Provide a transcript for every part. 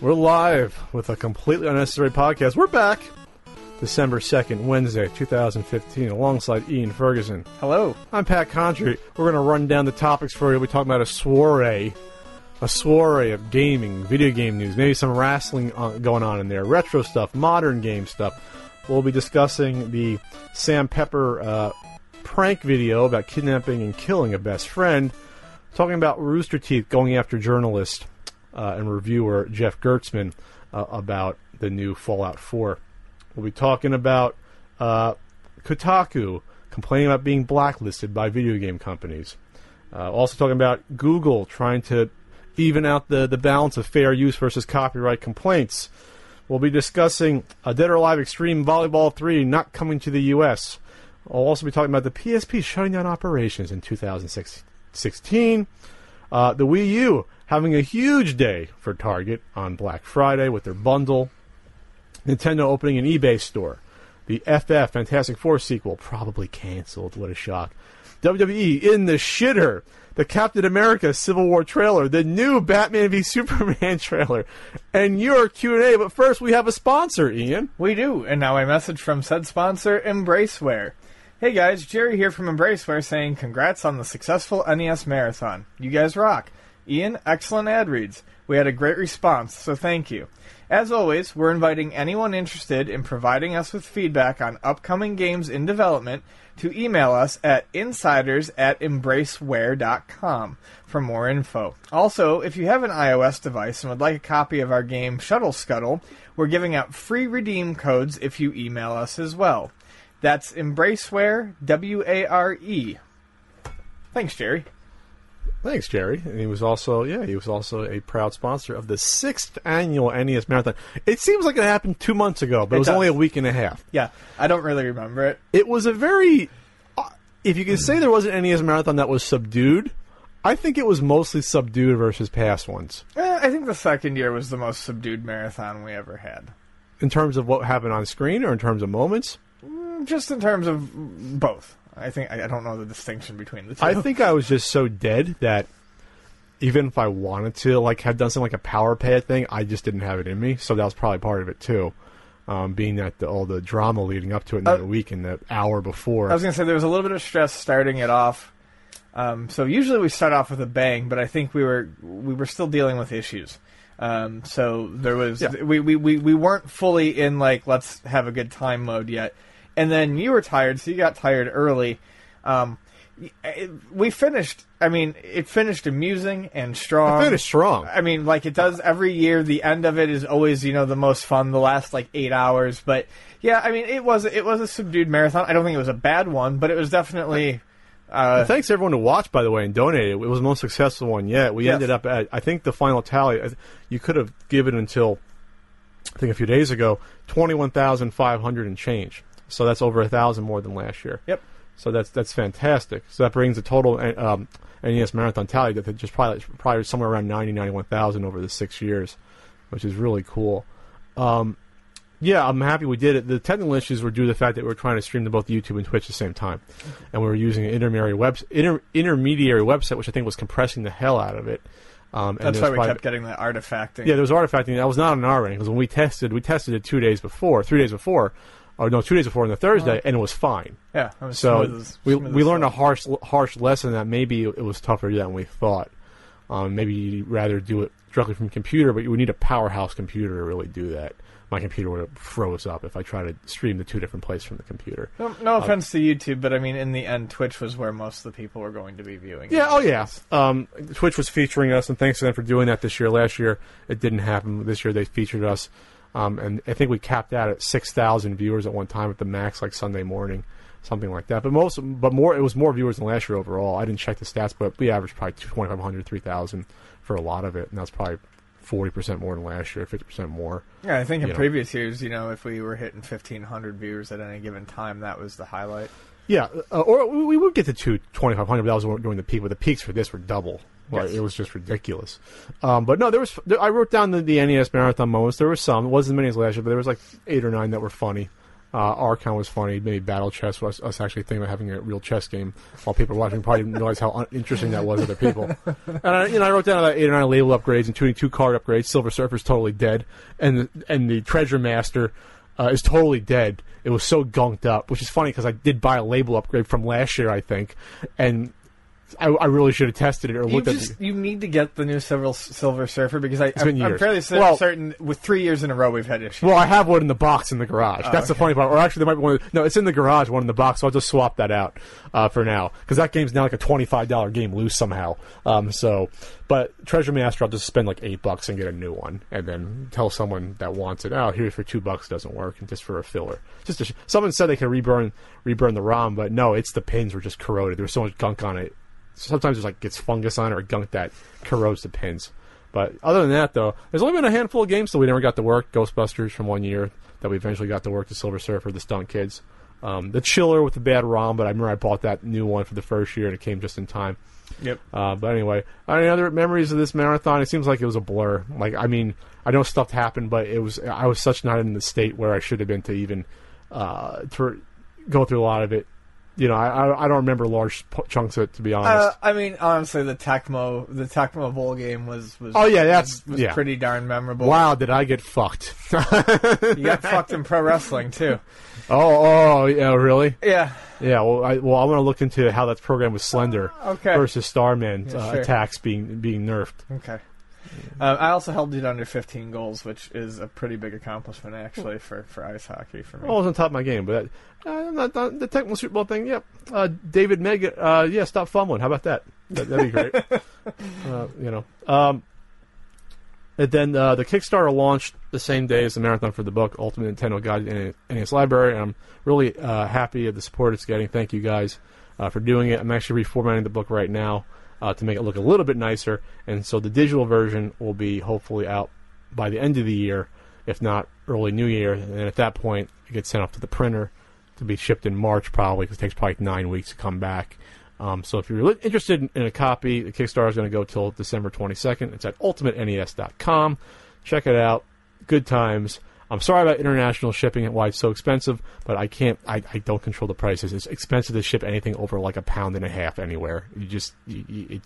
We're live with a completely unnecessary podcast. We're back. December 2nd, Wednesday, 2015, alongside Ian Ferguson. Hello. I'm Pat Contri. We're going to run down the topics for you. We're talking about a soiree, a soiree of gaming, video game news, maybe some wrestling uh, going on in there, retro stuff, modern game stuff. We'll be discussing the Sam Pepper uh, prank video about kidnapping and killing a best friend, talking about Rooster Teeth going after journalists uh, and reviewer Jeff Gerstmann uh, about the new Fallout 4. We'll be talking about uh, Kotaku complaining about being blacklisted by video game companies. Uh, also talking about Google trying to even out the, the balance of fair use versus copyright complaints. We'll be discussing uh, Dead or Alive Extreme Volleyball 3 not coming to the U.S. I'll also be talking about the PSP shutting down operations in 2016. Uh, the Wii U having a huge day for Target on Black Friday with their bundle. Nintendo opening an eBay store. The FF Fantastic Four sequel probably canceled. What a shock. WWE in the shitter. The Captain America Civil War trailer. The new Batman v Superman trailer. And your Q&A. But first, we have a sponsor, Ian. We do, and now a message from said sponsor, Embraceware. Hey guys, Jerry here from Embraceware saying congrats on the successful NES Marathon. You guys rock. Ian, excellent ad reads. We had a great response, so thank you. As always, we're inviting anyone interested in providing us with feedback on upcoming games in development to email us at insiders at embraceware.com for more info. Also, if you have an iOS device and would like a copy of our game Shuttle Scuttle, we're giving out free redeem codes if you email us as well. That's Embraceware, W A R E. Thanks, Jerry. Thanks, Jerry. And he was also, yeah, he was also a proud sponsor of the sixth annual NES Marathon. It seems like it happened two months ago, but it, It was does. only a week and a half. Yeah, I don't really remember it. It was a very, if you could say there was an NES Marathon that was subdued, I think it was mostly subdued versus past ones Eh, I think the second year was the most subdued marathon we ever had. in terms of what happened on screen or in terms of moments. Just in terms of both. I think I don't know the distinction between the two. I think I was just so dead that even if I wanted to, like, have done something like a power pad thing, I just didn't have it in me. So that was probably part of it too. Um, being that the, all the drama leading up to it in Uh, that week and the hour before. I was gonna say there was a little bit of stress starting it off. Um, so usually we start off with a bang, but I think we were we were still dealing with issues. Um, so there was Yeah. we, we, we, we weren't fully in like let's have a good time mode yet. And then you were tired, so you got tired early. Um, it- we finished. I mean, it finished amusing and strong. I finished strong. I mean, like it does every year. The end of it is always, you know, the most fun. The last like eight hours, but yeah, I mean, it was it was a subdued marathon. I don't think it was a bad one, but it was definitely. Uh, Thanks everyone who watched, by the way, and donated. It was the most successful one yet. We Yes. ended up at, I think the final tally, you could have given until, I think a few days ago, 21,500 and change. So that's over a thousand more than last year. Yep. So that's that's fantastic. So that brings the total uh, um, NES marathon tally to just probably probably somewhere around 90, 91,000 over the six years, which is really cool. Um, yeah, I'm happy we did it. The technical issues were due to the fact that we were trying to stream to both YouTube and Twitch at the same time, and we were using an intermediary web inter, intermediary website, which I think was compressing the hell out of it. Um, and that's why we probably- kept getting the artifacting. yeah, there was artifacting. That was not on our end because when we tested, we tested it two days before, three days before, or no, two days before on the Thursday, and it was fine. yeah. was So smooth as- we smooth we as learned a harsh harsh lesson that maybe it was tougher than we thought. Um, maybe you'd rather do it directly from computer, but you would need a powerhouse computer to really do that. My computer would have froze up if I tried to stream the two different places from the computer. No, no offense to YouTube, but I mean, in the end, Twitch was where most of the people were going to be viewing. Yeah, it. oh yeah. Um, Twitch was featuring us, and thanks to them for doing that this year. Last year it didn't happen. This year they featured us, um, and I think we capped out at six thousand viewers at one time at the max, like Sunday morning, something like that. But most, but more, it was more viewers than last year overall. I didn't check the stats, but we averaged probably 2,500, 3,000 for a lot of it, and that's probably forty percent more than last year, fifty percent more. Yeah, I think in know. previous years, you know, if we were hitting 1,500 viewers at any given time, that was the highlight. Yeah, uh, or we we would get to two twenty five hundred, but that was during the peak. But the peaks for this were double. Like, Yes. It was just ridiculous. Um, but no, there was. There, I wrote down the, the NES marathon moments. There were some. It wasn't as many as last year, but there was like eight or nine that were funny. Uh, Archon was funny. Maybe Battle Chess was us actually thinking about having a real chess game while people were watching. Probably didn't realize how un- interesting that was to other people. and I, you know, I wrote down about eight or nine label upgrades, including two card upgrades. Silver Surfer's totally dead, and the, and the Treasure Master uh, is totally dead. It was so gunked up, which is funny because I did buy a label upgrade from last year, I think, and I, I really should have tested it or You looked at it. you need to get the new Silver Silver Surfer because I, I'm fairly Well- certain with three years in a row we've had issues. Well, I have one in the box in the garage. That's the funny part. Or actually, there might be one. No, it's in the garage, one in the box. So I'll just swap that out uh, for now because that game's now like a twenty-five dollar game loose somehow. Um, so, but Treasure Master, I'll just spend like eight bucks and get a new one, and then tell someone that wants it. Oh, here for two bucks doesn't work, and just for a filler. Just sh- someone said they can reburn reburn the ROM, but no, it's the pins were just corroded. There was so much gunk on it. Sometimes it's like gets fungus on or gunk that corrodes the pins. But other than that, though, there's only been a handful of games that we never got to work. Ghostbusters from one year that we eventually got to work. The Silver Surfer, the Stunt Kids, um, the Chiller with the bad ROM. But I remember I bought that new one for the first year and it came just in time. Yep. Uh, but anyway, any other memories of this marathon? It seems like it was a blur. Like I mean, I know stuff happened, but it was I was such not in the state where I should have been to even uh, to go through a lot of it. You know, I I, don't remember large p- chunks of it to be honest. Uh, I mean, honestly, the Tecmo the Tecmo Bowl game was was Oh, yeah, that's- was, was yeah. pretty darn memorable. wow, did I get fucked? you got fucked in pro wrestling too. Oh, oh, yeah, really? Yeah, Yeah. Well, I well, I want to look into how that program was Slender Okay. versus Starman Yeah, uh, sure. attacks being being nerfed. okay. Um, I also held it under 15 goals, which is a pretty big accomplishment actually for, for ice hockey for me. I was on top of my game, but uh, not, not, the Tecmo Super Bowl thing. Yep. Uh, David Meg. Uh, yeah, stop fumbling. How about that? that that'd be great. uh, you know. Um, and then uh, the Kickstarter launched the same day as the marathon for the book, Ultimate Nintendo Guide in, in its library. And I'm really uh, happy of the support it's getting. Thank you guys uh, for doing it. I'm actually reformatting the book right now uh, to make it look a little bit nicer. And so the digital version will be hopefully out by the end of the year, if not early New Year. And at that point, it gets sent off to the printer to be shipped in March probably because it takes probably nine weeks to come back. Um, so if you're interested in, in a copy, the Kickstarter is going to go till December 22nd. It's at ultimatenes.com. Check it out. Good times. I'm sorry about international shipping and why it's so expensive, but I can't. I, I don't control the prices. It's expensive to ship anything over like a pound and a half anywhere. You just you, you, it,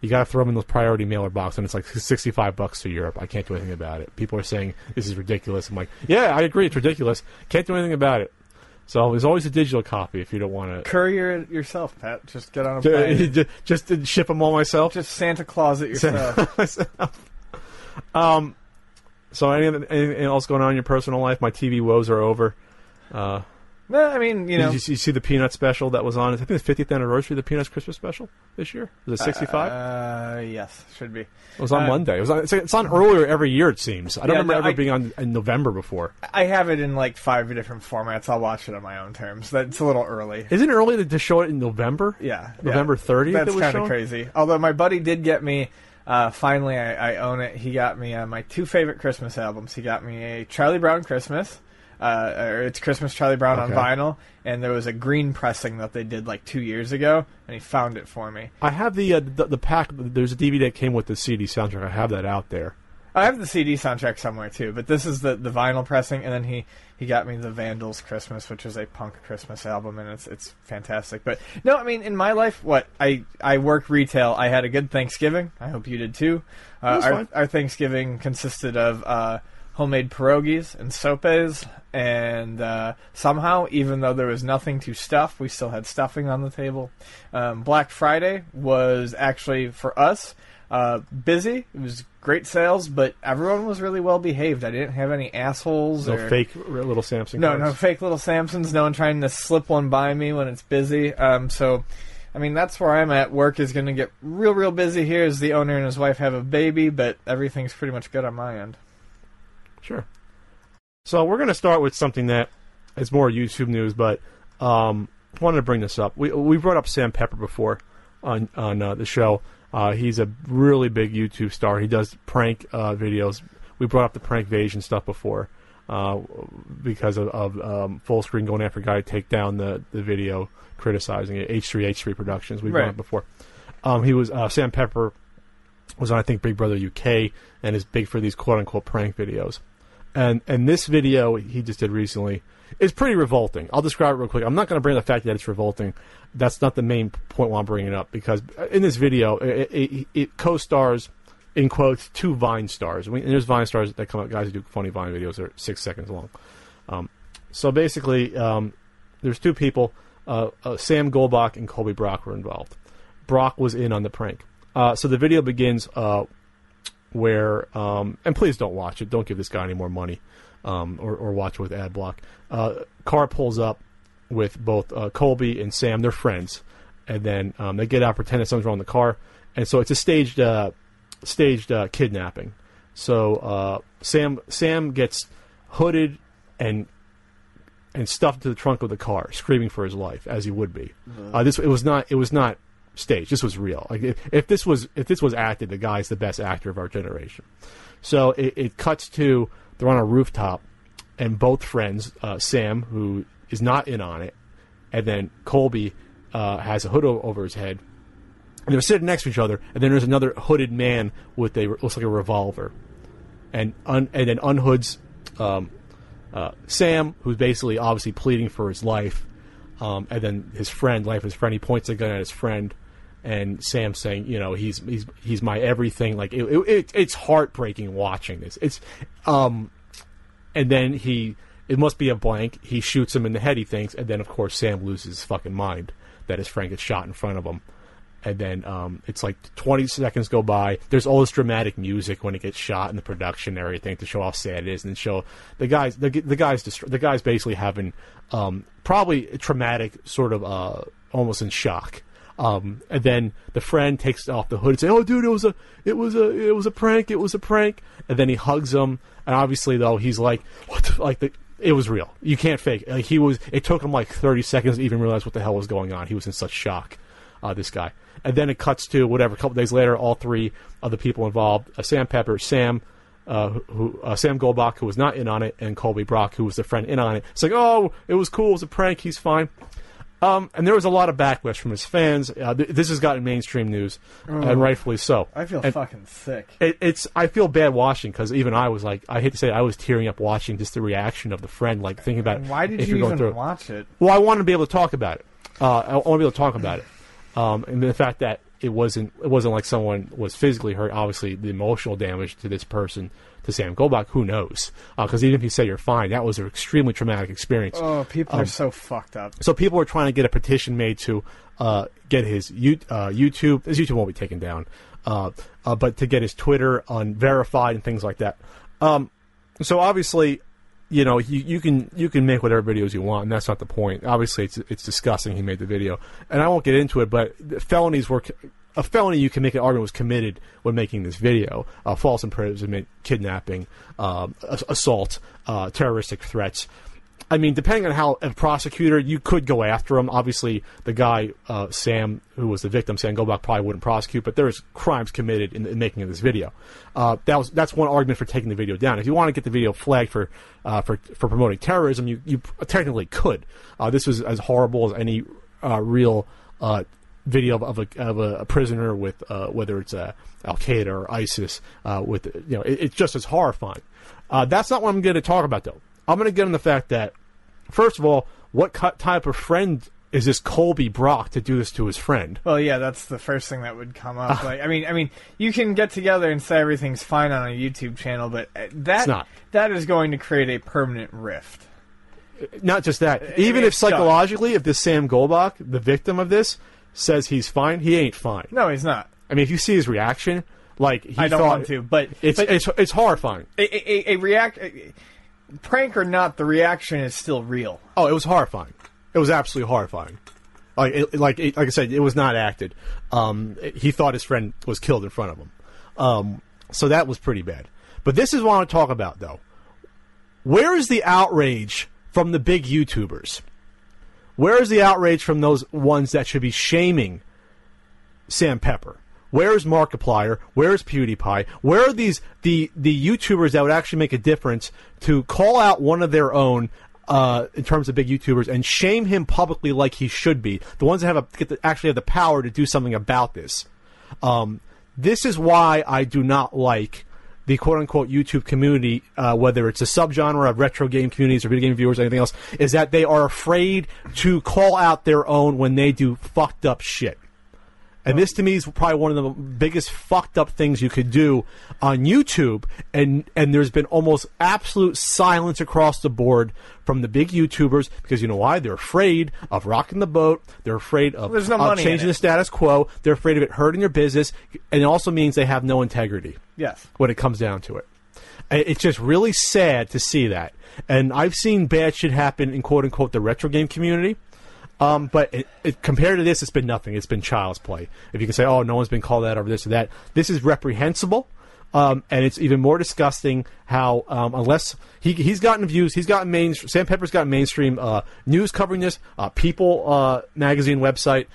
you got to throw them in those priority mailer box, and it's like 65 bucks to Europe. I can't do anything about it. People are saying this is ridiculous. I'm like, yeah, I agree, it's ridiculous. Can't do anything about it. So there's always a digital copy if you don't want to. Courier it yourself, Pat. Just get on a plane. Just, just ship them all myself. Just Santa Claus it yourself. um, so anything, anything else going on in your personal life? My TV woes are over. Uh, no, I mean, you know, did you see, you see the Peanut special that was on? I think it's 50th anniversary of the Peanuts Christmas special this year. Was it 65? Uh, yes, should be. it was on uh, Monday. It was on, it's, it's on earlier every year. It seems. I don't Yeah, remember no, ever I- being on in November before. I have it in like five different formats. I'll watch it on my own terms. That's a little early. Isn't it early to, to show it in November? Yeah, November yeah. 30th. That's was kind of crazy. Although my buddy did get me. Uh, finally, I, I own it. He got me uh, my two favorite Christmas albums. He got me a Charlie Brown Christmas, uh, or it's Christmas Charlie Brown on vinyl, and there was a green pressing that they did like two years ago, and he found it for me. I have the, uh, the the pack. There's a DVD that came with the CD soundtrack. I have that out there. I have the CD soundtrack somewhere too, but this is the, the vinyl pressing, and then he, he got me the Vandals Christmas, which is a punk Christmas album, and it's it's fantastic. But no, I mean in my life, what I I work retail. I had a good Thanksgiving. I hope you did too. Uh, our our Thanksgiving consisted of uh, homemade pierogies and sopes, and uh, somehow, even though there was nothing to stuff, we still had stuffing on the table. Um, Black Friday was actually for us uh, busy. It was great sales, but everyone was really well behaved. I didn't have any assholes No or fake little Samsung. no, cards. no fake little Samsons. No one trying to slip one by me when it's busy. Um, so, I mean, that's where I'm at. Work is going to get real, real busy here as the owner and his wife have a baby, but everything's pretty much good on my end. Sure. So we're going to start with something that is more YouTube news, but um, wanted to bring this up. We we brought up Sam Pepper before on on uh, the show. Uh, he's a really big YouTube star. He does prank uh, videos. We brought up the Prank Invasion stuff before uh, because of, of um, Fullscreen going after a guy to take down the, the video, criticizing it. H3 H3 Productions. We brought Right. it before. Um, he was uh, Sam Pepper was on I think Big Brother UK and is big for these quote unquote prank videos. And and this video he just did recently is pretty revolting. I'll describe it real quick. I'm not going to bring the fact that it's revolting. That's not the main point why I'm bringing it up because in this video it, it, it co-stars in quotes two Vine stars. Mean, and there's Vine stars that come up guys who do funny Vine videos that are six seconds long. Um, so basically, um, there's two people. Uh, uh, Sam Golbach and Colby Brock were involved. Brock was in on the prank. Uh, so the video begins uh, where, um, and please don't watch it. Don't give this guy any more money, um, or, or watch with ad block. Uh, car pulls up with both uh, Colby and Sam. They're friends, and then um, they get out, pretend that something's wrong with the car, and so it's a staged, uh, staged uh, kidnapping. So uh, Sam Sam gets hooded and and stuffed into the trunk of the car, screaming for his life, as he would be. Uh, this it was not it was not staged. This was real. Like if, if this was if this was acted, the guy's the best actor of our generation. So it, it cuts to they're on a rooftop, and both friends, uh, Sam, who is not in on it, and then Colby uh, has a hood over his head, and they're sitting next to each other. And then there's another hooded man with a looks like a revolver, and un, and then unhoods um, uh, Sam, who's basically obviously pleading for his life, um, and then his friend, life his friend, he points a gun at his friend, and Sam saying, you know, he's he's he's my everything. Like it, it, it it's heartbreaking watching this. It's, um, and then he it must be a blank. He shoots him in the head. He thinks, and then of course Sam loses his fucking mind that his friend gets shot in front of him. And then um, it's like 20 seconds go by. There's all this dramatic music when it gets shot and the production and everything to show how sad it is, and show the guys. The, the guys. The guys basically having um, probably traumatic sort of uh, almost in shock. Um, and then the friend takes off the hood and say, "Oh, dude, it was a, it was a, it was a prank. It was a prank." And then he hugs him, and obviously though he's like, "What?" The, like the, it was real. You can't fake. it. Like he was. It took him like 30 seconds to even realize what the hell was going on. He was in such shock. Uh, this guy, and then it cuts to whatever. A couple days later, all three of the people involved: uh, Sam Pepper, Sam, uh, who uh, Sam Golbach, who was not in on it, and Colby Brock, who was the friend in on it. It's like, oh, it was cool. It was a prank. He's fine. Um, and there was a lot of backlash from his fans. Uh, th- this has gotten mainstream news, and rightfully so. I feel And fucking sick. it, it's I feel bad watching because even I was like, I hate to say, it, I was tearing up watching just the reaction of the friend, like thinking about Why did if you even through. watch it? Well, I want to be able to talk about it. Uh, I want to be able to talk about it, um, and the fact that it wasn't it wasn't like someone was physically hurt. Obviously, the emotional damage to this person, to Sam Golbach, who knows? Because even if you say you're fine, that was an extremely traumatic experience. Oh, people Um, are so fucked up. So people were trying to get a petition made to uh, get his you, uh, YouTube. His YouTube won't be taken down, uh, uh, but to get his Twitter unverified and things like that. Um, so obviously, you know, you, you can you can make whatever videos you want, and that's not the point. Obviously, it's it's disgusting. He made the video, and I won't get into it. But felonies were a felony. You can make an argument was committed when making this video: uh, false imprisonment, kidnapping, um, assault, uh, terroristic threats. I mean, depending on how a prosecutor, you could go after him. Obviously, the guy uh, Sam, who was the victim, Sam Golbach, probably wouldn't prosecute, but there's crimes committed in the in making of this video. Uh, that was that's one argument for taking the video down. If you want to get the video flagged for uh, for for promoting terrorism, you you technically could. Uh, this was as horrible as any uh, real. Video of, of, a, of a, a prisoner with uh, whether it's uh, Al Qaeda or ISIS, uh, with you know, it, it's just as horrifying. Uh, that's not what I'm going to talk about, though. I'm going to get on the fact that First of all, what type of friend is this Colby Brock to do this to his friend? Well, yeah, that's the first thing that would come up. Ah. like, I mean, I mean, you can get together and say everything's fine on a YouTube channel, but uh, that not. that is going to create a permanent rift. Not just that. Even if done. psychologically, if this Sam Golbach, the victim of this, says he's fine, he ain't fine. No, he's not. I mean, if you see his reaction, like he I don't thought, want to, but it's but it's it's horrifying. a, a, a react a, prank or not, the reaction is still real. Oh, it was horrifying. It was absolutely horrifying. Like, it, like, it, like I said, it was not acted. Um, it- he thought his friend was killed in front of him. Um, so that was pretty bad. But this is what I want to talk about, though. Where is the outrage from the big YouTubers? Where is the outrage from those ones that should be shaming Sam Pepper? Where's Markiplier? Where's PewDiePie? Where are these the the YouTubers that would actually make a difference to call out one of their own? Uh, in terms of big YouTubers, and shame him publicly like he should be. The ones that have a, get the, actually have the power to do something about this. Um, this is why I do not like the quote unquote YouTube community, uh, whether it's a subgenre of retro game communities or video game viewers or anything else, is that they are afraid to call out their own when they do fucked up shit. And this to me is probably one of the biggest fucked up things you could do on YouTube. And and there's been almost absolute silence across the board from the big YouTubers because you know why? They're afraid of rocking the boat. They're afraid of, There's no of money in changing it. the status quo. They're afraid of it hurting their business. And it also means they have no integrity Yes. when it comes down to it. I- It's just really sad to see that. And I've seen bad shit happen in quote unquote the retro game community. Um, but it, it, compared to this, it's been nothing. It's been child's play. If you can say, "Oh, no one's been called out over this or that," this is reprehensible, um, and it's even more disgusting how um, unless he he's gotten views, he's gotten main. Sam Pepper's gotten mainstream uh, news covering this. Uh, People uh, magazine website,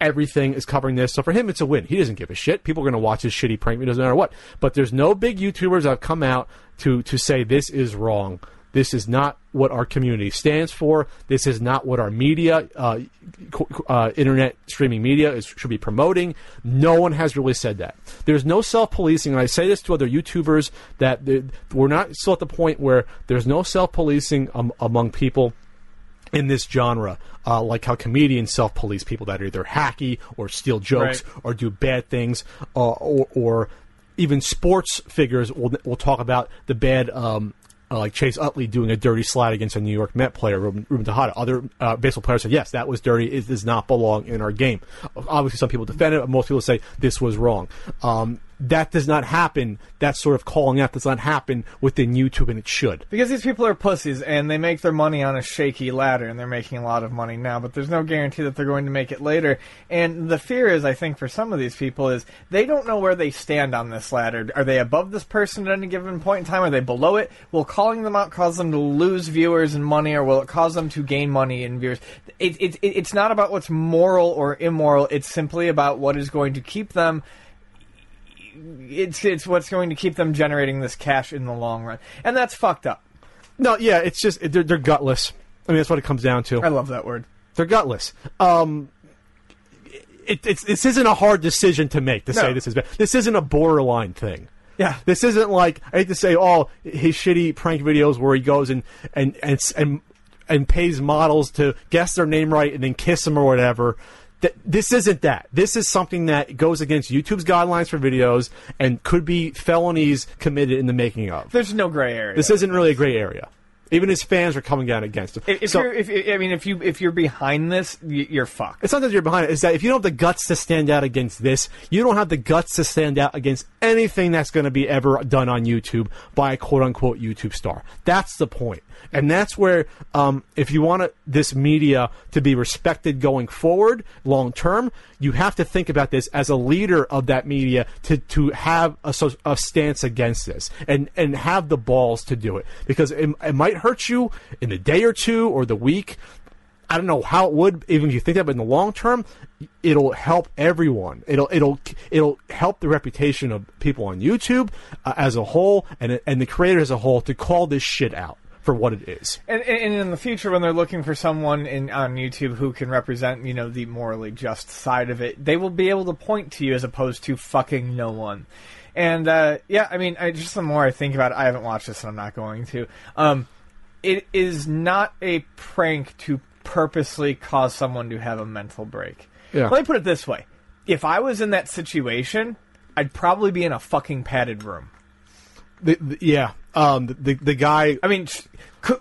everything is covering this. So for him, it's a win. He doesn't give a shit. People are going to watch his shitty prank It doesn't matter what. But there's no big YouTubers that have come out to to say this is wrong. This is not what our community stands for. This is not what our media, uh, uh, internet streaming media, is, should be promoting. No one has really said that. There's no self policing, and I say this to other YouTubers that we're not still at the point where there's no self policing um, among people in this genre, uh, like how comedians self-police people that are either hacky or steal jokes Right. or do bad things, uh, or, or even sports figures will will talk about the bad. Um, uh, like Chase Utley doing a dirty slide against a New York Met player, Ruben, Ruben Tejada. Other uh, baseball players said, yes, that was dirty. It does not belong in our game. Obviously, some people defend it, but most people say this was wrong. Um, that does not happen. That sort of calling out does not happen within YouTube, and it should. Because these people are pussies and they make their money on a shaky ladder and they're making a lot of money now, but there's no guarantee that they're going to make it later. And the fear is, I think, for some of these people is they don't know where they stand on this ladder. Are they above this person at any given point in time? Are they below it? Will calling them out cause them to lose viewers and money or will it cause them to gain money and viewers? It, it, it, it's not about what's moral or immoral. It's simply about what is going to keep them it's it's what's going to keep them generating this cash in the long run, and that's fucked up. No, yeah, it's just they're, they're gutless. I mean, that's what it comes down to. I love that word. They're gutless. Um, it, it's this isn't a hard decision to make to No. say this is bad. This isn't a borderline thing. Yeah. This isn't like I hate to say, oh, his shitty prank videos where he goes and and and and, and pays models to guess their name right and then kiss them or whatever. Th- This isn't that. This is something that goes against YouTube's guidelines for videos and could be felonies committed in the making of. There's no gray area. This isn't really a gray area. Even his fans are coming down against him. If, So- you're, if, I mean, if you if you're behind this, you're fucked. it's not that you're behind it. It's that if you don't have the guts to stand out against this, you don't have the guts to stand out against anything that's going to be ever done on YouTube by a quote unquote YouTube star. That's the point. And that's where, um, if you want this media to be respected going forward, long term, you have to think about this as a leader of that media to, to have a, a stance against this and, and have the balls to do it. Because it, it might hurt you in the day or two or the week, I don't know how it would, even if you think that, but in the long term, it'll help everyone. It'll it'll it'll help the reputation of people on YouTube uh, as a whole, and and the creators as a whole to call this shit out for what it is. And, and in the future, when they're looking for someone in on YouTube who can represent, you know, the morally just side of it, they will be able to point to you as opposed to fucking no one. And uh, yeah, I mean, I, just the more I think about it, I haven't watched this, and I'm not going to. Um, it is not a prank to purposely cause someone to have a mental break. Yeah. Let me put it this way: if I was in that situation, I'd probably be in a fucking padded room. The, the- yeah, um, the, the the guy. I mean,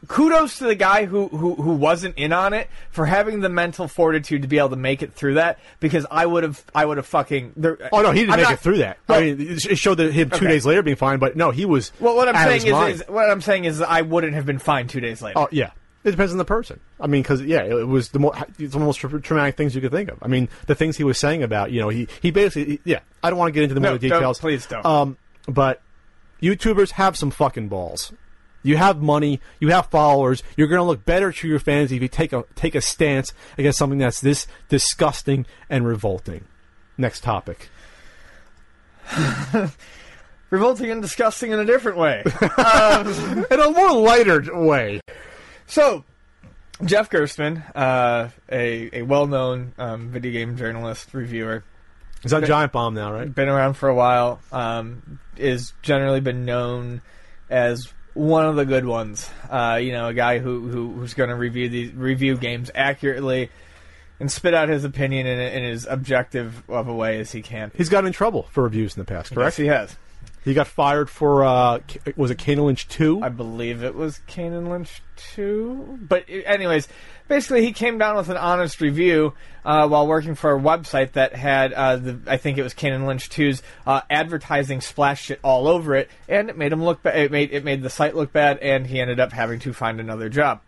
kudos to the guy who, who who wasn't in on it for having the mental fortitude to be able to make it through that. Because I would have, I would have fucking. There, Oh no, he didn't I'm make not- it through that. Well, I mean, it showed that him two Okay. days later being fine, but no, he was. well, what I'm saying is, is, what I'm saying is, I wouldn't have been fine two days later. Oh yeah, it depends on the person. I mean, because yeah, it was the, mo- one of the most traumatic things you could think of. I mean, the things he was saying about you know he he basically yeah. I don't want to get into the No, more details. please don't. Um, but YouTubers have some fucking balls. You have money, you have followers. You're going to look better to your fans if you take a take a stance against something that's this disgusting and revolting. Next topic. revolting and disgusting in a different way. In a more lighter way. So, Jeff Gerstmann, uh, a, a well known um, video game journalist, reviewer, He's on Giant Bomb now, right? been around for a while, um, is generally been known as one of the good ones. Uh, you know, a guy who, who who's going to review these review games accurately and spit out his opinion in, in as objective of a way as he can. He's got in trouble for reviews in the past, Yes, correct? he has. He got fired for, uh, was it Kane Lynch 2? I believe it was Kane & Lynch 2. But, anyways, basically, he came down with an honest review uh, while working for a website that had, uh, the, I think it was Kane & Lynch 2's uh, advertising splash shit all over it, and it made him look bad. It made, it made the site look bad, and he ended up having to find another job.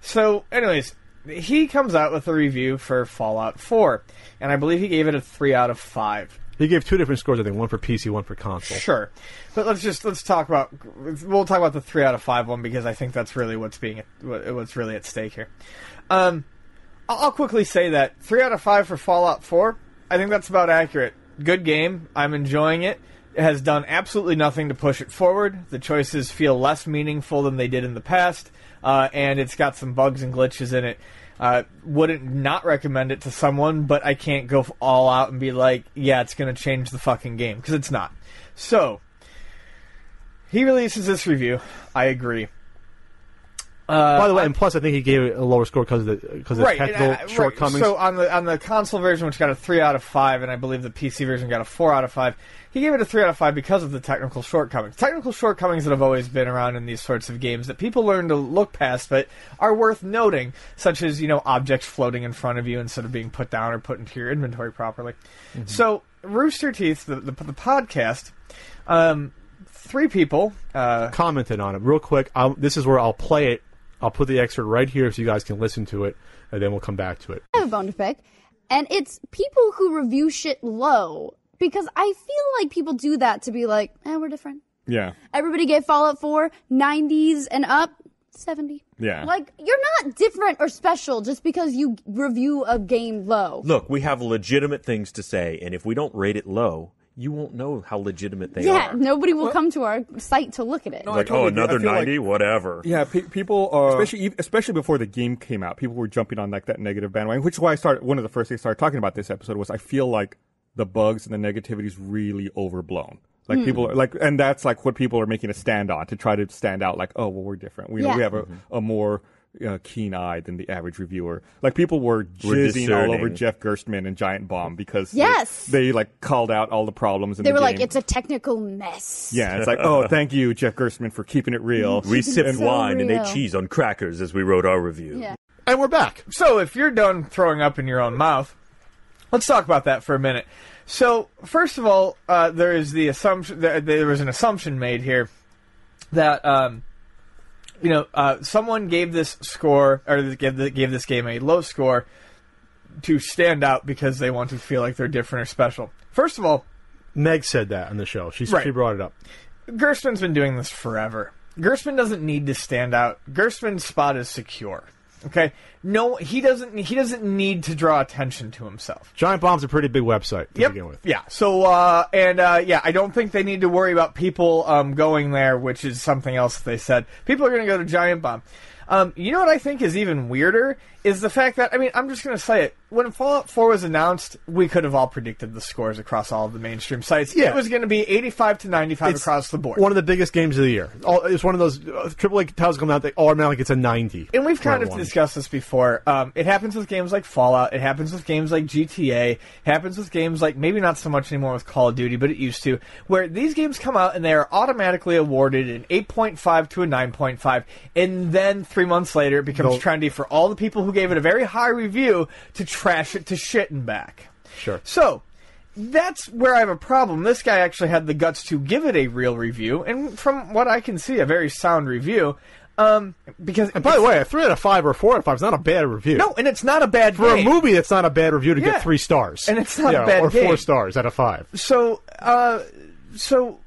So, anyways, he comes out with a review for Fallout 4, and I believe he gave it a 3 out of 5. He gave two different scores, I think, one for PC, one for console. Sure, but let's just let's talk about we'll talk about the three out of five one because I think that's really what's being what- what's really at stake here. Um, I'll quickly say that three out of five for Fallout Four. I think that's about accurate. Good game. I'm enjoying it. It has done absolutely nothing to push it forward. The choices feel less meaningful than they did in the past, uh, and it's got some bugs and glitches in it. Uh, wouldn't not recommend it to someone, but I can't go all out and be like, yeah, it's going to change the fucking game because it's not. So he releases this review. I agree. Uh, By the way, and plus, I think he gave it a lower score because of the, because of right, technical uh, right. shortcomings. So on the on the console version, which got a three out of five, and I believe the PC version got a four out of five, he gave it a three out of five because of the technical shortcomings. Technical shortcomings that have always been around in these sorts of games that people learn to look past, but are worth noting, such as you know objects floating in front of you instead of being put down or put into your inventory properly. Mm-hmm. So Rooster Teeth, the the, the podcast. Um, Three people, uh, commented on it real quick. I'll, this is where I'll play it. I'll put the excerpt right here so you guys can listen to it, and then we'll come back to it. I have a bone to pick, and it's people who review shit low because I feel like people do that to be like, eh, we're different. Yeah. Everybody gave Fallout 4 90s and up 70. Yeah. Like you're not different or special just because you review a game low. Look, we have legitimate things to say, and if we don't rate it low, you won't know how legitimate they yeah, are. Yeah, nobody will come to our site to look at it. I like, totally oh, another feel like- 90? Whatever. Yeah, pe- people, especially especially before the game came out, people were jumping on like that negative bandwagon. Which is why I started. One of the first things I started talking about this episode was I feel like the bugs and the negativity is really overblown. Like hmm. people are like, and that's like what people are making a stand on to try to stand out. Like, oh, well, we're different. We know we have a, mm-hmm. a more uh, keen eye than the average reviewer. Like people were We're jizzing all over. Jeff Gerstmann and Giant Bomb because Yes. they, like called out all the problems in They the were like, it's a technical mess. yeah, it's like, oh, thank you, Jeff Gerstmann, for keeping it real. We sipped so wine and real. ate cheese on crackers as we wrote our review. Yeah. And we're back. So if you're done throwing up in your own mouth, let's talk about that for a minute. So first of all, uh, there is the assumption there, there was an assumption made here that um, you know uh, someone gave this score or gave, the, gave this game a low score to stand out because they want to feel like they're different or special. First of all, Meg said that on the show. She, Right. she brought it up. Gerstmann's been doing this forever. Gerstmann doesn't need to stand out. Gerstmann's spot is secure. Okay, no, he doesn't. He doesn't need to draw attention to himself. Giant Bomb's a pretty big website to Yep. begin with. Yeah. So, uh, and uh, yeah, I don't think they need to worry about people um, going there, which is something else they said. People are going to go to Giant Bomb. Um, you know what I think is even weirder is the fact that I mean I'm just going to say it. When Fallout 4 was announced, we could have all predicted the scores across all of the mainstream sites. Yeah. It was going to be 85 to 95 It's across the board. One of the biggest games of the year. All- It's one of those uh, AAA titles come out. They automatically gets a ninety. And we've kind of one. discussed this before. Um, it happens with games like Fallout. It happens with games like GTA. It happens with games like maybe not so much anymore with Call of Duty, but it used to, where these games come out and they are automatically awarded an 8.5 to a 9.5, and then three months later it becomes They'll- trendy for all the people who gave it a very high review to trash it to shit and back. Sure. So that's where I have a problem. This guy actually had the guts to give it a real review, and from what I can see, a very sound review. Um, because And by the way, a three out of five or four out of five is not a bad review. no, and it's not a bad For game. a movie, it's not a bad review to Yeah. get three stars. And it's not a Yeah, bad or four stars out of five. So, uh, so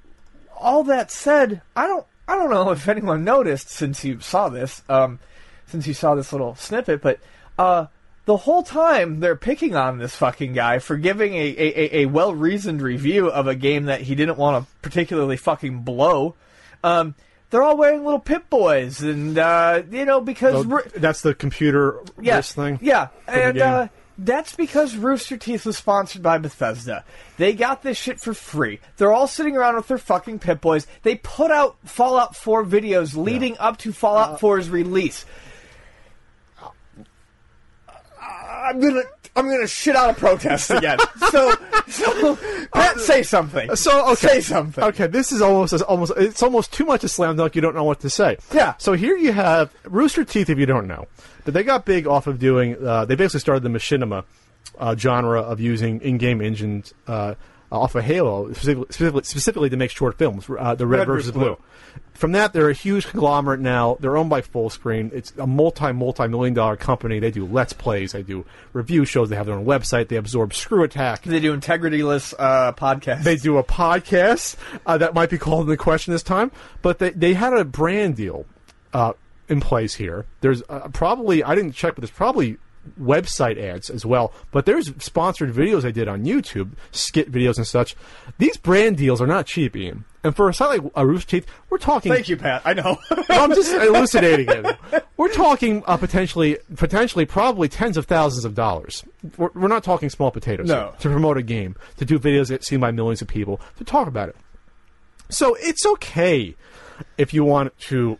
all that said, I don't, I don't know if anyone noticed since you saw this, um, since you saw this little snippet, but uh, the whole time they're picking on this fucking guy for giving a, a, a, a well reasoned review of a game that he didn't want to particularly fucking blow. Um, they're all wearing little Pip Boys, and uh, you know because Well, that's the computer yeah, thing. Yeah, and uh, that's because Rooster Teeth was sponsored by Bethesda. They got this shit for free. They're all sitting around with their fucking Pip Boys. They put out Fallout 4 videos leading up to Fallout 4's release. I'm gonna I'm gonna shit out a protest again. so so Pat, say something. So okay, say something. Okay, this is almost almost it's almost too much a slam dunk. You don't know what to say. Yeah. So here you have Rooster Teeth. If you don't know, but they got big off of doing. Uh, they basically started the machinima uh, genre of using in-game engines uh, off of Halo, specifically, specifically, specifically to make short films. Uh, the Red, Red versus Blue. Blue. From that, they're a huge conglomerate now. They're owned by Fullscreen. It's a multi multi million dollar company. They do let's plays. They do review shows. They have their own website. They absorb Screw Attack. They do integrityless uh, podcasts. They do a podcast uh, that might be called into question this time, but they they had a brand deal uh, in place here. There's uh, probably I didn't check, but there's probably website ads as well. But there's sponsored videos I did on YouTube, skit videos and such. These brand deals are not cheap, Ian. And for a site like uh, Rooster Teeth, we're talking. Thank you, Pat. I know. No, I'm just elucidating it. We're talking uh, potentially, potentially, probably tens of thousands of dollars. We're, we're not talking small potatoes No. here, to promote a game, to do videos that seen by millions of people, to talk about it. So it's okay if you want to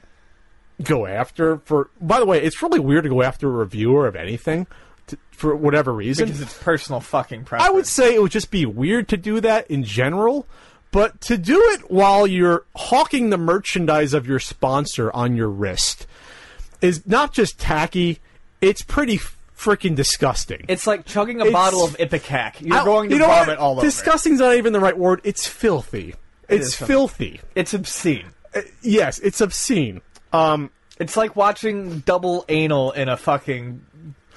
go after for. By the way, it's really weird to go after a reviewer of anything to, for whatever reason. because it's personal fucking preference. I would say it would just be weird to do that in general, but to do it while you're hawking the merchandise of your sponsor on your wrist is not just tacky, it's pretty freaking disgusting. It's like chugging a It's- bottle of Ipecac. You're I- going to you know vomit what? all over. Disgusting's not even the right word. It's filthy. It's is filthy. filthy. It's obscene. Uh, yes, it's obscene. Um, It's like watching double anal in a fucking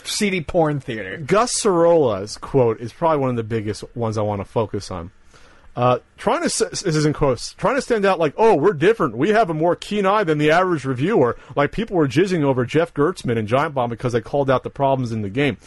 seedy porn theater. Gus Sorola's quote is probably one of the biggest ones I want to focus on. Uh, trying to this is in quotes. Trying to stand out like, oh, we're different. We have a more keen eye than the average reviewer. Like people were jizzing over Jeff Gerstmann and Giant Bomb because they called out the problems in the game.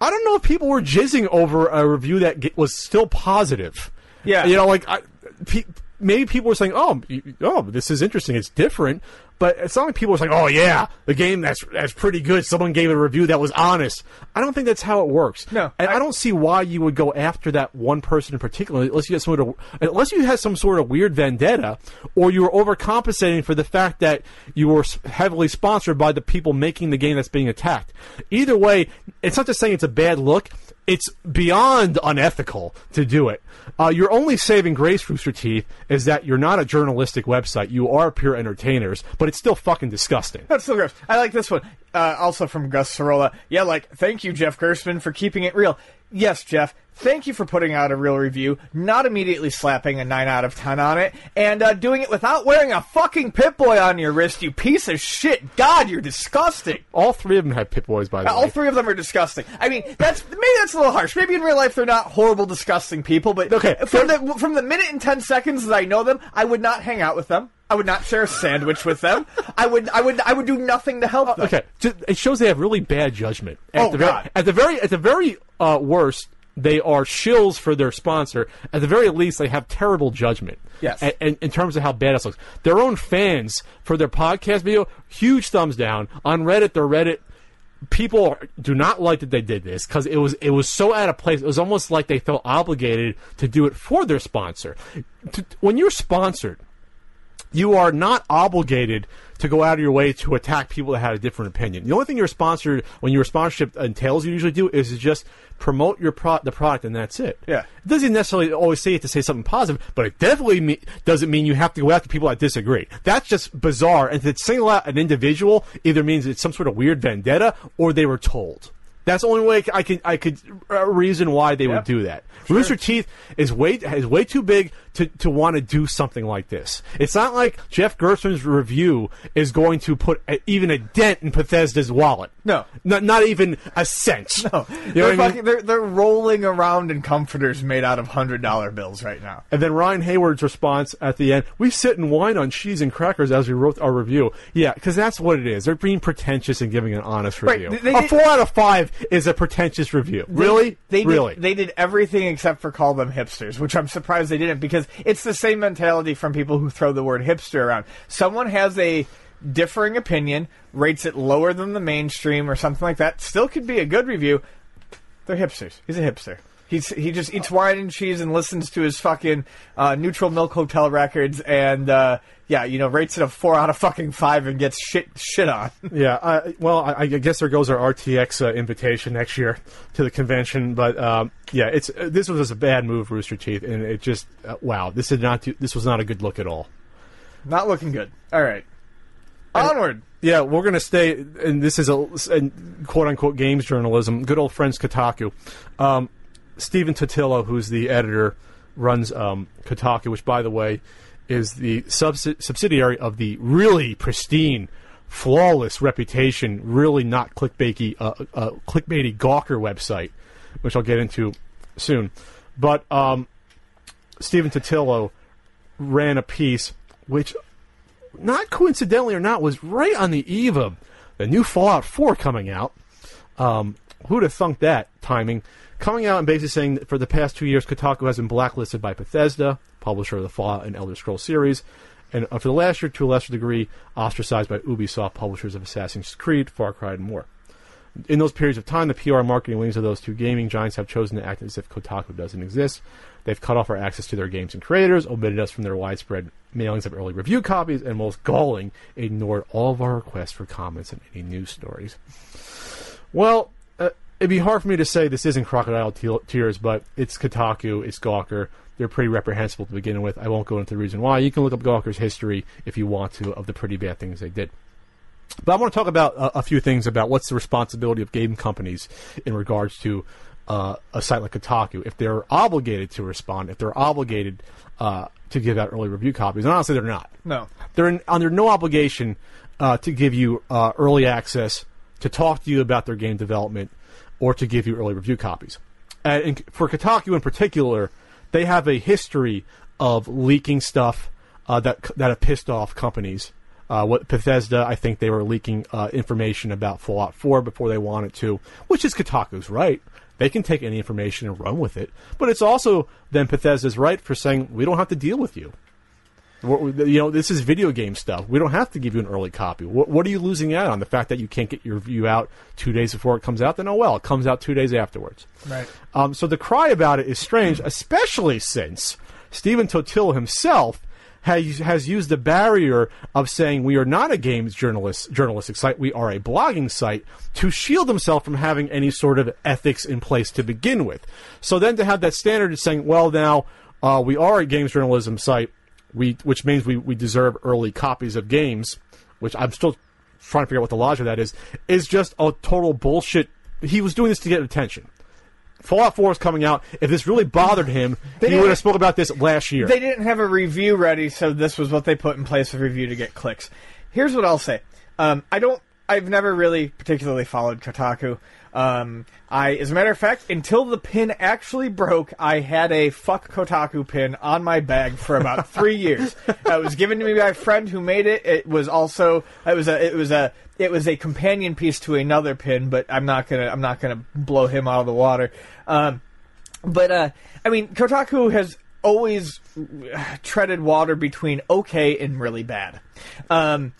I don't know if people were jizzing over a review that was still positive. Yeah. you know, like I, pe- maybe people were saying, "Oh, oh, this is interesting. It's different." But it's not like people are saying, "Oh yeah, the game that's that's pretty good." Someone gave it a review that was honest. I don't think that's how it works. No, and I, I- don't see why you would go after that one person in particular, unless you had some sort of unless you had some sort of weird vendetta, or you were overcompensating for the fact that you were heavily sponsored by the people making the game that's being attacked. Either way, it's not just saying it's a bad look. It's beyond unethical to do it. Uh, your only saving grace, Rooster Teeth, is that you're not a journalistic website. You are pure entertainers, but it's still fucking disgusting. That's still gross. I like this one. Uh, also from Gus Sorola. Yeah, like, thank you, Jeff Gerstmann, for keeping it real. Yes, Jeff. Thank you for putting out a real review, not immediately slapping a 9 out of 10 on it, and uh, doing it without wearing a fucking Pip Boy on your wrist, you piece of shit. God, you're disgusting. All three of them have Pip Boys, by the way. All three of them are disgusting. I mean, that's maybe that's a little harsh. Maybe in real life they're not horrible, disgusting people, but Okay, from the from the minute and ten seconds that I know them, I would not hang out with them. I would not share a sandwich with them. I would I would I would do nothing to help them. Okay, it shows they have really bad judgment. At Oh, the very, God. At the very, at the very uh, worst, they are shills for their sponsor. At the very least, they have terrible judgment. Yes. A- and- in terms of how bad it looks, their own fans for their podcast video, huge thumbs down on Reddit. Their Reddit people do not like that they did this because it was it was so out of place. It was almost like they felt obligated to do it for their sponsor. To, when you're sponsored, you are not obligated to go out of your way to attack people that had a different opinion. The only thing you're sponsored when your sponsorship entails you usually do is just promote your pro- the product and that's it. Yeah. It doesn't necessarily always say it to say something positive, but it definitely me- doesn't mean you have to go after people that disagree. That's just bizarre. And to single out an individual either means it's some sort of weird vendetta or they were told. That's the only way I can I could uh, reason why they would do that. Rooster Teeth is way is way too big to, to want to do something like this. It's not like Jeff Gerstmann's review is going to put a, even a dent in Bethesda's wallet. No. not not even a cent. No, You know they're, what I mean? they're they're rolling around in comforters made out of hundred dollar bills right now. And then Ryan Haywood's response at the end: "We sit and wine on cheese and crackers as we wrote our review." Yeah, because that's what it is. They're being pretentious and giving an honest Right, review. they- a four out of five is a pretentious review. really? They really? Did, they did everything except for call them hipsters, which I'm surprised they didn't because it's the same mentality from people who throw the word hipster around. Someone has a differing opinion, rates it lower than the mainstream or something like that. Still could be a good review. They're hipsters. He's a hipster. He's he just eats wine and cheese and listens to his fucking uh, neutral milk hotel records and uh, yeah, you know, rates it a four out of fucking five and gets shit shit on. Yeah, I, well, I, I guess there goes our RTX uh, invitation next year to the convention. But um, yeah, it's uh, this was just a bad move, Rooster Teeth, and it just uh, wow, this did not do, this was not a good look at all. Not looking good. All right, onward. Yeah, we're going to stay, and this is a, a quote unquote games journalism. Good old friends Kotaku. Um, Stephen Totilo, who's the editor, runs um, Kotaku, which, by the way, is the subs- subsidiary of the really pristine, flawless reputation, really not clickbaity, uh, uh, clickbaity Gawker website, which I'll get into soon. But um, Stephen Totilo ran a piece which, not coincidentally or not, was right on the eve of the new Fallout 4 coming out. Um, who'd have thunk that timing? Coming out and basically saying that for the past two years, Kotaku has been blacklisted by Bethesda, publisher of the Fallout and Elder Scrolls series, and uh, for the last year, to a lesser degree, ostracized by Ubisoft, publishers of Assassin's Creed, Far Cry, and more. In those periods of time, the PR marketing wings of those two gaming giants have chosen to act as if Kotaku doesn't exist. They've cut off our access to their games and creators, omitted us from their widespread mailings of early review copies, and most galling, ignored all of our requests for comments and any news stories. Well, it'd be hard for me to say this isn't crocodile te- tears, but it's Kotaku, it's Gawker. They're pretty reprehensible to begin with. I won't go into the reason why. You can look up Gawker's history if you want to of the pretty bad things they did. But I want to talk about a, a few things about what's the responsibility of game companies in regards to uh, a site like Kotaku. If they're obligated to respond, if they're obligated uh, to give out early review copies, and honestly, they're not. No. They're in, under no obligation uh, to give you uh, early access, to talk to you about their game development, or to give you early review copies. And for Kotaku in particular, they have a history of leaking stuff uh, that that have pissed off companies. Uh, what Bethesda, I think they were leaking uh, information about Fallout 4 before they wanted to, which is Kotaku's right. They can take any information and run with it, but it's also then Bethesda's right for saying we don't have to deal with you. You know, this is video game stuff. We don't have to give you an early copy. What, what are you losing out on? The fact that you can't get your review out two days before it comes out? Then oh well, it comes out two days afterwards. Right. Um, so the cry about it is strange, especially since Stephen Totilo himself has has used the barrier of saying we are not a games journalist journalistic site, we are a blogging site to shield himself from having any sort of ethics in place to begin with. So then to have that standard of saying, well, now uh, we are a games journalism site, we which means we, we deserve early copies of games, which I'm still trying to figure out what the logic of that is, is just a total bullshit. He was doing this to get attention. Fallout 4 is coming out. If this really bothered him, he would have spoke about this last year. They didn't have a review ready, so this was what they put in place of review to get clicks. Here's what I'll say. Um, I don't. I've never really particularly followed Kotaku. Um, I, as a matter of fact, until the pin actually broke, I had a fuck Kotaku pin on my bag for about three years. It was given to me by a friend who made it. It was also it was a it was a it was a companion piece to another pin, but I'm not gonna I'm not gonna blow him out of the water. Um, but uh, I mean, Kotaku has always treaded water between okay and really bad. Um,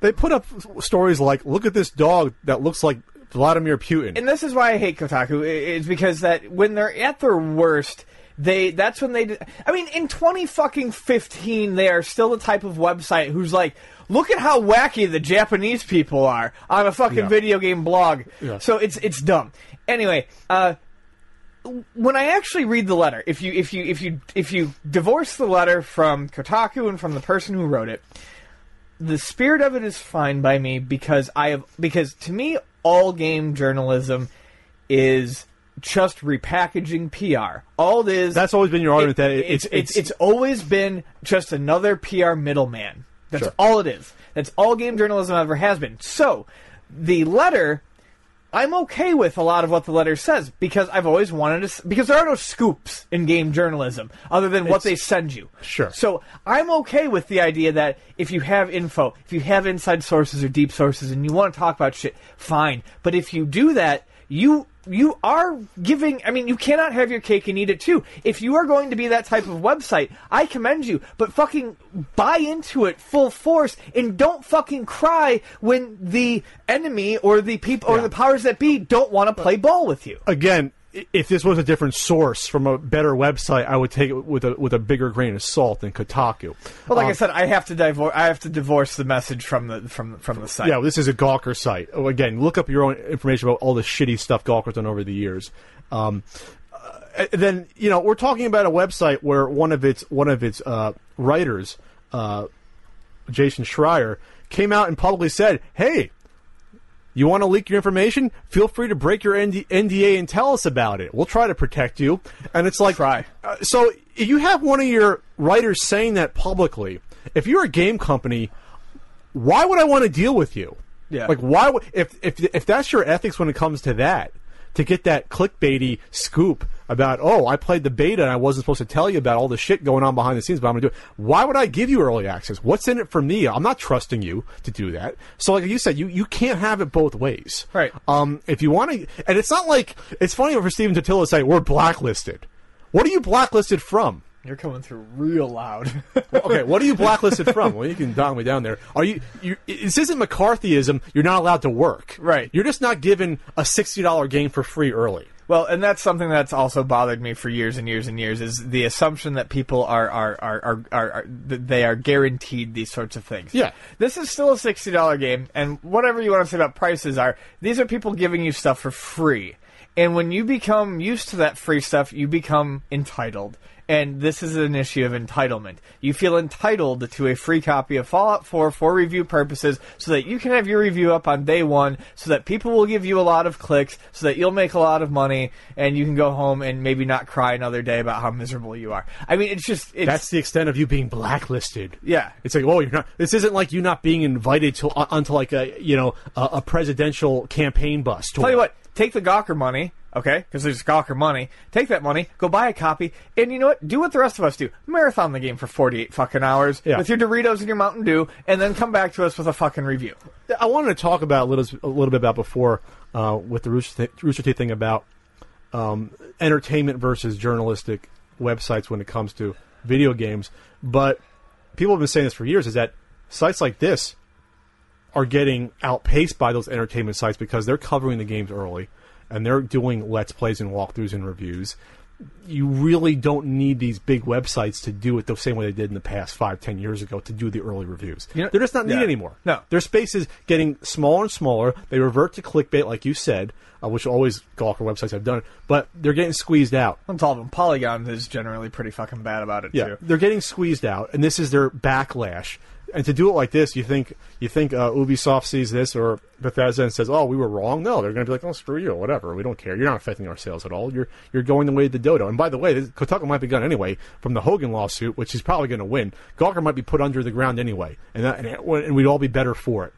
they put up stories like, "Look at this dog that looks like Vladimir Putin." and this is why I hate Kotaku. Is because that when they're at their worst, they that's when they. I mean, in twenty fucking fifteen, they are still the type of website who's like, look at how wacky the Japanese people are on a fucking Yeah. video game blog. Yeah. So it's it's dumb. Anyway, uh, when I actually read the letter, if you if you if you if you divorce the letter from Kotaku and from the person who wrote it, the spirit of it is fine by me because I have because to me all game journalism is just repackaging PR. All it is That's always been your argument that it- it's, it's- it's it's always been just another PR middleman. That's Sure. all it is. That's all game journalism ever has been. So the letter I'm okay with a lot of what the letter says because I've always wanted to. Because there are no scoops in game journalism other than what It's- they send you. Sure. So I'm okay with the idea that if you have info, if you have inside sources or deep sources, and you want to talk about shit, fine. But if you do that, you you are giving I mean you cannot have your cake and eat it too. If you are going to be that type of website, I commend you, but fucking buy into it full force and don't fucking cry when the enemy or the people or the powers that be don't want to play ball with you. again, if this was a different source from a better website, I would take it with a with a bigger grain of salt than Kotaku. But like I Um, said, I have to divorce I have to divorce the message from the from from the site. Yeah, this is a Gawker site. Oh, again, look up your own information about all the shitty stuff Gawker's done over the years. Um, uh, then you know we're talking about a website where one of its one of its uh, writers, uh, Jason Schreier, came out and publicly said, "Hey, you want to leak your information? Feel free to break your ND- NDA and tell us about it. We'll try to protect you." And it's like, Try. Uh, so if you have one of your writers saying that publicly, if you're a game company, why would I want to deal with you? Yeah. Like why would if if if that's your ethics when it comes to that, to get that clickbaity scoop about oh I played the beta and I wasn't supposed to tell you about all the shit going on behind the scenes, but I'm gonna do it. Why would I give you early access? What's in it for me? I'm not trusting you to do that. So like you said, you you can't have it both ways. Right. Um. If you want to, and it's not like it's funny for Stephen Totilo to say we're blacklisted. What are you blacklisted from? You're coming through real loud. okay, what are you blacklisted from? Well, you can dog me down there. Are you? you this isn't McCarthyism. You're not allowed to work. Right. You're just not given a sixty dollar game for free early. Well, and that's something that's also bothered me for years and years and years is the assumption that people are are are are, are, are they are guaranteed these sorts of things. Yeah. This is still a sixty dollar game, and whatever you want to say about prices are these are people giving you stuff for free. And when you become used to that free stuff, you become entitled. And this is an issue of entitlement. You feel entitled to a free copy of Fallout 4 for review purposes so that you can have your review up on day one, so that people will give you a lot of clicks, so that you'll make a lot of money, and you can go home and maybe not cry another day about how miserable you are. I mean, it's just. It's, That's the extent of you being blacklisted. Yeah. It's like, oh, you're not. This isn't like you not being invited to uh, onto like a you know a, a presidential campaign bus. Tour. Tell you what, take the Gawker money, okay? Because there's Gawker money. Take that money, go buy a copy, and you know what? Do what the rest of us do. Marathon the game for 48 fucking hours Yeah. with your Doritos and your Mountain Dew, and then come back to us with a fucking review. I wanted to talk about a little, a little bit about before uh, with the Rooster, Th- Rooster Teeth thing about um, entertainment versus journalistic websites when it comes to video games. But people have been saying this for years: is that sites like this are getting outpaced by those entertainment sites because they're covering the games early and they're doing let's plays and walkthroughs and reviews. You really don't need these big websites to do it the same way they did in the past five, ten years ago to do the early reviews. You know- they're just not needed Yeah. anymore. No. Their space is getting smaller and smaller. They revert to clickbait, like you said, uh, which always Gawker websites have done. But they're getting squeezed out. That's all of them. Polygon is generally pretty fucking bad about it, Yeah, too. they're getting squeezed out, and this is their backlash. And to do it like this, you think you think uh, Ubisoft sees this or Bethesda and says, "Oh, we were wrong." No, they're going to be like, "Oh, screw you, whatever. We don't care. You're not affecting our sales at all. You're you're going the way of the dodo." And by the way, Kotaku might be gone anyway from the Hogan lawsuit, which he's probably going to win. Gawker might be put under the ground anyway, and that, and, it, and we'd all be better for it.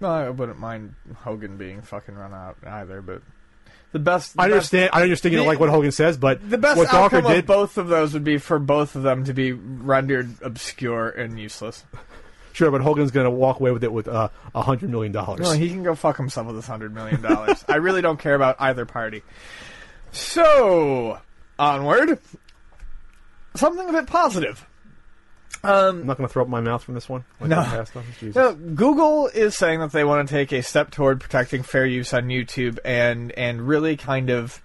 No, I wouldn't mind Hogan being fucking run out either, but the best. the I best- understand. I understand you don't like what Hogan says, but The best what outcome Gawker did. of both of those would be for both of them to be rendered obscure and useless. Sure, but Hogan's going to walk away with it with uh, a hundred million dollars. No, he can go fuck himself with his hundred million dollars. I really don't care about either party. So onward, something a bit positive. I'm not going to throw up my mouth from this one. Like No. the past. Jesus. Now, Google is saying that they want to take a step toward protecting fair use on YouTube and and really kind of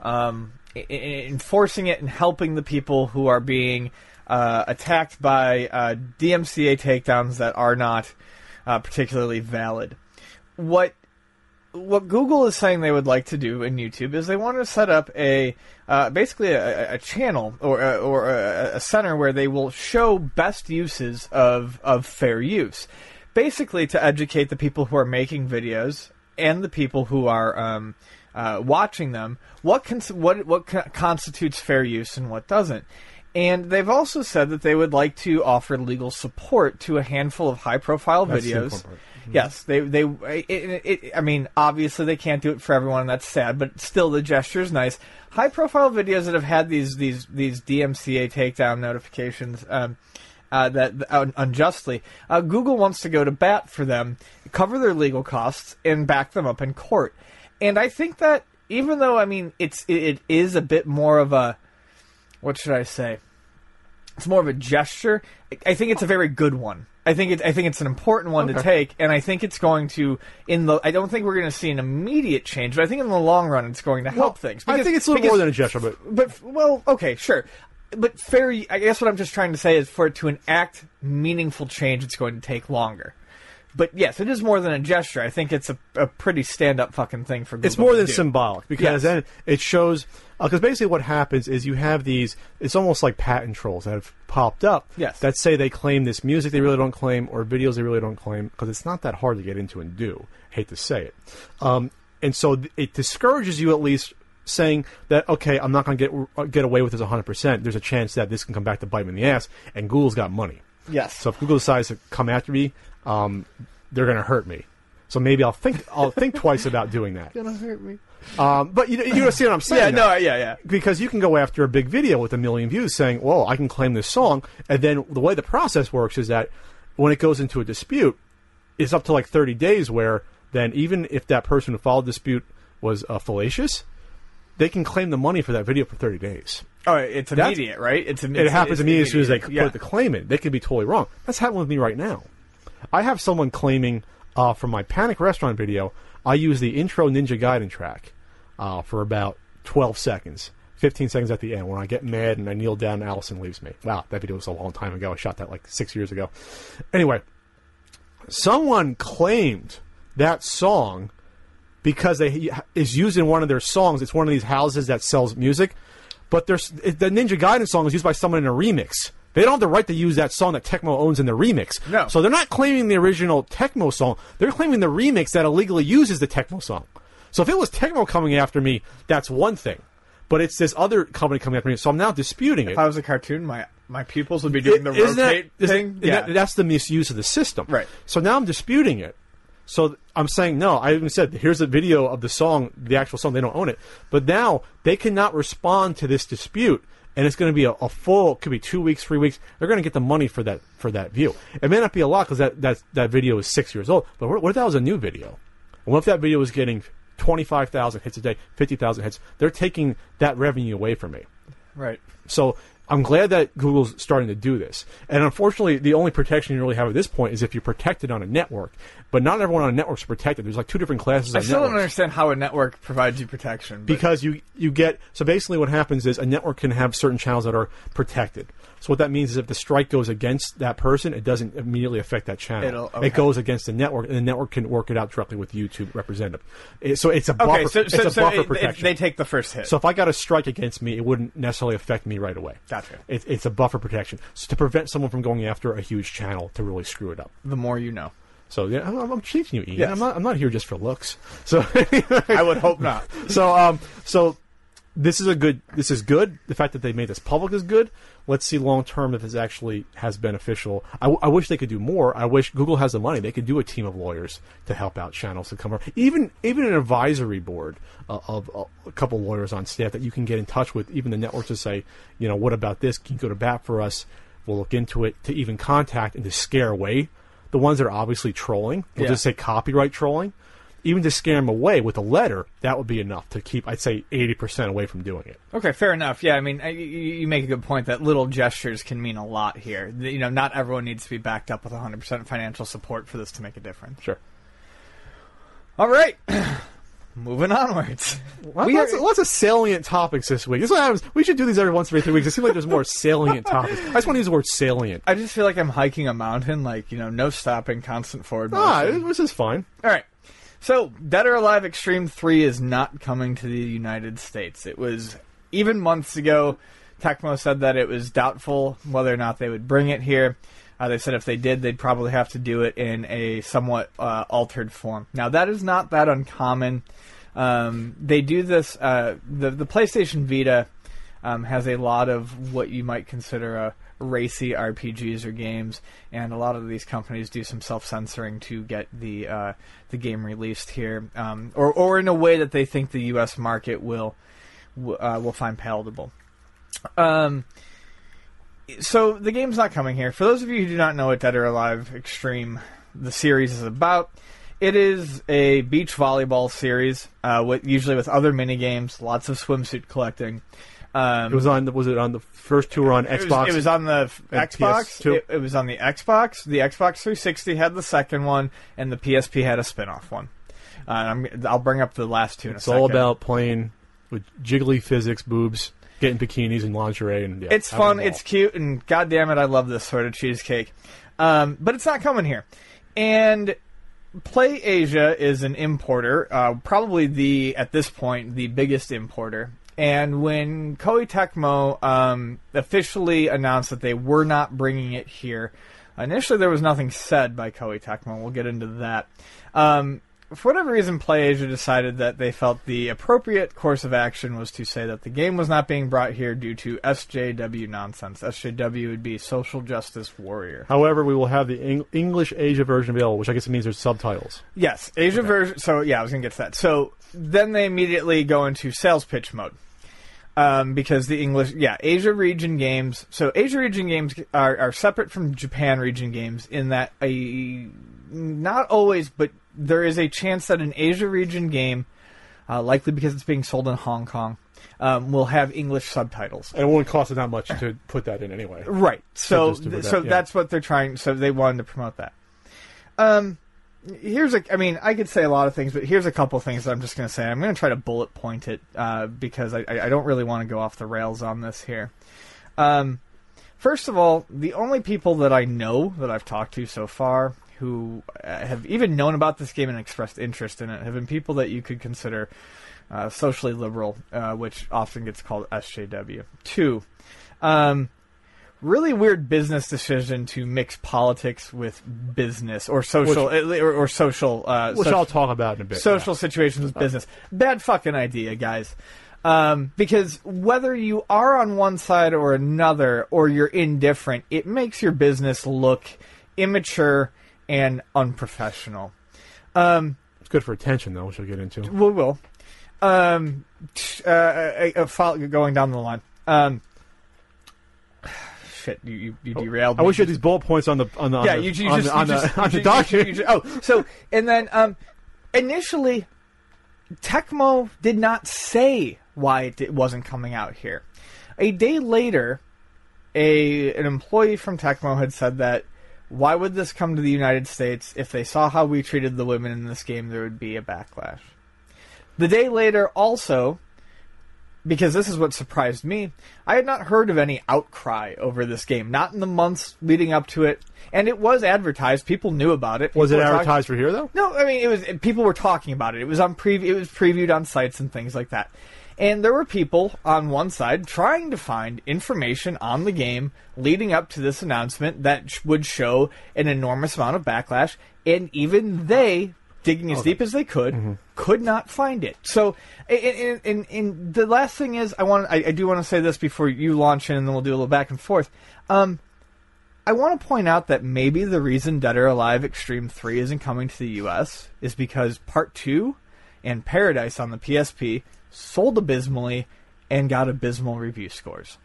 um, enforcing it and helping the people who are being uh, attacked by uh, DMCA takedowns that are not uh, particularly valid. What what Google is saying they would like to do in YouTube is they want to set up a uh, basically a, a channel or a, or a, a center where they will show best uses of of fair use, basically to educate the people who are making videos and the people who are um, uh, watching them what cons- what what co- constitutes fair use and what doesn't. And they've also said that they would like to offer legal support to a handful of high profile That's videos. Part. Yes, they they. It, it, I mean, obviously they can't do it for everyone, and that's sad. But still, the gesture is nice. High profile videos that have had these these these DMCA takedown notifications. Um, uh, that un- unjustly, uh, Google wants to go to bat for them, cover their legal costs, and back them up in court. and I think that even though I mean it's it, it is a bit more of a what should I say? It's more of a gesture. I think it's a very good one. I think it, I think it's an important one to take, and I think it's going to in the. I don't think we're going to see an immediate change, but I think in the long run it's going to help things. I think it's a little because- more than a gesture, but but well, okay, sure. But fair, I guess what I'm just trying to say is for it to enact meaningful change, it's going to take longer. But yes, it is more than a gesture. I think it's a, a pretty stand-up fucking thing for. Google it's more than do. symbolic because Yes. then it shows because basically what happens is you have these it's almost like patent trolls that have popped up Yes. that say they claim this music they really don't claim or videos they really don't claim because it's not that hard to get into and do hate to say it um, and so th- it discourages you at least saying that okay i'm not going to get get away with this 100% there's a chance that this can come back to bite me in the ass and google's got money Yes. so if Google decides to come after me, um, they're going to hurt me. So maybe I'll think I'll think twice about doing that. gonna hurt me. Um, but you you don't see what I'm saying? Yeah. No. Yeah. Yeah. because you can go after a big video with a million views saying, "Well, I can claim this song," and then the way the process works is that when it goes into a dispute, it's up to like 30 days. Where then even if that person who filed the dispute was uh, fallacious, they can claim the money for that video for 30 days. Oh, it's That's- immediate, right? It's immediate. It it's- happens it's immediately as soon as they immediate. put the claim in. They could be totally wrong. That's happening with me right now. I have someone claiming uh, from my Panic Restaurant video, I use the intro Ninja Gaiden track uh, for about 12 seconds. 15 seconds at the end when I get mad and I kneel down and Allison leaves me. Wow, that video was a long time ago. I shot that like six years ago. Anyway, someone claimed that song because they is used in one of their songs. It's one of these houses that sells music, but there's the Ninja Gaiden song is used by someone in a remix. They don't have the right to use that song that Tecmo owns in the remix. No. So they're not claiming the original Tecmo song. They're claiming the remix that illegally uses the Tecmo song. So if it was Tecmo coming after me, that's one thing. But it's this other company coming after me. So I'm now disputing it. If I was a cartoon, my my pupils would be doing the Isn't that- rotate isn't- thing. that- that's the misuse of the system. Right. So now I'm disputing it. So I'm saying no. I even said here's a video of the song, the actual song. They don't own it, but now they cannot respond to this dispute, and it's going to be a, a full. Could be two weeks, three weeks. They're going to get the money for that for that view. It may not be a lot because that, that that video is six years old. But what, what if that was a new video? And what if that video was getting twenty five thousand hits a day, fifty thousand hits? They're taking that revenue away from me. right. So I'm glad that Google's starting to do this. And unfortunately, the only protection you really have at this point is if you protect it on a network. But not everyone on a network's protected. There's like two different classes I still don't understand how a network provides you protection. but- Because you you get so basically what happens is a network can have certain channels that are protected. So what that means is if the strike goes against that person, it doesn't immediately affect that channel. It'll- okay. It goes against the network, and the network can work it out directly with YouTube representative. It- so it's a buffer. okay, so, it's so, a so buffer it- it- protection. they take the first hit. So if I got a strike against me, it wouldn't necessarily affect me right away. Gotcha. It, it's a buffer protection so to prevent someone from going after a huge channel to really screw it up. the more you know. So yeah, I'm, I'm teaching you, Ian. Yes. I'm not. I'm not here just for looks. So I would hope not. so um so this is a good. This is good. The fact that they made this public is good. Let's see long term if this actually has beneficial. I, w- I wish they could do more. I wish Google has the money. They could do a team of lawyers to help out channels to come up. Even even an advisory board uh, of uh, a couple lawyers on staff that you can get in touch with. Even the networks to say, you know, what about this? Can you go to bat for us? We'll look into it. To even contact and to scare away the ones that are obviously trolling. We'll Yeah. just say copyright trolling even to scare them away with a letter, that would be enough to keep, I'd say, 80% away from doing it. Okay, fair enough. Yeah, I mean, I- you, you make a good point that little gestures can mean a lot here. You know, not everyone needs to be backed up with 100% financial support for this to make a difference. Sure. All right, moving onwards. We lots, are- of, lots of salient topics this week. This is what happens. We should do these every once every three weeks. It seems like there's more salient topics. I just want to use the word salient. I just feel like I'm hiking a mountain, like you know, no stopping, constant forward Ah, this is fine. All right. So, Dead or Alive Extreme 3 is not coming to the United States. It was, even months ago, Tecmo said that it was doubtful whether or not they would bring it here. Uh, they said if they did, they'd probably have to do it in a somewhat uh, altered form. Now, that is not that uncommon. Um, they do this, uh, the, the PlayStation Vita um, has a lot of what you might consider a racy RPGs or games, and a lot of these companies do some self-censoring to get the uh, the game released here, um, or or in a way that they think the U.S. market will uh, will find palatable. Um, so the game's not coming here. For those of you who do not know what Dead or Alive Extreme, the series is about, It is a beach volleyball series, uh, with, usually with other mini games, lots of swimsuit collecting. Um, It was on. the- Was it on the first two on it was- Xbox? It was, on the Xbox. It, it was on the Xbox. The Xbox 360 had the second one, and the PSP had a spin-off one. Uh, I'm, I'll bring up the last two. In It's a second. all about playing with jiggly physics, boobs, getting bikinis and lingerie, and yeah, It's fun. It's cute, and goddamn it, I love this sort of cheesecake. Um, but it's not coming here. And Play Asia is an importer, uh, probably the at this point the biggest importer. And when Koei Tecmo um, officially announced that they were not bringing it here, initially there was nothing said by Koei Tecmo. We'll get into that. Um, for whatever reason, PlayAsia decided that they felt the appropriate course of action was to say that the game was not being brought here due to SJW nonsense. SJW would be Social Justice Warrior. However, we will have the Eng- English Asia version available, which I guess it means there's subtitles. Yes, Asia version. So yeah, I was gonna get to that. So then they immediately go into sales pitch mode. Um, because the English, yeah, Asia region games. So Asia region games are, are separate from Japan region games in that a not always, but there is a chance that an Asia region game, uh, likely because it's being sold in Hong Kong, um, will have English subtitles. And it won't cost that much to put that in anyway. Right. So, to th- so yeah. that's what they're trying. So they wanted to promote that. Um, here's a. I mean, I could say a lot of things, but here's a couple things that I'm just going to say. I'm going to try to bullet point it uh, because I, I I don't really want to go off the rails on this here. Um, first of all, the only people that I know that I've talked to so far who uh, have even known about this game and expressed interest in it have been people that you could consider uh, socially liberal, uh, which often gets called SJW. Two, um, really weird business decision to mix politics with business or social or, or social uh, Which I'll talk about in a bit. social situations with business. Bad fucking idea, guys. Um, because whether you are on one side or another, or you're indifferent, it makes your business look immature and unprofessional. Um, It's good for attention, though, which I'll get into. we will. Um, uh, uh, uh, going down the line. Um, shit, you you, you derailed. I me. wish you had these bullet points on the on the yeah, on the, you, you on just the, on the, on the ju- you ju- document. oh, so and then um, initially, Tecmo did not say why it di- wasn't coming out here. A day later, a an employee from Tecmo had said that why would this come to the United States if they saw how we treated the women in this game there would be a backlash. The day later also because this is what surprised me. I had not heard of any outcry over this game, not in the months leading up to it, and it was advertised. People knew about it. Was it People were talking- advertised for here though? no, I mean it was. People were talking about it. It was on preview. It was previewed on sites and things like that. And there were people on one side trying to find information on the game leading up to this announcement that would show an enormous amount of backlash, and even they, digging as deep as they could, could not find it. So, and, and, and the last thing is, I want, I, I do want to say this before you launch in, and then we'll do a little back and forth. Um, I want to point out that maybe the reason Dead or Alive Extreme 3 isn't coming to the US is because Part 2 and Paradise on the PSP sold abysmally and got abysmal review scores.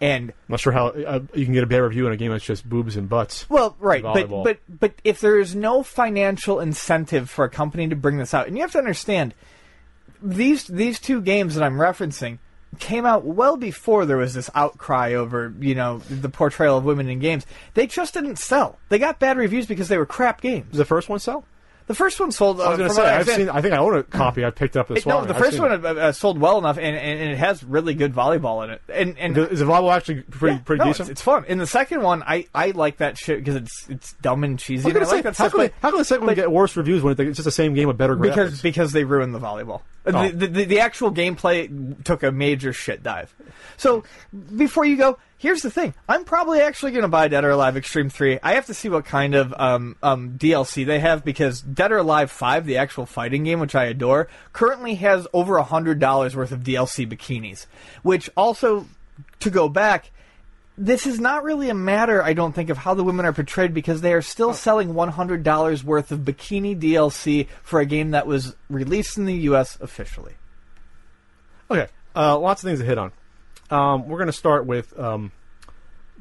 And I'm not sure how uh, you can get a bad review in a game that's just boobs and butts. well, right, but but but if there is no financial incentive for a company to bring this out, and you have to understand these these two games that I'm referencing came out well before there was this outcry over you know the portrayal of women in games. They just didn't sell. They got bad reviews because they were crap games. Does the first one sell? The first one sold. Uh, I was going to say I I've seen. I think I own a copy. I picked up this it- no, the first one uh, uh, sold well enough, and, and, and it has really good volleyball in it. And and Is the volleyball actually pretty yeah, pretty no, decent? It's, it's fun. In the second one, I, I like that shit because it's it's dumb and cheesy. And I say, like that how stuff, come, but- how come the second one get worse reviews when it's just the same game with better graphics? because because they ruined the volleyball. Uh, Oh. The, the, the actual gameplay took a major shit dive. So before you go, here's the thing: I'm probably actually going to buy Dead or Alive Extreme Three. I have to see what kind of um, um, DLC they have because Dead or Alive Five, the actual fighting game, which I adore, currently has over a hundred dollars worth of DLC bikinis, which also to go back this is not really a matter, I don't think, of how the women are portrayed because they are still selling $100 worth of bikini DLC for a game that was released in the U.S. officially. Okay, uh, lots of things to hit on. Um, we're going to start with um,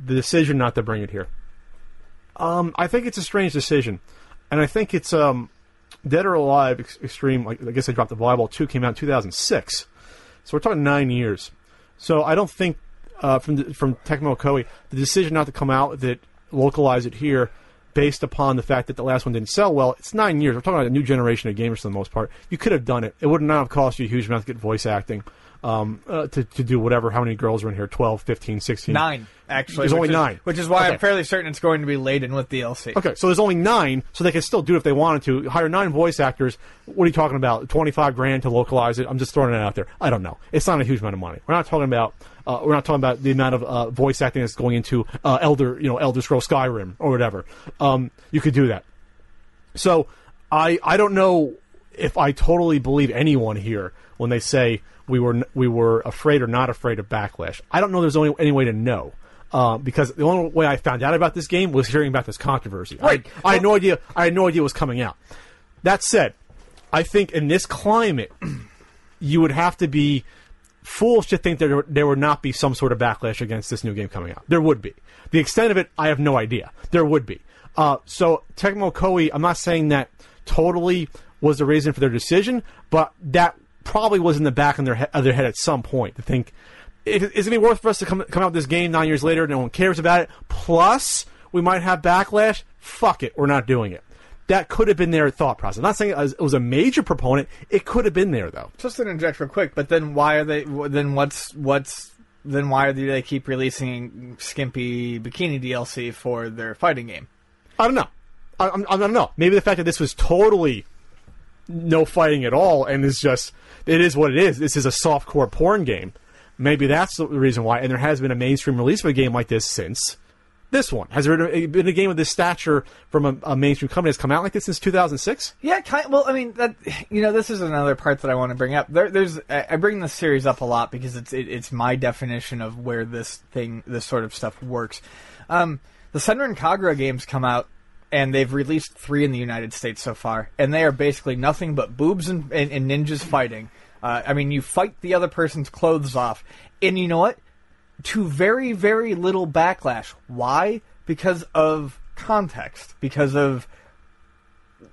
the decision not to bring it here. Um, I think it's a strange decision, and I think it's um, Dead or Alive Ex- Extreme, like I guess I dropped the volleyball two came out in 2006, so we're talking nine years. So I don't think uh, from the, from Tecmo Koei the decision not to come out with it, localize it here, based upon the fact that the last one didn't sell well. It's nine years. We're talking about a new generation of gamers for the most part. You could have done it. It would not have cost you a huge amount to get voice acting. Um, uh, to, to do whatever, how many girls are in here? 12, 15, 16? Nine, actually. There's only is- nine. Which is why I'm fairly certain it's going to be laden with DLC. Okay, so there's only nine, so they can still do it if they wanted to. Hire nine voice actors. What are you talking about? Twenty-five grand to localize it? I'm just throwing it out there. I don't know. It's not a huge amount of money. We're not talking about. Uh, we're not talking about the amount of uh, voice acting that's going into uh, Elder, you know, Elder Scroll Skyrim or whatever. Um, you could do that. So I I don't know if I totally believe anyone here when they say we were we were afraid or not afraid of backlash. I don't know. There's only any way to know. Uh, because the only way I found out about this game was hearing about this controversy. Right. I, I had no idea. I had no idea it was coming out. That said, I think in this climate, you would have to be foolish to think that there, there would not be some sort of backlash against this new game coming out. There would be. The extent of it, I have no idea. There would be. Uh, so Tecmo Koei, I'm not saying that totally was the reason for their decision, but that probably was in the back of their, he- of their head at some point to think, is it worth for us to come come out with this game nine years later? No one cares about it. Plus, we might have backlash. Fuck it, we're not doing it. That could have been their thought process. I'm not saying it was- it was a major proponent. It could have been there though. Just to interject real quick, but then why are they? Then what's what's? Then why do they keep releasing skimpy bikini DLC for their fighting game? I don't know. I, I'm- I don't know. Maybe the fact that this was totally no fighting at all, and it's just it is what it is. This is a soft core porn game. Maybe that's the reason why. And there has been a mainstream release of a game like this since this one. Has there been a game of this stature from a, a mainstream company that's come out like this since 2006? Yeah, kind. Well, I mean, that you know, this is another part that I want to bring up. There, there's, I I bring this series up a lot because it's it, it's my definition of where this thing, this sort of stuff works. Um, the Senran Kagura games come out, and they've released three in the United States so far, and they are basically nothing but boobs and, and, and ninjas fighting. Uh, I mean, you fight the other person's clothes off, and you know what? to very very little backlash. Why? Because of context. Because of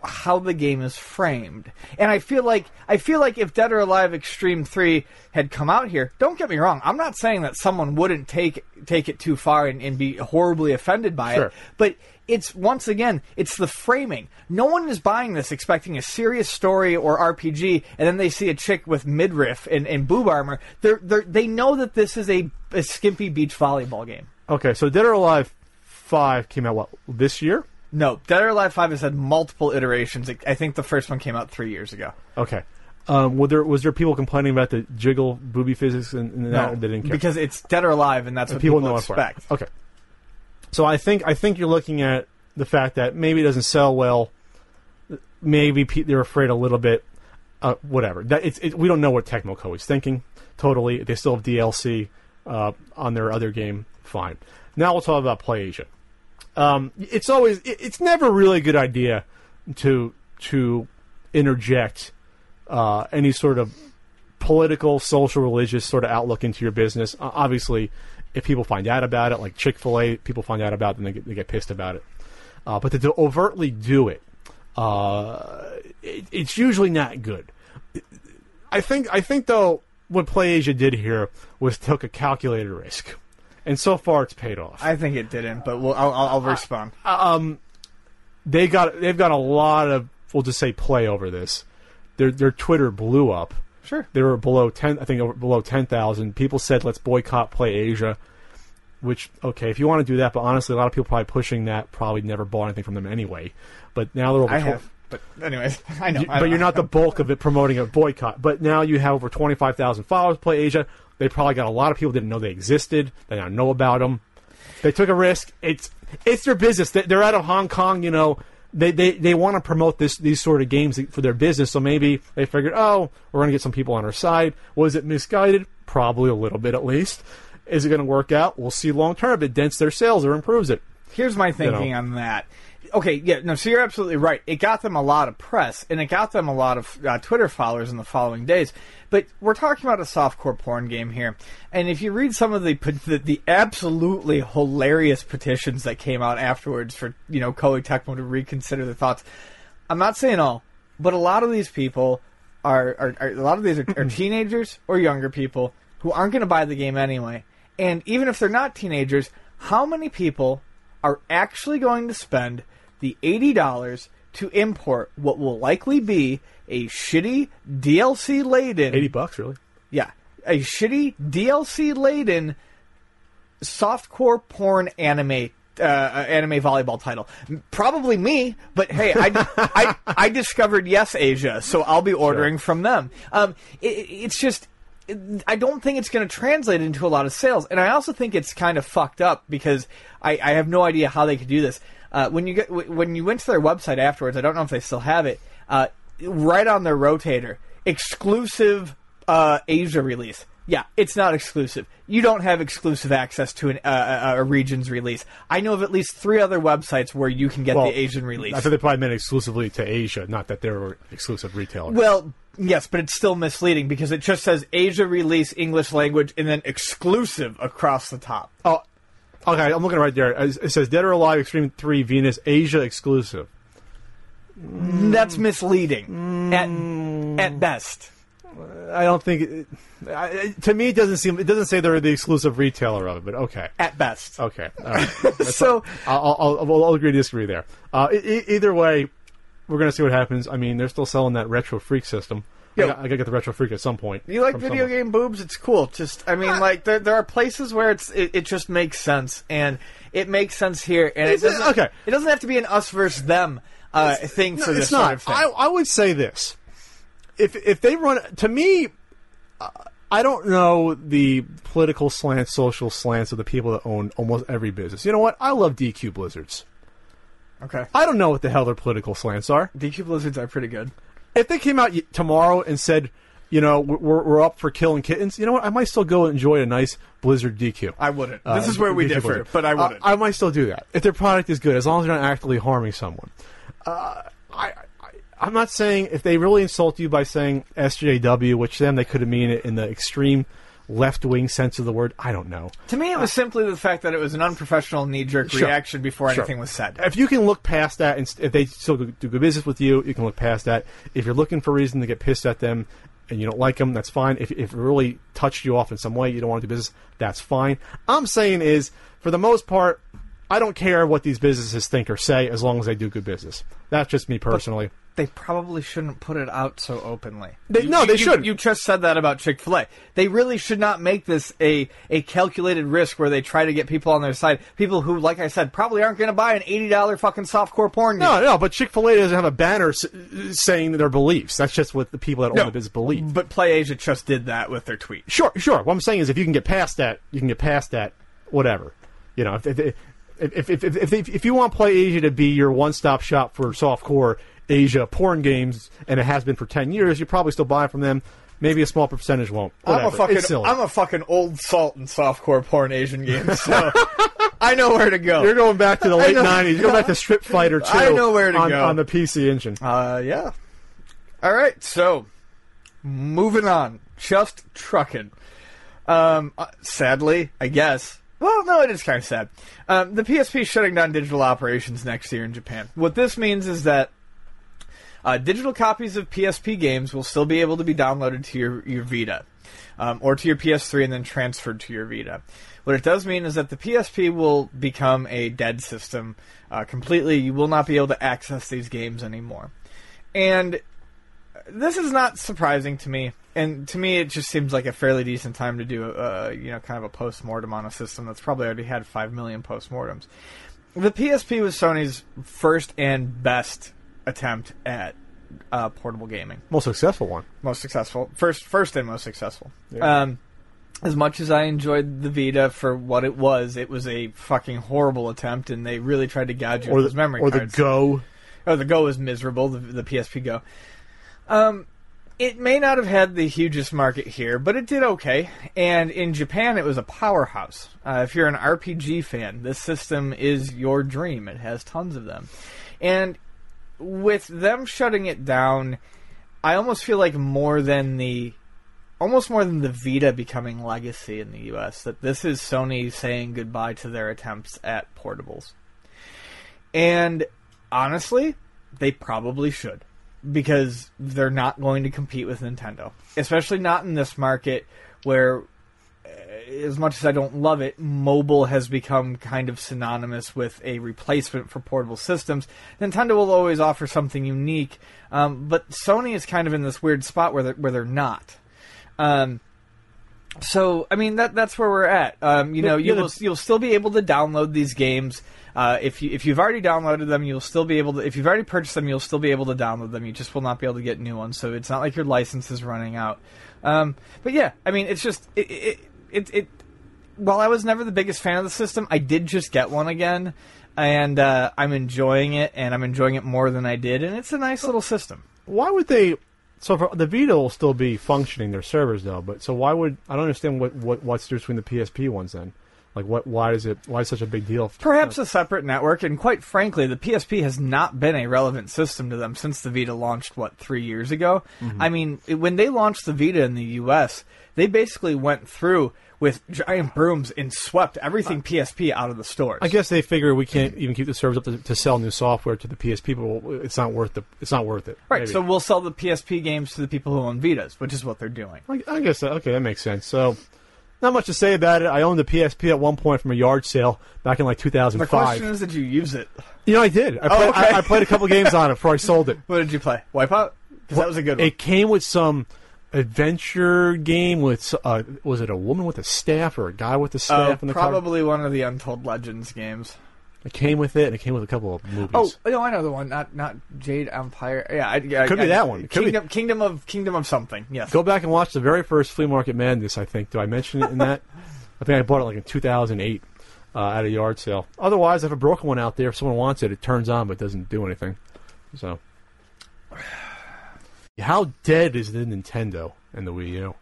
how the game is framed. And I feel like I feel like if Dead or Alive Extreme 3 had come out here, don't get me wrong, I'm not saying that someone wouldn't take take it too far and, and be horribly offended by Sure. it. But it's once again, it's the framing. No one is buying this expecting a serious story or RPG, and then they see a chick with midriff and, and boob armor. They're, they're, they know that this is a, a skimpy beach volleyball game. Okay, so Dead or Alive Five came out what this year? No, Dead or Alive 5 has had multiple iterations. I think the first one came out three years ago. Okay. Um, were there was there people complaining about the jiggle booby physics and, and that? No, They didn't care. because it's Dead or Alive, and that's what people people, know it for expect. Okay. So I think I think you're looking at the fact that maybe it doesn't sell well. Maybe pe- they're afraid a little bit. Uh, whatever. That it's it, we don't know what Tecmo is thinking. Totally, they still have DLC uh, on their other game. Fine. Now we'll talk about PlayAsia. Um, it's always it, it's never really a good idea to to interject uh, any sort of political, social, religious sort of outlook into your business. Uh, obviously, if people find out about it, like Chick Fil A, people find out about it, then they get, they get pissed about it. Uh, but to, to overtly do it, uh, it, it's usually not good. I think I think though what PlayAsia did here was took a calculated risk, and so far it's paid off. I think it didn't, but we'll, I'll, I'll, I'll respond. Um, they got they've got a lot of we'll just say play over this. Their their Twitter blew up. Sure. They were below ten. I think below ten thousand. People said let's boycott Play Asia. Which okay, if you want to do that, but honestly, a lot of people probably pushing that probably never bought anything from them anyway. But now they're over. I have, but anyways, I know. you- I but know. you're not the bulk of it promoting a boycott. But now you have over 25,000 followers. Play Asia. They probably got a lot of people didn't know they existed. They don't know about them. They took a risk. It's it's their business. They- They're out of Hong Kong. You know, they they, they want to promote this these sort of games for their business. So maybe they figured, oh, we're going to get some people on our side. Was it misguided? Probably a little bit at least. Is it going to work out? We'll see long term. If it dents their sales or improves it. Here's my thinking know. on that. Okay, yeah, no, so you're absolutely right. It got them a lot of press, and it got them a lot of uh, Twitter followers in the following days. But we're talking about a softcore porn game here, and if you read some of the the, the absolutely hilarious petitions that came out afterwards for you know Koei Tecmo to reconsider their thoughts, I'm not saying all, but a lot of these people are, are, are a lot of these are, are teenagers or younger people who aren't going to buy the game anyway. And even if they're not teenagers, how many people are actually going to spend the eighty dollars to import what will likely be a shitty DLC laden Eighty bucks, really? yeah, a shitty DLC laden softcore porn anime. Uh, uh, anime volleyball title, probably me. But hey, I, I, I discovered Yes Asia, so I'll be ordering from them. Um, it, it's just I don't think it's going to translate into a lot of sales, and I also think it's kind of fucked up because I, I have no idea how they could do this. Uh, when you get when you went to their website afterwards, I don't know if they still have it. Uh, right on their rotator, exclusive uh, Asia release. Yeah, it's not exclusive. You don't have exclusive access to an, uh, a, a region's release. I know of at least three other websites where you can get Well, the Asian release. I thought they probably meant exclusively to Asia, not that they were exclusive retailers. Well, yes, but it's still misleading because it just says Asia release English language and then exclusive across the top. oh, okay, I'm looking right there. It says Dead or Alive Extreme 3 Venus Asia exclusive. That's misleading at at best. I don't think. It, I, to me, it doesn't seem. It doesn't say they're the exclusive retailer of it, but okay. At best. Okay. All right. so I'll, I'll, I'll, I'll agree to disagree there. Uh, e- e- either way, we're going to see what happens. I mean, they're still selling that Retro Freak system. I Yo. got, I got to get the Retro Freak at some point. you like video someone. game boobs? It's cool. Just I mean, like there there are places where it's it, it just makes sense, and it makes sense here, and it doesn't. okay. It doesn't have to be an us versus them uh, thing No, for this it's not. sort of thing. I, I would say this: if if they run to me, uh, I don't know the political slants, social slants of the people that own almost every business. You know what? I love DQ Blizzards. okay. I don't know what the hell their political slants are. DQ Blizzards are pretty good. If they came out tomorrow and said, you know, we're, we're up for killing kittens, you know what? I might still go enjoy a nice Blizzard DQ. I wouldn't. Uh, this is where we DQ differ, Blizzard. but I wouldn't. I, might still do that if their product is good, as long as they're not actively harming someone. Uh, I, I, I'm not saying if they really insult you by saying SJW, which to them they could have mean it in the extreme left wing sense of the word. I don't know. to me, it was uh, simply the fact that it was an unprofessional knee jerk Sure. reaction before Sure. anything was said. If you can look past that, and st- if they still do do good business with you, you can look past that. If you're looking for a reason to get pissed at them and you don't like them, that's fine. If, if it really touched you off in some way, you don't want to do business, that's fine. I'm saying is, for the most part, I don't care what these businesses think or say as long as they do good business. That's just me personally. They probably shouldn't put it out so openly. They- You- no, they you- shouldn't. You just said that about Chick Fil A. They really should not make this a a calculated risk where they try to get people on their side. People who, like I said, probably aren't going to buy an eighty dollar fucking softcore porn game. No, no, but Chick Fil A doesn't have a banner s- saying their beliefs. That's just what the people that own the business believe. But Play Asia just did that with their tweet. Sure, sure. What I'm saying is, if you can get past that, you can get past that. Whatever, you know. If if if if, if, if, if, if you want Play Asia to be your one stop shop for softcore Asia porn games, and it has been for ten years, you probably still buy from them. Maybe a small percentage won't. Whatever. I'm a fucking it's silly. I'm a fucking old salt in softcore porn Asian games, so I know where to go. You're going back to the late know. '90s. You're going back to Strip Fighter 2 I know where to on, go. on the PC engine. Uh, yeah. All right, so moving on, just trucking. Um, uh, sadly, I guess. Well, no, it is kind of sad. Um, the PSP is shutting down digital operations next year in Japan. What this means is that uh, digital copies of PSP games will still be able to be downloaded to your, your Vita um, or to your PS3 and then transferred to your Vita. What it does mean is that the PSP will become a dead system uh, completely. You will not be able to access these games anymore. And this is not surprising to me. And to me, it just seems like a fairly decent time to do, uh, you know, kind of a post mortem on a system that's probably already had five million post mortems. The PSP was Sony's first and best attempt at uh, portable gaming Most successful one. most successful. First, first and most successful. Um, as much as I enjoyed the Vita for what it was, it was a fucking horrible attempt, and they really tried to gouge you Or the, those memory or the. Go. Oh, the Go was miserable. The, the PSP Go. Um, it may not have had the hugest market here, but it did okay. And in Japan, it was a powerhouse. Uh, if you're an RPG fan, this system is your dream. It has tons of them. And with them shutting it down, I almost feel like more than the almost more than the Vita becoming legacy in the US that this is Sony saying goodbye to their attempts at portables. And honestly, they probably should. because they're not going to compete with Nintendo, especially not in this market where, as much as I don't love it, mobile has become kind of synonymous with a replacement for portable systems. Nintendo will always offer something unique, um, but Sony is kind of in this weird spot where they're, where they're not. Um, so I mean that that's where we're at. Um, you know, you will you'll still be able to download these games. Uh, if you if you've already downloaded them, you'll still be able to. If you've already purchased them, you'll still be able to download them. You just will not be able to get new ones. So it's not like your license is running out. Um, but yeah, I mean, it's just it it, it it while I was never the biggest fan of the system, I did just get one again, and uh, I'm enjoying it, and I'm enjoying it more than I did, and it's a nice little system. Why would they? So for, the Vita will still be functioning their servers though, but so why would I don't understand what, what what's the between the PSP ones then? Like what? Why is it? Why is such a big deal? Perhaps a separate network, and quite frankly, the PSP has not been a relevant system to them since the Vita launched, what, three years ago? I mean, it- when they launched the Vita in the US, they basically went through with giant brooms and swept everything PSP out of the stores. I guess they figure we can't even keep the servers up to, to sell new software to the PSP, people. it's not worth the it's not worth it. Right, Maybe. so we'll sell the PSP games to the people who own Vitas, which is what they're doing. I, I guess that, okay, that makes sense. So. Not much to say about it. I owned the PSP at one point from a yard sale back in like The 2005. question is, did you use it? you know, I did. I oh, played, okay. I, I played a couple games on it before I sold it. What did you play? Wipeout? Because that was a good one. It came with some adventure game with uh, was it a woman with a staff or a guy with a Uh, staff in the car? probably one of the Untold Legends games. It came with it, and it came with a couple of movies. Oh no, I know the one. Not not Jade Empire. Yeah, I, yeah Could I, be that one. Could be- Kingdom, Kingdom of Kingdom of something. Yes. Go back and watch the very first Flea Market Madness. I think. Do I mention it in that? I think I bought it like in 2008 uh, at a yard sale. Otherwise, I have a broken one out there. If someone wants it, it turns on but doesn't do anything. So, how dead is the Nintendo and the Wii U?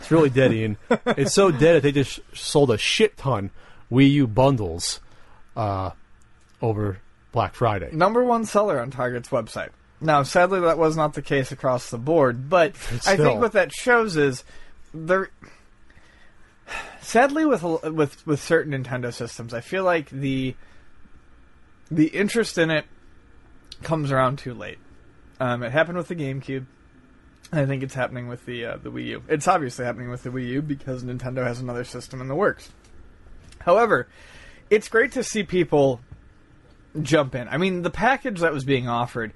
It's really dead, Ian. it's so dead that they just sold a shit ton Wii U bundles uh, over Black Friday. Number one seller on Target's website. Now, sadly, that was not the case across the board, but I think what that shows is there. Sadly, with with with certain Nintendo systems, I feel like the the interest in it comes around too late. Um, it happened with the GameCube. I think it's happening with the uh, the Wii U. It's obviously happening with the Wii U because Nintendo has another system in the works. However, it's great to see people jump in. I mean, the package that was being offered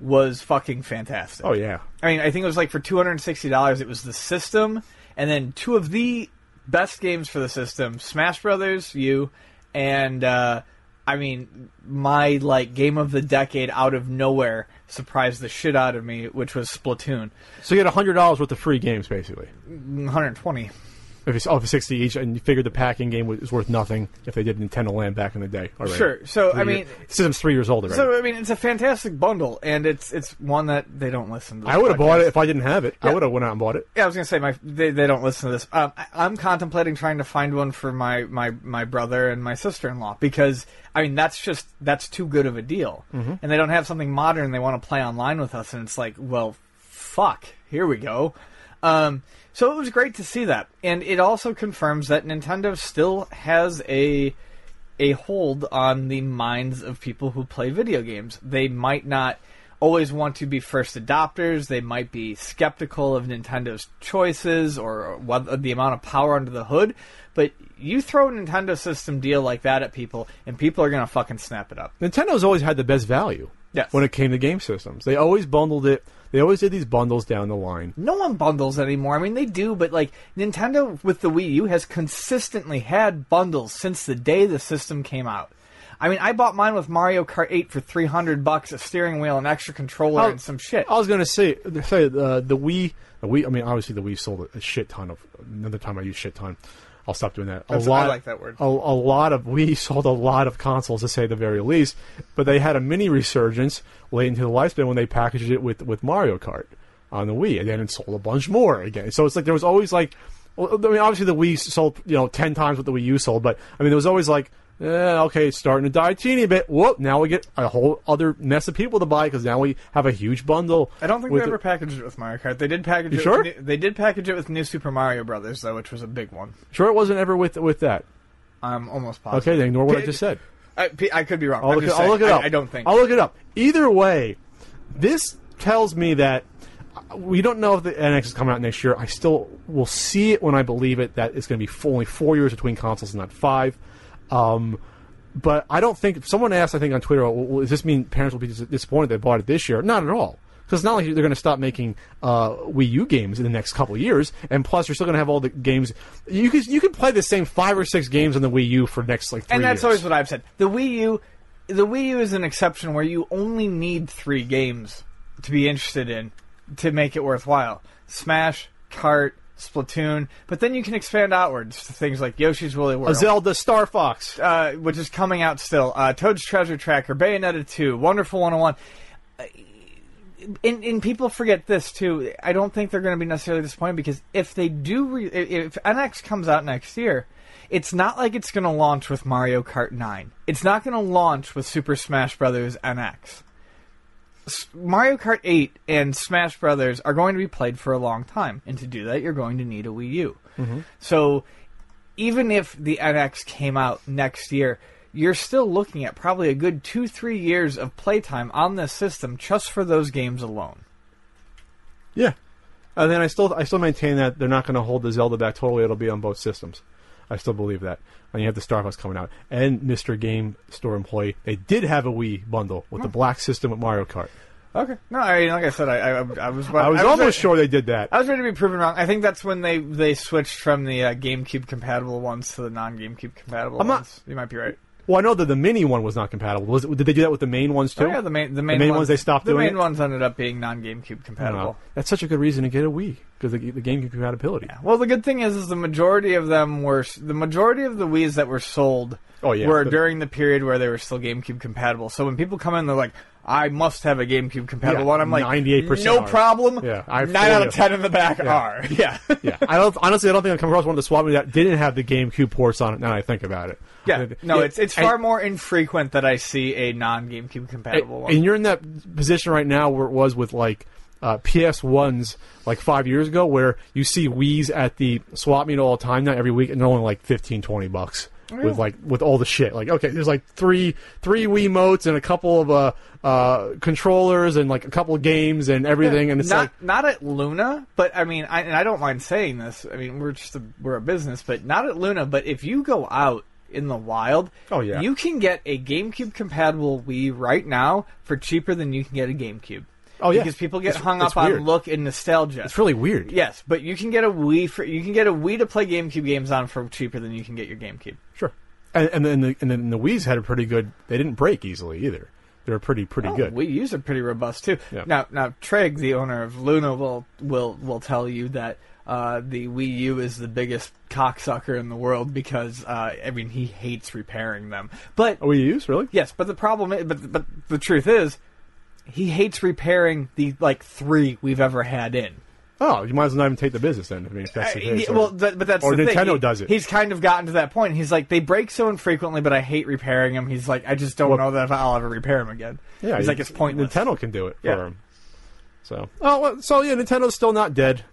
was fucking fantastic. Oh yeah, I mean, I think it was like for two hundred and sixty dollars. It was the system, and then two of the best games for the system: Smash Brothers U, and uh, I mean, my like game of the decade out of nowhere surprised the shit out of me, which was Splatoon. so you get hundred dollars worth of free games basically. One hundred twenty. If it's for sixty each, and you figured the packing game was worth nothing if they did Nintendo Land back in the day. Already. Sure. So, Three I mean- year- system's three years old already. So I mean, it's a fantastic bundle, and it's it's one that they don't listen to. I would have bought it if I didn't have it. I would have went out and bought it. Yeah, I was gonna say my they, they don't listen to this. Um, I, I'm contemplating trying to find one for my, my, my brother and my sister in law because I mean that's just that's too good of a deal, Mm-hmm. and they don't have something modern they want to play online with us, and it's like, well, fuck, here we go. Um, so it was great to see that, and it also confirms that Nintendo still has a a hold on the minds of people who play video games. They might not always want to be first adopters. They might be skeptical of Nintendo's choices or what the amount of power under the hood. But you throw a Nintendo system deal like that at people, and people are gonna fucking snap it up. Nintendo's always had the best value. Yes. When it came to game systems, they always bundled it. They always did these bundles down the line. No one bundles anymore. I mean, they do, but like Nintendo with the Wii U has consistently had bundles since the day the system came out. I mean, I bought mine with Mario Kart 8 for 300 bucks, a steering wheel, an extra controller, Oh, and some shit. I was gonna say, say uh, the Wii, the Wii. I mean, obviously the Wii sold a, a shit ton of. Another time I used shit ton. I'll stop doing that. A That's- I lot, like that word. A, a lot of we sold a lot of consoles, to say the very least. But they had a mini resurgence late into the lifespan when they packaged it with with Mario Kart on the Wii, and then it sold a bunch more again. So it's like there was always like, well, I mean, obviously the Wii sold you know ten times what the Wii U sold, but I mean there was always like. Eh, okay, starting to die a teeny bit. Whoop! Now we get a whole other mess of people to buy because now we have a huge bundle. I don't think with they ever it. packaged it with Mario Kart. They did package You it. sure? With new, they did package it with New Super Mario Brothers, though, which was a big one. Sure, it wasn't ever with with that. I'm almost positive. Okay, then ignore what I just said. I, I could be wrong. I'll I'm look, just I'll saying, look it I- up. I, don't think. I'll look it up. Either way, this tells me that we don't know if the NX is coming out next year. I still will see it when I believe it. That it's going to be only four years between consoles, and not five. Um, but I don't think. If someone asked, I think, on Twitter, well, does this mean parents will be disappointed they bought it this year? Not at all. Because it's not like they're going to stop making uh, Wii U games in the next couple of years, and plus you're still going to have all the games. You can you can play the same five or six games on the Wii U for next like three and that's years. always what I've said. The Wii U, the Wii U is an exception where you only need three games to be interested in to make it worthwhile: Smash, Kart, Splatoon. But then you can expand outwards to things like Yoshi's Woolly World, Zelda Star Fox. uh, which is coming out still. Uh, Toad's Treasure Tracker, Bayonetta 2, Wonderful 101. Uh, And, and people forget this too. I don't think they're going to be necessarily disappointed because if they do, re- if NX comes out next year, it's not like it's going to launch with Mario Kart 9. It's not going to launch with Super Smash Bros. NX. Mario Kart 8 and Smash Brothers are going to be played for a long time, and to do that, you're going to need a Wii U. Mm-hmm. So even if the NX came out next year, you're still looking at probably a good two, three years of playtime on this system just for those games alone. Yeah, and then I still I still maintain that they're not going to hold the Zelda back totally. It'll be on both systems. I still believe that. And you have the Star Fox coming out, and Mr. Game Store employee. They did have a Wii bundle with the black system with Mario Kart. Okay. No, I mean, like I said, I, I, I was I was almost ready- sure they did that. I was ready to be proven wrong. I think that's when they they switched from the uh, GameCube compatible ones to the non GameCube compatible I'm not- ones. You might be right. Well, I know that the mini one was not compatible. Was it, did they do that with the main ones too? Oh, yeah, the main the main, the main ones they stopped doing. The main it? ones ended up being non GameCube compatible. That's such a good reason to get a Wii because the, the GameCube compatibility. Yeah. Well, the good thing is, is the majority of them were the majority of the Wii's that were sold. Oh, yeah. were during the period where they were still GameCube compatible. So when people come in, they're like, "I must have a GameCube compatible Yeah, one." I'm like, 98% no are. problem. Yeah, I nine out of ten in the back Yeah. are. Yeah, yeah, I don't honestly. I don't think I've come across one of the swap that didn't have the GameCube ports on it. Now I think about it. yeah. No, it's it's and- far more infrequent that I see a non GameCube compatible one. And you're in that position right now where it was with like uh, PS ones like five years ago, where you see Wii's at the swap meet all the time now every week, and they're only like 15, 20 bucks. With like with all the shit, like okay, there's like three three Wii motes and a couple of uh, uh, controllers and like a couple of games and everything, and it's not like not at Luna, but I mean, I, and I don't mind saying this. I mean, we're just a, we're a business, but not at Luna. But if you go out in the wild, Oh, yeah. you can get a GameCube compatible Wii right now for cheaper than you can get a GameCube. Oh, yeah. because people get It's- hung it's up on look and nostalgia. it's really weird. yes, but you can get a Wii for you can get a Wii to play GameCube games on for cheaper than you can get your GameCube. Sure. And, and then the and then the Wii's had a pretty good. They didn't break easily either. They were pretty pretty Oh, good. Wii U's are pretty robust too. Yeah. Now, now Treg, the owner of Luna, will will will tell you that uh, the Wii U is the biggest cocksucker in the world because uh, I mean he hates repairing them. But Oh, Wii U's really? yes, but the problem is, but but the truth is, he hates repairing the like three we've ever had in. Oh, you might as well not even take the business then. I mean, if that's the Uh, case. yeah, well, th- but that's or the thing. Nintendo He- does it. He's kind of gotten to that point. He's like, they break so infrequently, but I hate repairing them. He's like, I just don't Well- know that if I'll ever repair them again. yeah, he's like, it's pointless. Nintendo can do it Yeah. for him. So, oh, well, so yeah, Nintendo's still not dead.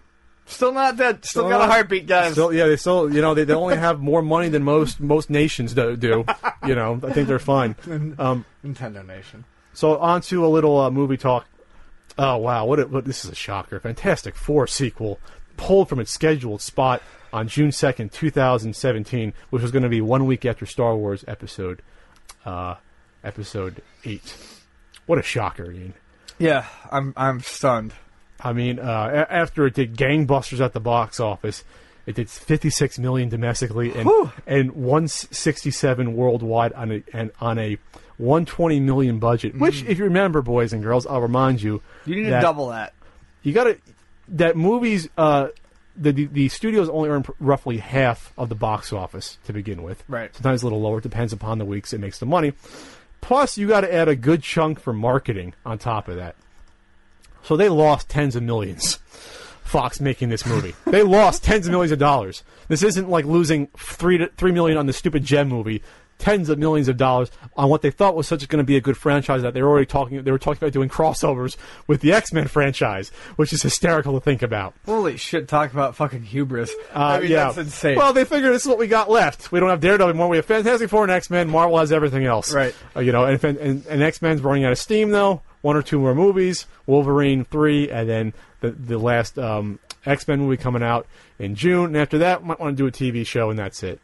Still not dead. Still, Still got a heartbeat, guys. Still, yeah, they still, you know, they, they only have more money than most most nations do. do you know, I think they're fine. Um, Nintendo Nation. So on to a little uh, movie talk. Oh wow, what, a, what this is a shocker! Fantastic Four sequel pulled from its scheduled spot on June second, two thousand seventeen, which was going to be one week after Star Wars Episode uh, Episode eight. What a shocker, Ian. Yeah, I'm I'm stunned. I mean, uh, a- after it did gangbusters at the box office, it did 56 million domestically and Whew. and 167 worldwide on a and on a 120 million budget. Which, if you remember, boys and girls, I'll remind you, You need that to double that. You got to that movies. Uh, the, the the studios only earn pr- roughly half of the box office to begin with. Right. Sometimes a little lower. It depends upon the weeks it makes the money. Plus, you got to add a good chunk for marketing on top of that. So they lost tens of millions. Fox making this movie. they lost tens of millions of dollars. This isn't like losing three to, three million on the stupid Gem movie. Tens of millions of dollars on what they thought was such going to be a good franchise that they were already talking. They were talking about doing crossovers with the X Men franchise, which is hysterical to think about. Holy shit! Talk about fucking hubris. Uh, I mean, yeah. that's insane. Well, they figured this is what we got left. We don't have Daredevil anymore. We have Fantastic Four and X Men. Marvel has everything else. Right. Uh, you know, and, and, and X Men's running out of steam, though. one or two more movies, Wolverine three, and then the the last um, X Men movie coming out in June. And after that, might want to do a TV show, and that's it.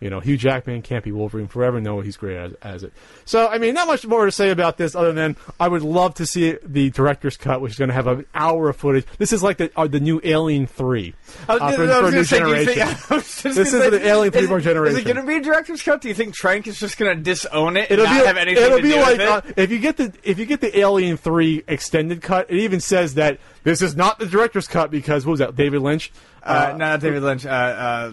You know, Hugh Jackman can't be Wolverine forever. No, he's great as, as it. So, I mean, not much more to say about this other than I would love to see the director's cut, which is going to have an hour of footage. This is like the uh, the new Alien Three I uh, for, I for a new say, think- generation. Just This is say, the Alien Three-born generation. Is it going to be a director's cut? Do you think Trank is just going to disown it It'll not be, have anything it'll to be do like with uh, if you get the if you get the Alien Three extended cut, it even says that this is not the director's cut because what was that? David Lynch, uh, no, not David Lynch. Uh, uh,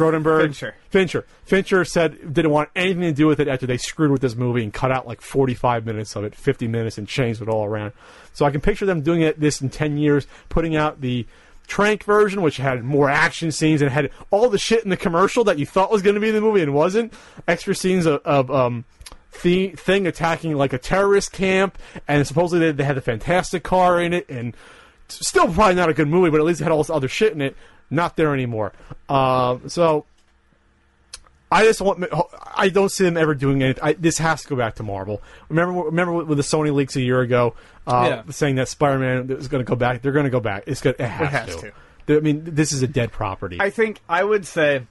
Cronenberg, Fincher. Fincher, Fincher said didn't want anything to do with it after they screwed with this movie and cut out like forty five minutes of it, fifty minutes, and changed it all around. So I can picture them doing it this in ten years, putting out the. Trank version, which had more action scenes and had all the shit in the commercial that you thought was going to be in the movie and wasn't. Extra scenes of, of um, the thing attacking like a terrorist camp, and supposedly they, they had a fantastic car in it, and still probably not a good movie, but at least it had all this other shit in it. Not there anymore. Um, so I just want. I don't see them ever doing anything. I, this has to go back to Marvel. Remember, remember with the Sony leaks a year ago, uh, Yeah. saying that Spider-Man is going to go back. They're going to go back. It's going. It has, has to. to. I mean, this is a dead property. I think I would say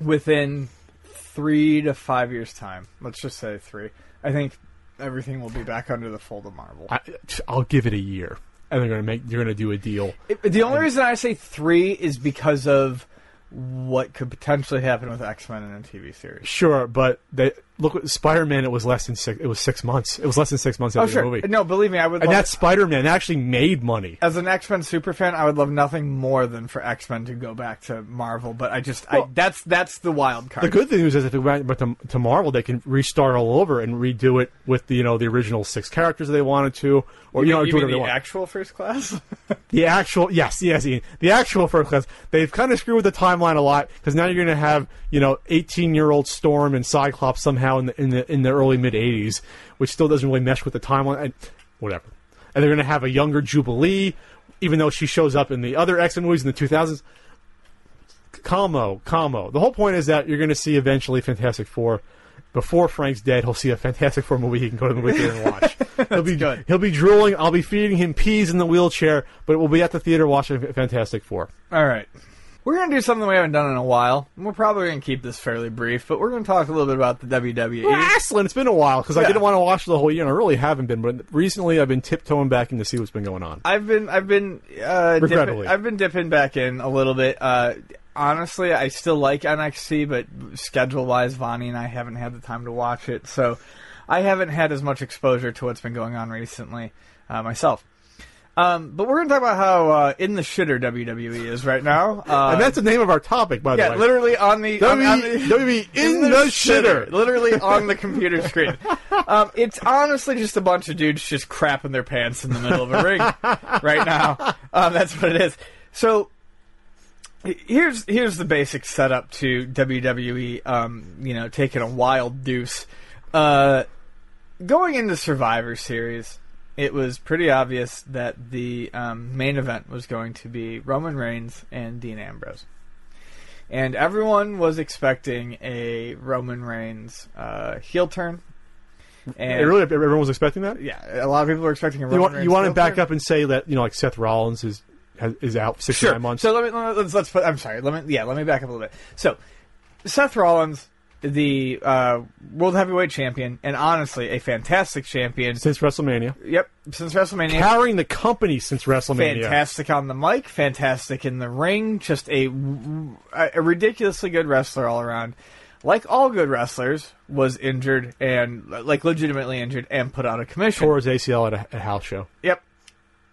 within three to five years' time. Let's just say three. I think everything will be back under the fold of Marvel. I, I'll give it a year, and they're going to make. They're going to do a deal. It- the only reason I say three is because of what could potentially happen with X Men in a TV series. Sure, but they look at Spider-Man. It was less than six. It was six months. It was less than six months Oh after sure, the movie. no, believe me, I would. and that Spider-Man actually made money. as an X Men super fan, I would love nothing more than for X Men to go back to Marvel. But I just, I, that's that's the wild card. The good thing is, is if they went but to, to Marvel, they can restart all over and redo it with the you know the original six characters they wanted to, or you, know you do whatever they the actual first class? the actual yes, yes, Ian, the actual first class. They've kind of screwed with the timeline a lot because now you're going to have you know 18 year old Storm and Cyclops somehow in the in the in the early mid 80s, which still doesn't really mesh with the timeline. And, whatever. And they're going to have a younger Jubilee, even though she shows up in the other X Men movies in the 2000s. Calmo, calmo. The whole point is that you're going to see eventually Fantastic Four. Before Frank's dead, he'll see a Fantastic Four movie he can go to the movie theater and watch. he'll be good. He'll be drooling. I'll be feeding him peas in the wheelchair, but we'll be at the theater watching Fantastic Four. All right. We're going to do something we haven't done in a while. We're probably going to keep this fairly brief, but we're going to talk a little bit about the. WWE. Wrestling. It's been a while because I didn't want to watch the whole year, and I really haven't been. But recently, I've been tiptoeing back in to see what's been going on. I've been I've been uh, dipping, I've been dipping back in a little bit. Uh, honestly, I still like NXT, but schedule wise, Vonnie and I haven't had the time to watch it, so I haven't had as much exposure to what's been going on recently uh, myself. Um, but we're going to talk about how uh, in the shitter WWE is right now. Uh, and that's the name of our topic, by the yeah, way. literally on the on, on the- WWE, WWE in, the, shitter. literally on the computer screen. Um, it's honestly just a bunch of dudes just crapping their pants in the middle of a ring right now. Um, that's what it is. So here's here's the basic setup to WWE. Um, you know, taking a wild deuce. Uh, going into Survivor Series, it was pretty obvious that the um, main event was going to be Roman Reigns and Dean Ambrose. And everyone was expecting a Roman Reigns uh, heel turn. And It really, everyone was expecting that. yeah, a lot of people were expecting a Roman You want, Reigns you want to back turn. up and say that you know, like Seth Rollins is has, is out six Sure. nine months. So let me, let me let's, let's put. I'm sorry. Let me yeah. Let me back up a little bit. So Seth Rollins, the uh, world heavyweight champion, and honestly a fantastic champion. since WrestleMania, Yep, since WrestleMania. carrying the company since WrestleMania. Fantastic on the mic, fantastic in the ring, just a, a ridiculously good wrestler all around. Like all good wrestlers, was injured and like legitimately injured and put out of commission. Tore his ACL at a, a house show. Yep.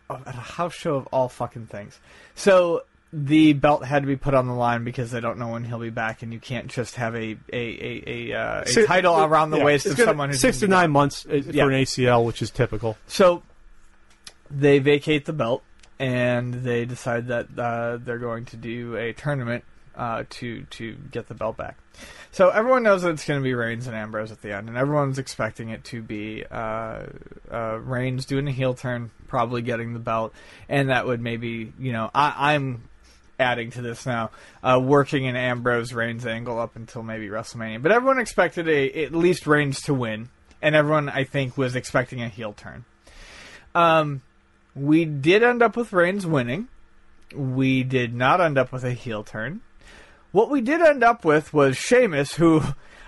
Oh, at a house show of all fucking things. So the belt had to be put on the line because they don't know when he'll be back, and you can't just have a a a, a, uh, a Six- title around the yeah, waist of gonna- someone who's six to nine months uh, Yeah. for an ACL, which is typical. So they vacate the belt and they decide that uh, they're going to do a tournament uh, to to get the belt back. So everyone knows that it's going to be Reigns and Ambrose at the end, and everyone's expecting it to be uh, uh, Reigns doing a heel turn, probably getting the belt, and that would maybe you know I, I'm adding to this now, uh, working in Ambrose Reigns angle up until maybe WrestleMania. But everyone expected a at least Reigns to win and everyone I think was expecting a heel turn. Um, we did end up with Reigns winning. We did not end up with a heel turn. What we did end up with was Sheamus, who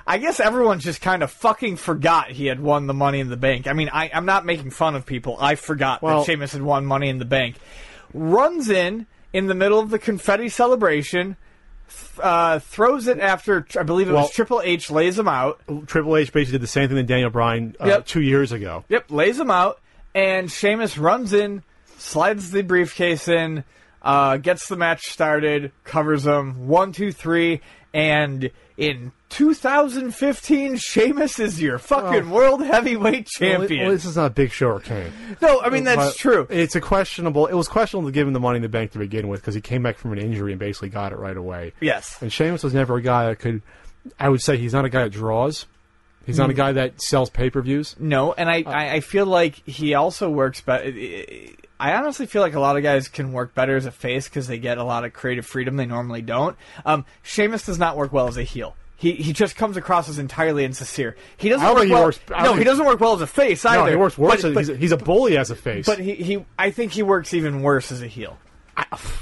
I guess everyone just kind of fucking forgot he had won the Money in the Bank. I mean, I, I'm not making fun of people. I forgot Well- that Sheamus had won Money in the Bank. Runs in in the middle of the confetti celebration, th- uh, throws it after I believe it Well- was Triple H lays him out. Triple H basically did the same thing that Daniel Bryan uh, Yep. two years ago. Yep, lays him out, and Sheamus runs in, slides the briefcase in, uh, gets the match started, covers him, one, two, three, and in 2015, Sheamus is your fucking world heavyweight champion. Well, this is not Big Show or Kane. no, I mean that's But true. It's a questionable. It was questionable to give him the money in the bank to begin with because he came back from an injury and basically got it right away. Yes. And Sheamus was never a guy that could. I would say he's not a guy that draws. He's Hmm. not a guy that sells pay per views. No, and I, I, I feel like he also works better. I honestly feel like a lot of guys can work better as a face because they get a lot of creative freedom they normally don't. Um, Sheamus does not work well as a heel. He, he just comes across as entirely insincere. He doesn't work he well. works- no, he doesn't work well as a face either. No, he works worse. But, as- he's, a, he's a bully as a face. but he, he, I think he works even worse as a heel.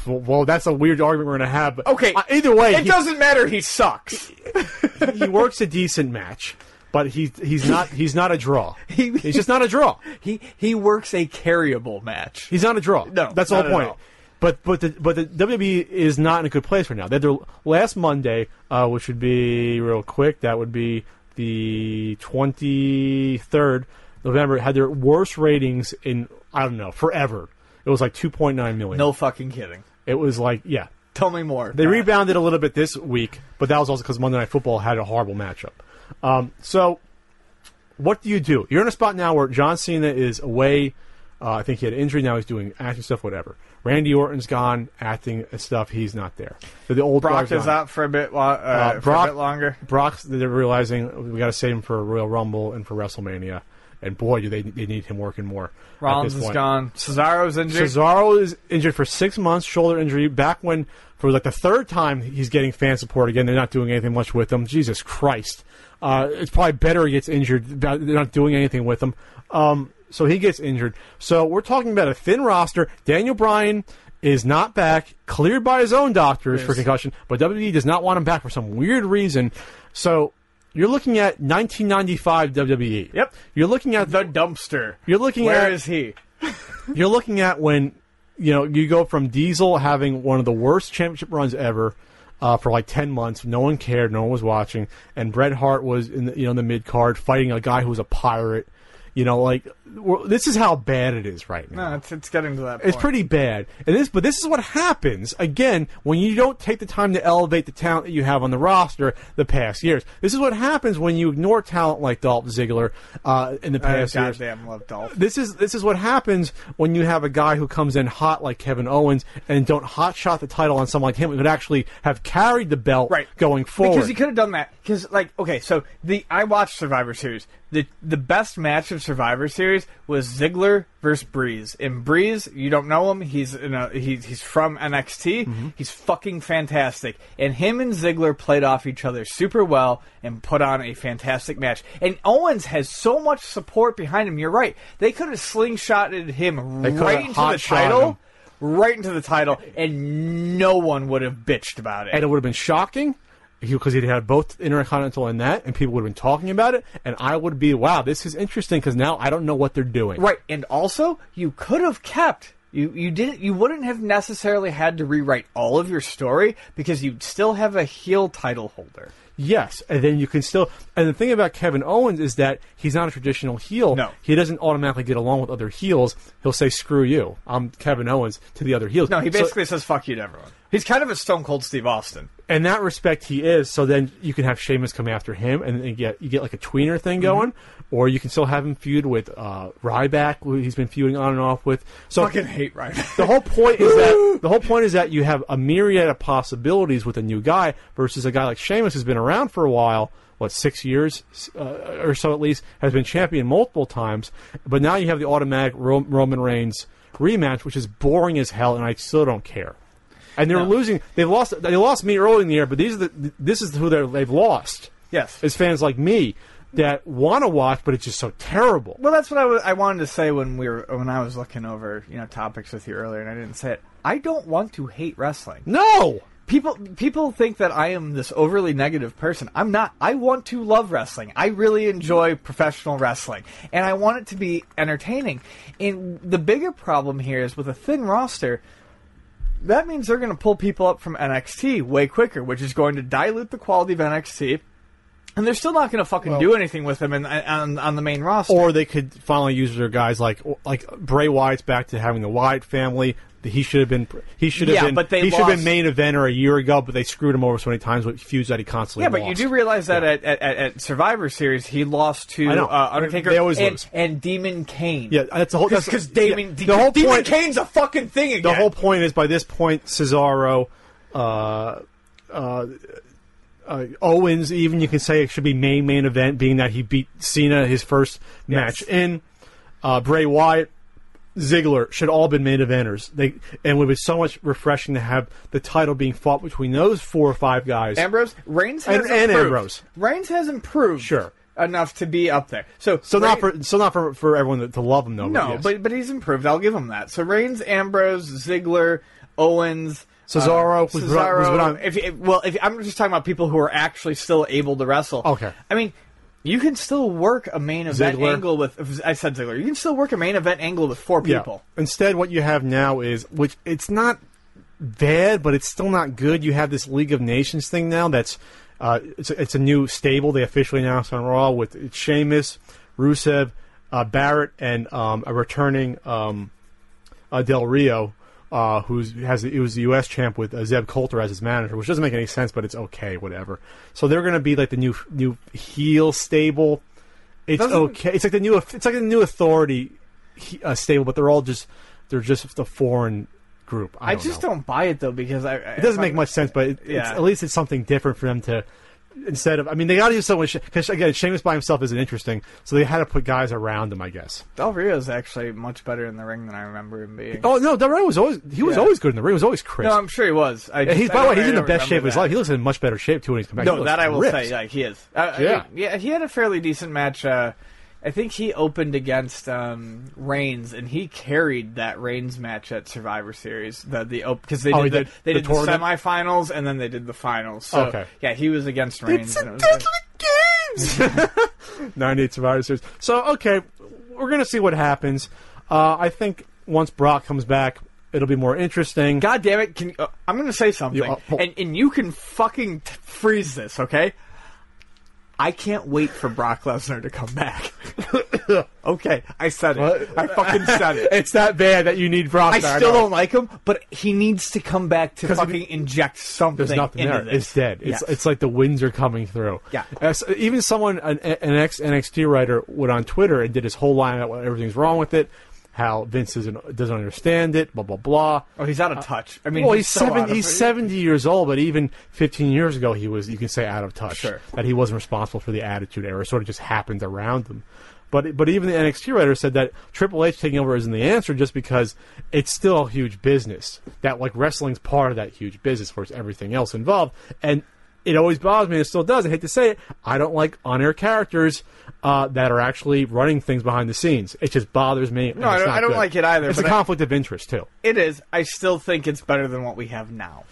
well, well, that's a weird argument we're going to have. But Okay, either way, it he, doesn't matter. He sucks. he works a decent match, but he he's not he's not a draw. He- he's just not a draw. he he works a carryable match. He's not a draw. No, that's the whole point. But but the but the WWE is not in a good place right now. They had their last Monday, uh, which would be real quick. That would be the twenty third November. Had their worst ratings in I don't know forever. It was like two point nine million. No fucking kidding. it was like yeah. Tell me more. They rebounded a little bit this week, but that was also because Monday Night Football had a horrible matchup. Um, so, what do you do? You're in a spot now where John Cena is away. Uh, I think he had an injury. Now he's doing acting stuff, whatever. Randy Orton's gone, acting and stuff. He's not there. So the old Brock is out for a bit. lo- Uh, Uh, for Brock, a bit longer. Brock's they're realizing we got to save him for Royal Rumble and for WrestleMania. And boy, do they they need him working more. Rollins is gone. Cesaro's injured. Cesaro is injured for six months, shoulder injury. Back when, for like the third time, he's getting fan support again. They're not doing anything much with him. Jesus Christ. Uh, it's probably better he gets injured. They're not doing anything with him. Um, so he gets injured. So we're talking about a thin roster. Daniel Bryan is not back, cleared by his own doctors for concussion, but WWE does not want him back for some weird reason. So you're looking at 1995 WWE. Yep. You're looking at the dumpster. You're looking Where at is he? you're looking at when you know you go from Diesel having one of the worst championship runs ever uh, for like ten months, no one cared, no one was watching, and Bret Hart was in the, you know in the mid card fighting a guy who was a pirate. You know, like this is how bad it is right now. No, it's, it's getting to that point. It's pretty bad. And this, but this is what happens again when you don't take the time to elevate the talent that you have on the roster the past years. This is what happens when you ignore talent like Dolph Ziggler uh, in the I past years goddamn love Dolph. this is this is what happens when you have a guy who comes in hot like Kevin Owens and don't hot shot the title on someone like him who could actually have carried the belt Right. going forward. Because he could have done that. Because, like, okay, so the I watched Survivor Series. The the best match of Survivor Series was Ziggler versus Breeze. And Breeze, you don't know him. He's in a, he's he's from NXT. Mm-hmm. He's fucking fantastic. And him and Ziggler played off each other super well and put on a fantastic match. And Owens has so much support behind him. You're right. They could have slingshotted him They right into the title. him. Right into the title, and no one would have bitched about it. and it would have been shocking because he'd had both Intercontinental and that, and people would have been talking about it, and I would be, wow, this is interesting because now I don't know what they're doing. Right, and also you could have kept you you didn't you wouldn't have necessarily had to rewrite all of your story because you'd still have a heel title holder. Yes, and then you can still. And the thing about Kevin Owens is that he's not a traditional heel. No. he doesn't automatically get along with other heels. He'll say "screw you," I'm Kevin Owens to the other heels. No, he So- basically says fuck you to everyone. He's kind of a Stone Cold Steve Austin. in that respect, he is. So then you can have Sheamus come after him, and then you get you get like a tweener thing Mm-hmm. Or you can still have him feud with uh, Ryback, who he's been feuding on and off with. So Fucking hate right. the whole point is that the whole point is that you have a myriad of possibilities with a new guy versus a guy like Sheamus who's been around for a while. What six years uh, or so at least has been champion multiple times, but now you have the automatic Ro- Roman Reigns rematch, which is boring as hell, and I still don't care. And they're losing. They lost. They lost me early in the year, but these are the. This is who they've lost. yes. As fans like me, that want to watch, but it's just so terrible. Well, that's what I wa- I wanted to say when we were when I was looking over you know topics with you earlier, and I didn't say it. I don't want to hate wrestling. No, People people think that I am this overly negative person. I'm not. I want to love wrestling. I really enjoy professional wrestling, and I want it to be entertaining. And the bigger problem here is with a thin roster. That means they're going to pull people up from NXT way quicker, which is going to dilute the quality of NXT. And they're still not going to fucking do anything with them in, on, on the main roster. or they could finally use their guys like like Bray Wyatt's back to having the Wyatt family. He should have been he should have Yeah, been but they he should have been lost- main eventer a year ago, but they screwed him over so many times with feuds that he constantly Yeah, but you do realize that at, at, at, at Survivor Series, he lost to uh, Undertaker They always and, lose. and Demon Kane. Yeah, that's the whole that's because yeah, Demon, the whole Demon point. Kane's a fucking thing again. The whole point is by this point, Cesaro, uh, uh, uh, Owens, even you can say it should be main main event, being that he beat Cena his first match in. Uh, Bray Wyatt, Ziggler should all been main eventers. They and it would be so much refreshing to have the title being fought between those four or five guys. Ambrose Reigns has And- and. Ambrose. Reigns has improved Sure. enough to be up there. So so not for so not for for everyone to, to love him though. no, yes. but but he's improved. I'll give him that. So Reigns, Ambrose, Ziggler, Owens. Cesaro, uh, on- who's If, if, well, if I'm just talking about people who are actually still able to wrestle. Okay. I mean, you can still work a main event Ziggler. angle with. I said Ziggler. You can still work a main event angle with four Yeah. people. Instead, what you have now is, which it's not bad, but it's still not good. You have this League of Nations thing now. That's uh, it's, a, it's a new stable they officially announced on Raw with Sheamus, Rusev, uh, Barrett, and um, a returning um, uh, Del Rio. Uh, who's has he was the U.S. champ with uh, Zeb Colter as his manager, which doesn't make any sense, but it's okay, whatever. So they're going to be like the new new heel stable. It's Doesn't- okay. It's like the new it's like the new authority uh, stable, but they're all just they're just the foreign group. I, I, don't just know. don't buy it though because I. It doesn't make much sense, but it, it's, Yeah. at least it's something different for them to. Instead of, I mean, they got to do something because again, Sheamus by himself isn't interesting, so they had to put guys around him, I guess. Del Rio is actually much better in the ring than I remember him being. Oh no, Del Rio was always he was Yeah. always good in the ring. He was always crisp. no, I'm sure he was. I just, he's by the way, he's in the best shape of his life. He looks in much better shape too when he's come back. No, that I will ripped. say, like he is. Uh, I Yeah. mean, yeah, he had a fairly decent match. Uh, I think he opened against um, Reigns, and he carried that Reigns match at Survivor Series. The the because they Oh, he did the, did they the did the tournament? semifinals and then they did the finals. So Okay. yeah, he was against Reigns. and it was like- 98 Survivor Series. So, okay, we're going to see what happens. Uh, I think once Brock comes back, it'll be more interesting. God damn it! Can, uh, I'm going to say something, You- oh. and and you can fucking t- freeze this, okay? I can't wait for Brock Lesnar to come back. okay, I said it. What? I fucking said it. It's that bad that you need Brock I still don't like him, but he needs to come back to fucking inject something There's nothing into there. this. It's dead. It's it's like the winds are coming through. Yeah. Uh, As- even someone an, an ex NXT writer went on Twitter and did his whole line about everything's wrong with it, how Vince doesn't doesn't understand it, blah blah blah. oh, he's out of uh, touch. I mean, well, he's, so seven. He's seventy years old, but even fifteen years ago, he was. You can say out of touch. Sure. That he wasn't responsible for the Attitude Era. It sort of just happened around him. But but even the NXT writer said that Triple H taking over isn't the answer, just because it's still a huge business. That like wrestling's part of that huge business, whereas everything else involved. And it always bothers me. and It still does. I hate to say it. I don't like on-air characters uh, that are actually running things behind the scenes. It just bothers me. No, I don't- I don't like it either, It's a but I- conflict of interest too. It is. I still think it's better than what we have now.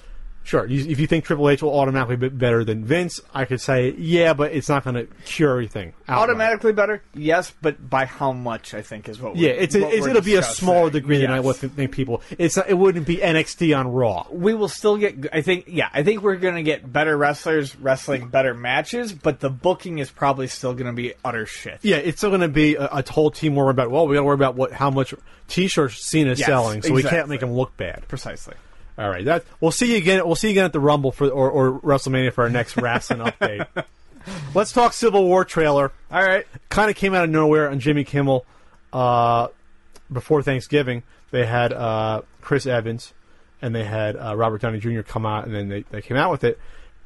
Sure. You, if you think Triple H will automatically be better than Vince, I could say yeah, but it's not going to cure everything. outright. Automatically better, yes, but by how much? I think is what. Yeah, we're, it's, what it's it'll be a smaller degree than I would think people. It's it wouldn't be NXT on Raw. we will still get. I think, yeah, I think we're going to get better wrestlers wrestling better matches, but the booking is probably still going to be utter shit. Yeah, it's still going to be a, a whole team worry about. Well, we got to worry about what how much T-shirts Cena's Yes, selling, so we can't make them look bad. Precisely. All right, that we'll see you again. We'll see you again at the Rumble for or, or WrestleMania for our next wrestling update. Let's talk Civil War trailer. All right. kind of came out of nowhere on Jimmy Kimmel uh, before Thanksgiving. They had uh, Chris Evans and they had uh, Robert Downey Jr. come out, and then they, they came out with it.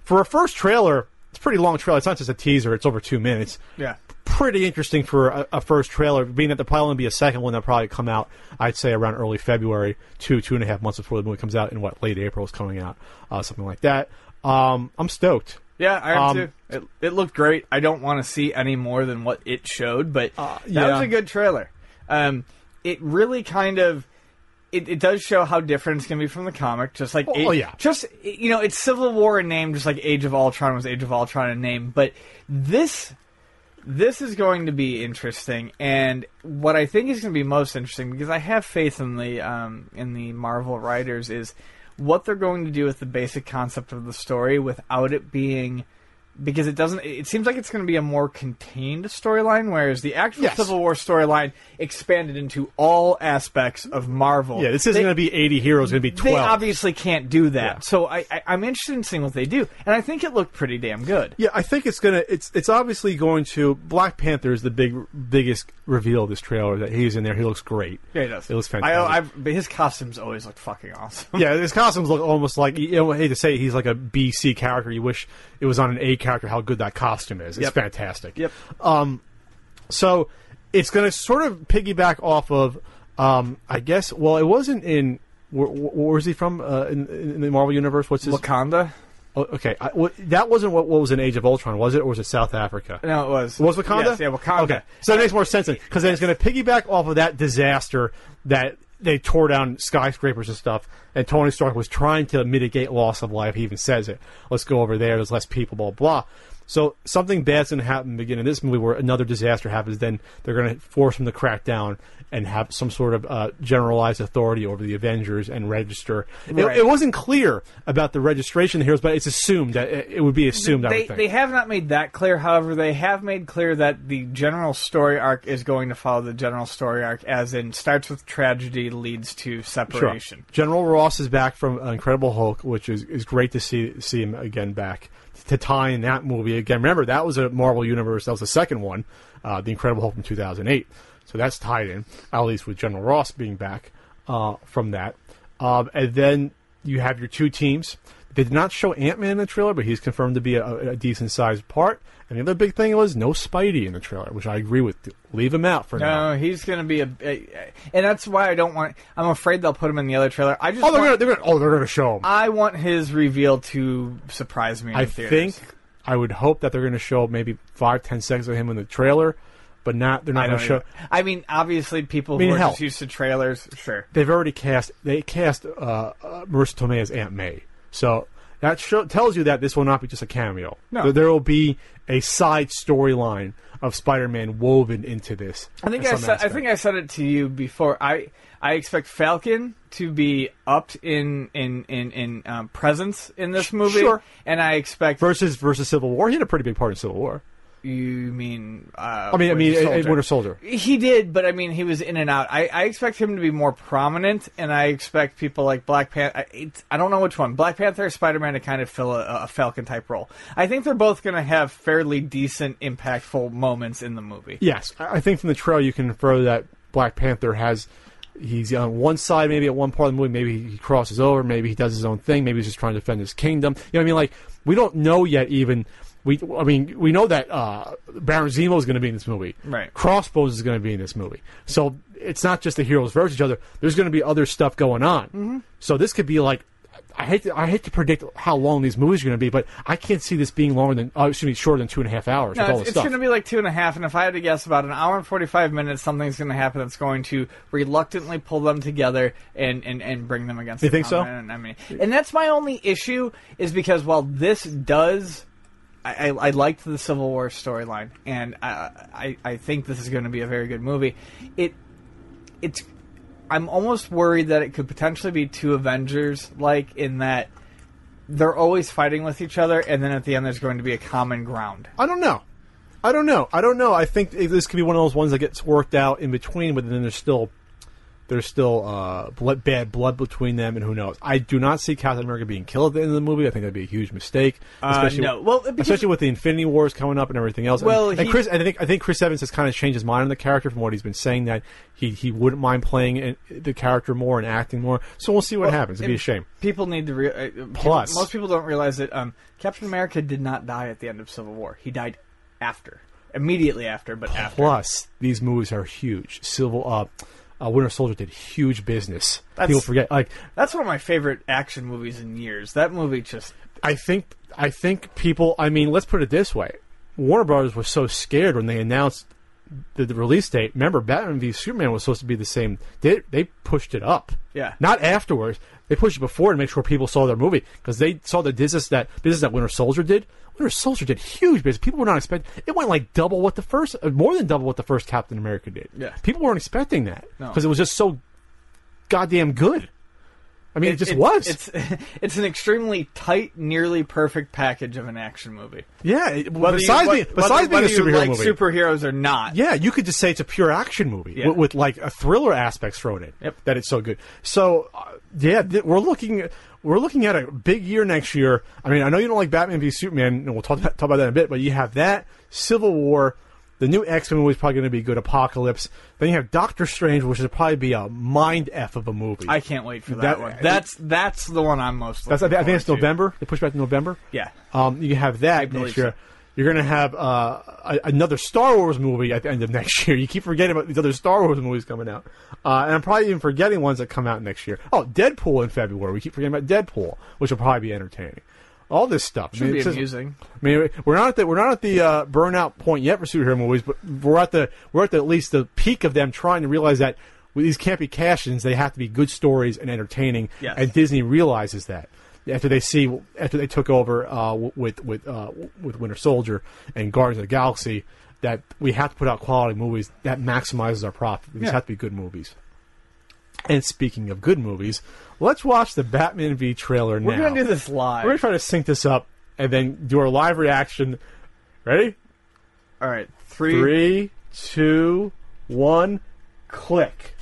For a first trailer, it's a pretty long trailer. It's not just a teaser, it's over two minutes. Yeah. Pretty interesting for a, a first trailer, being that there'll probably only be a second one that'll probably come out, I'd say, around early February, two, two and a half months before the movie comes out, and what, late April is coming out, uh, something like that. Um, I'm stoked. Yeah, I am Um, too. It, it looked great. I don't want to see any more than what it showed, but that yeah. was a good trailer. Um, it really kind of. It, it does show how different it's going to be from the comic, just like Oh, A- yeah. just you know, it's Civil War in name, just like Age of Ultron was Age of Ultron in name. But this this is going to be interesting, and what I think is going to be most interesting because I have faith in the um, in the Marvel writers is what they're going to do with the basic concept of the story without it being because it doesn't. It seems like it's going to be a more contained storyline, whereas the actual Yes. Civil War storyline expanded into all aspects of Marvel. Yeah, this isn't going to be 80 heroes. It's going to be 12. They obviously can't do that, Yeah. so I, I, I'm interested in seeing what they do, and I think it looked pretty damn good. Yeah, I think it's gonna. It's it's obviously going to. Black Panther is the big biggest reveal of this trailer that he's in there. He looks great. Yeah, he does. It looks fantastic. I've, but his costumes always look fucking awesome. yeah, his costumes look almost like. You know, I hate to say, it, he's like a BC character. You wish it was on an A character. How good that costume is. It's Yep. fantastic. Yep. Um, so it's going to sort of piggyback off of. Um, I guess. Well, it wasn't in. Where, where is he from? Uh, in, in the Marvel universe, what's his? Wakanda? Oh, okay, I, that wasn't what, what was in Age of Ultron, was it, or was it South Africa? No, it was. It was Wakanda? Yes, yeah, Wakanda. Okay, so that makes more sense because then it's going to piggyback off of that disaster that they tore down skyscrapers and stuff, and Tony Stark was trying to mitigate loss of life. He even says it. Let's go over there. There's less people. Blah blah. So something bad's going to happen in the beginning of this movie where another disaster happens. Then they're going to force him to crack down and have some sort of uh, generalized authority over the Avengers and register. It, Right. it wasn't clear about the registration of the heroes, but it's assumed that it, it would be assumed. I They, would think. they have not made that clear. However, they have made clear that the general story arc is going to follow the general story arc, as in starts with tragedy, leads to separation. Sure. General Ross is back from Incredible Hulk, which is, is great to see see him again back to tie in that movie again. Remember that was a Marvel Universe. That was the second one, uh, the Incredible Hulk from 2008. So that's tied in, at least with General Ross being back uh, from that. Um, and then you have your two teams. They did not show Ant Man in the trailer, but he's confirmed to be a, a decent sized part. And the other big thing was no Spidey in the trailer, which I agree with. Leave him out for now. No, he's going to be a, a- and that's why I don't want. I'm afraid they'll put him in the other trailer. I just Oh, they're want, gonna, they're gonna, oh, they're gonna show him. I want his reveal to surprise me. In I theaters. think I would hope that they're going to show maybe five, ten seconds of him in the trailer, but not. They're not going to show. I mean, obviously, people I mean, who are hell. just used to trailers, sure. They've already cast. They cast uh, uh, Marisa Tomei as Aunt May, so that show, tells you that this will not be just a cameo. No. There- there will be a side storyline of Spider-Man woven into this. I think in I said. I think I said it to you before. I I expect Falcon to be upped in in in in um, presence in this movie, Sure. and I expect. versus versus Civil War. He had a pretty big part in Civil War. You mean? Uh, I mean, I mean, Winter Soldier. Winter Soldier. He did, but I mean, he was in and out. I, I expect him to be more prominent, and I expect people like Black Panther. I, I don't know which one, Black Panther or Spider Man, to kind of fill a, a Falcon type role. I think they're both going to have fairly decent, impactful moments in the movie. Yes, I think from the trailer you can infer that Black Panther has. He's on one side, maybe at one part of the movie, maybe he crosses over, maybe he does his own thing, maybe he's just trying to defend his kingdom. You know what I mean? Like we don't know yet. Even we, I mean, we know that uh, Baron Zemo is going to be in this movie. Right. Crossbones is going to be in this movie. So it's not just the heroes versus each other. There's going to be other stuff going on. Mm-hmm. So this could be like. I hate to, I hate to predict how long these movies are going to be, but I can't see this being longer than, uh, excuse me, shorter than two and a half hours No, it's, it's going to be like two and a half, and if I had to guess, about an hour and forty-five minutes, something's going to happen that's going to reluctantly pull them together and, and, and bring them against. You the think so? common enemy. And that's my only issue is because while this does. I, I, liked the Civil War storyline, and I, I I think this is going to be a very good movie. It it's I'm almost worried that it could potentially be two Avengers, like in that they're always fighting with each other, and then at the end there's going to be a common ground. I don't know. I don't know. I don't know. I think this could be one of those ones that gets worked out in between, but then there's still there's still uh, blood, bad blood between them, and who knows? I do not see Captain America being killed at the end of the movie. I think that'd be a huge mistake, especially no. Well, because- especially with the Infinity Wars coming up and everything else. Well, and, and Chris, I think I think Chris Evans has kind of changed his mind on the character from what he's been saying that he he wouldn't mind playing the character more and acting more. So we'll see what happens. It'd be a shame. People need to. Re- uh, people- Plus- most people don't realize that um, Captain America did not die at the end of Civil War. He died after, immediately after, but after. Plus, these movies are huge. Civil uh, uh, Winter Soldier did huge business. That's- People forget like That's one of my favorite action movies in years. That movie just. I think I think people. I mean, let's put it this way: Warner Brothers was so scared when they announced the, the release date. Remember, Batman v Superman was supposed to be the same. They they pushed it up. Yeah. Not afterwards. They pushed it before to make sure people saw their movie because they saw the business that business that Winter Soldier did. Winter Soldier did huge business. People were not expecting. It went like double what the first, uh, more than double what the first Captain America did. Yeah. People weren't expecting that No. because it was just so goddamn good. I mean, it, just was. It's it's an extremely tight, nearly perfect package of an action movie. yeah. It, Whether besides you, being, besides whether being a you superhero like movie, superheroes or not. Yeah, you could just say it's a pure action movie Yeah. with, with like a thriller aspects thrown in. Yep. That it's so good. So uh, yeah, th- we're looking we're looking at a big year next year. I mean, I know you don't like Batman v Superman, and we'll talk, talk about that in a bit. But you have that Civil War. The new X Men movie is probably going to be good. Apocalypse. Then you have Doctor Strange, which will probably be a mind f of a movie. I can't wait for that, That- one. That's that's the one I'm most. That's I looking think, I think it's to. November. They pushed back to November. Yeah. Um, you have that next year. You're going to have uh, a, another Star Wars movie at the end of next year. You keep forgetting about these other Star Wars movies coming out, uh, and I'm probably even forgetting ones that come out next year. Oh, Deadpool in February. We keep forgetting about Deadpool, which will probably be entertaining. All this stuff Should be it's just- amusing. I mean, we're not at the we're not at the uh, burnout point yet for superhero movies, but we're at the we're at the, at least the peak of them trying to realize that with these can't be cash-ins; they have to be good stories and entertaining. Yes. And Disney realizes that after they see after they took over uh, with with uh, with Winter Soldier and Guardians of the Galaxy, that we have to put out quality movies that maximizes our profit. These Yeah. have to be good movies. And speaking of good movies, let's watch the Batman v trailer now. We're now. gonna do this live. We're gonna try to sync this up and then do our live reaction. Ready? All right, three. Three, two, one, click.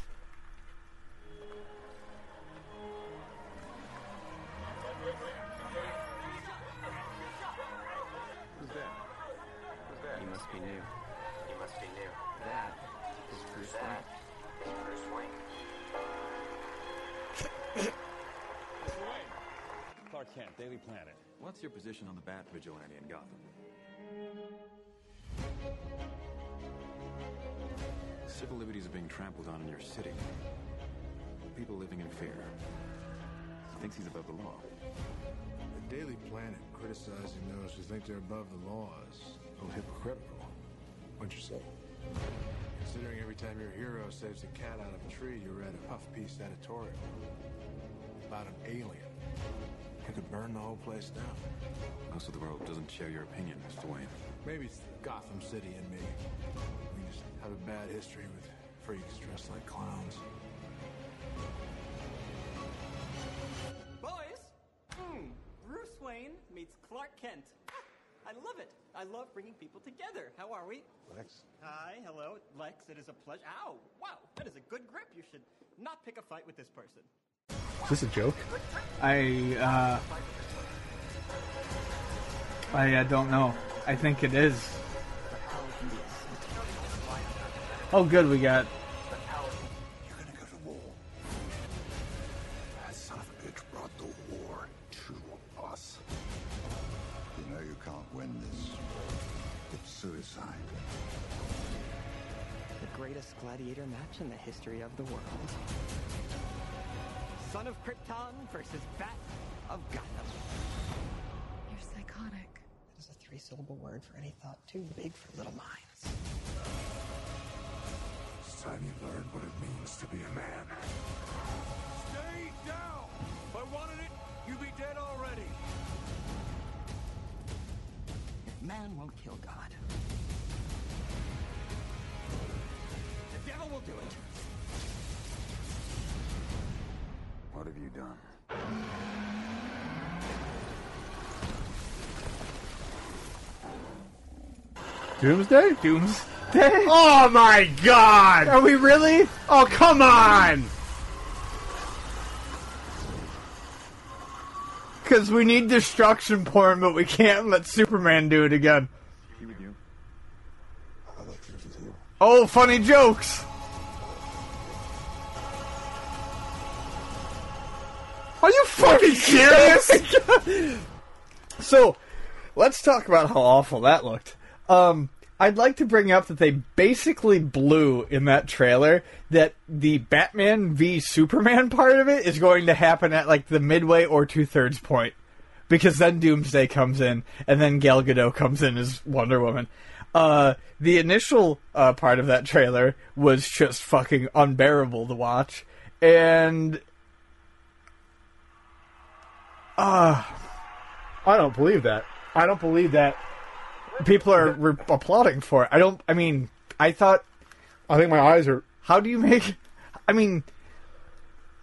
Your position on the Bat Vigilante in Gotham? Civil liberties are being trampled on in your city. People living in fear. He thinks he's above the law. The Daily Planet criticizing those who think they're above the law is a little hypocritical. What'd you say? Considering every time your hero saves a cat out of a tree, you read a puff piece editorial about an alien who could burn the whole place down. Most of the world doesn't share your opinion, Mr. Wayne. Maybe it's Gotham City and me. We just have a bad history with freaks dressed like clowns. Boys, hmm, Bruce Wayne meets Clark Kent. I love it. I love bringing people together. How are we? Lex. Hi, hello, Lex. It is a pleasure. Ow! Wow, that is a good grip. You should not pick a fight with this person. Is this a joke? I uh, I uh, don't know. I think it is. Oh, good. We got. You're gonna go to war. That son of a bitch brought the war to us. You know you can't win this. It's suicide. The greatest gladiator match in the history of the world. Son of Krypton versus Bat of Gotham. You're psychotic. That is a three-syllable word for any thought too big for little minds. It's time you learn what it means to be a man. Stay down! If I wanted it, you'd be dead already. If man won't kill God, the devil will do it. What have you done? Doomsday? Doomsday? Oh my god! Are we really? Oh come on! Because we need destruction porn, but we can't let Superman do it again. He with you. Oh, funny jokes. Fucking serious? So, let's talk about how awful that looked. Um, I'd like to bring up that they basically blew in that trailer that the Batman v Superman part of it is going to happen at like the midway or two thirds point. because then Doomsday comes in, and then Gal Gadot comes in as Wonder Woman. Uh, the initial uh, part of that trailer was just fucking unbearable to watch, and uh, I don't believe that. I don't believe that. people are re- applauding for it. I don't. I mean, I thought. I think my eyes are. How do you make? I mean,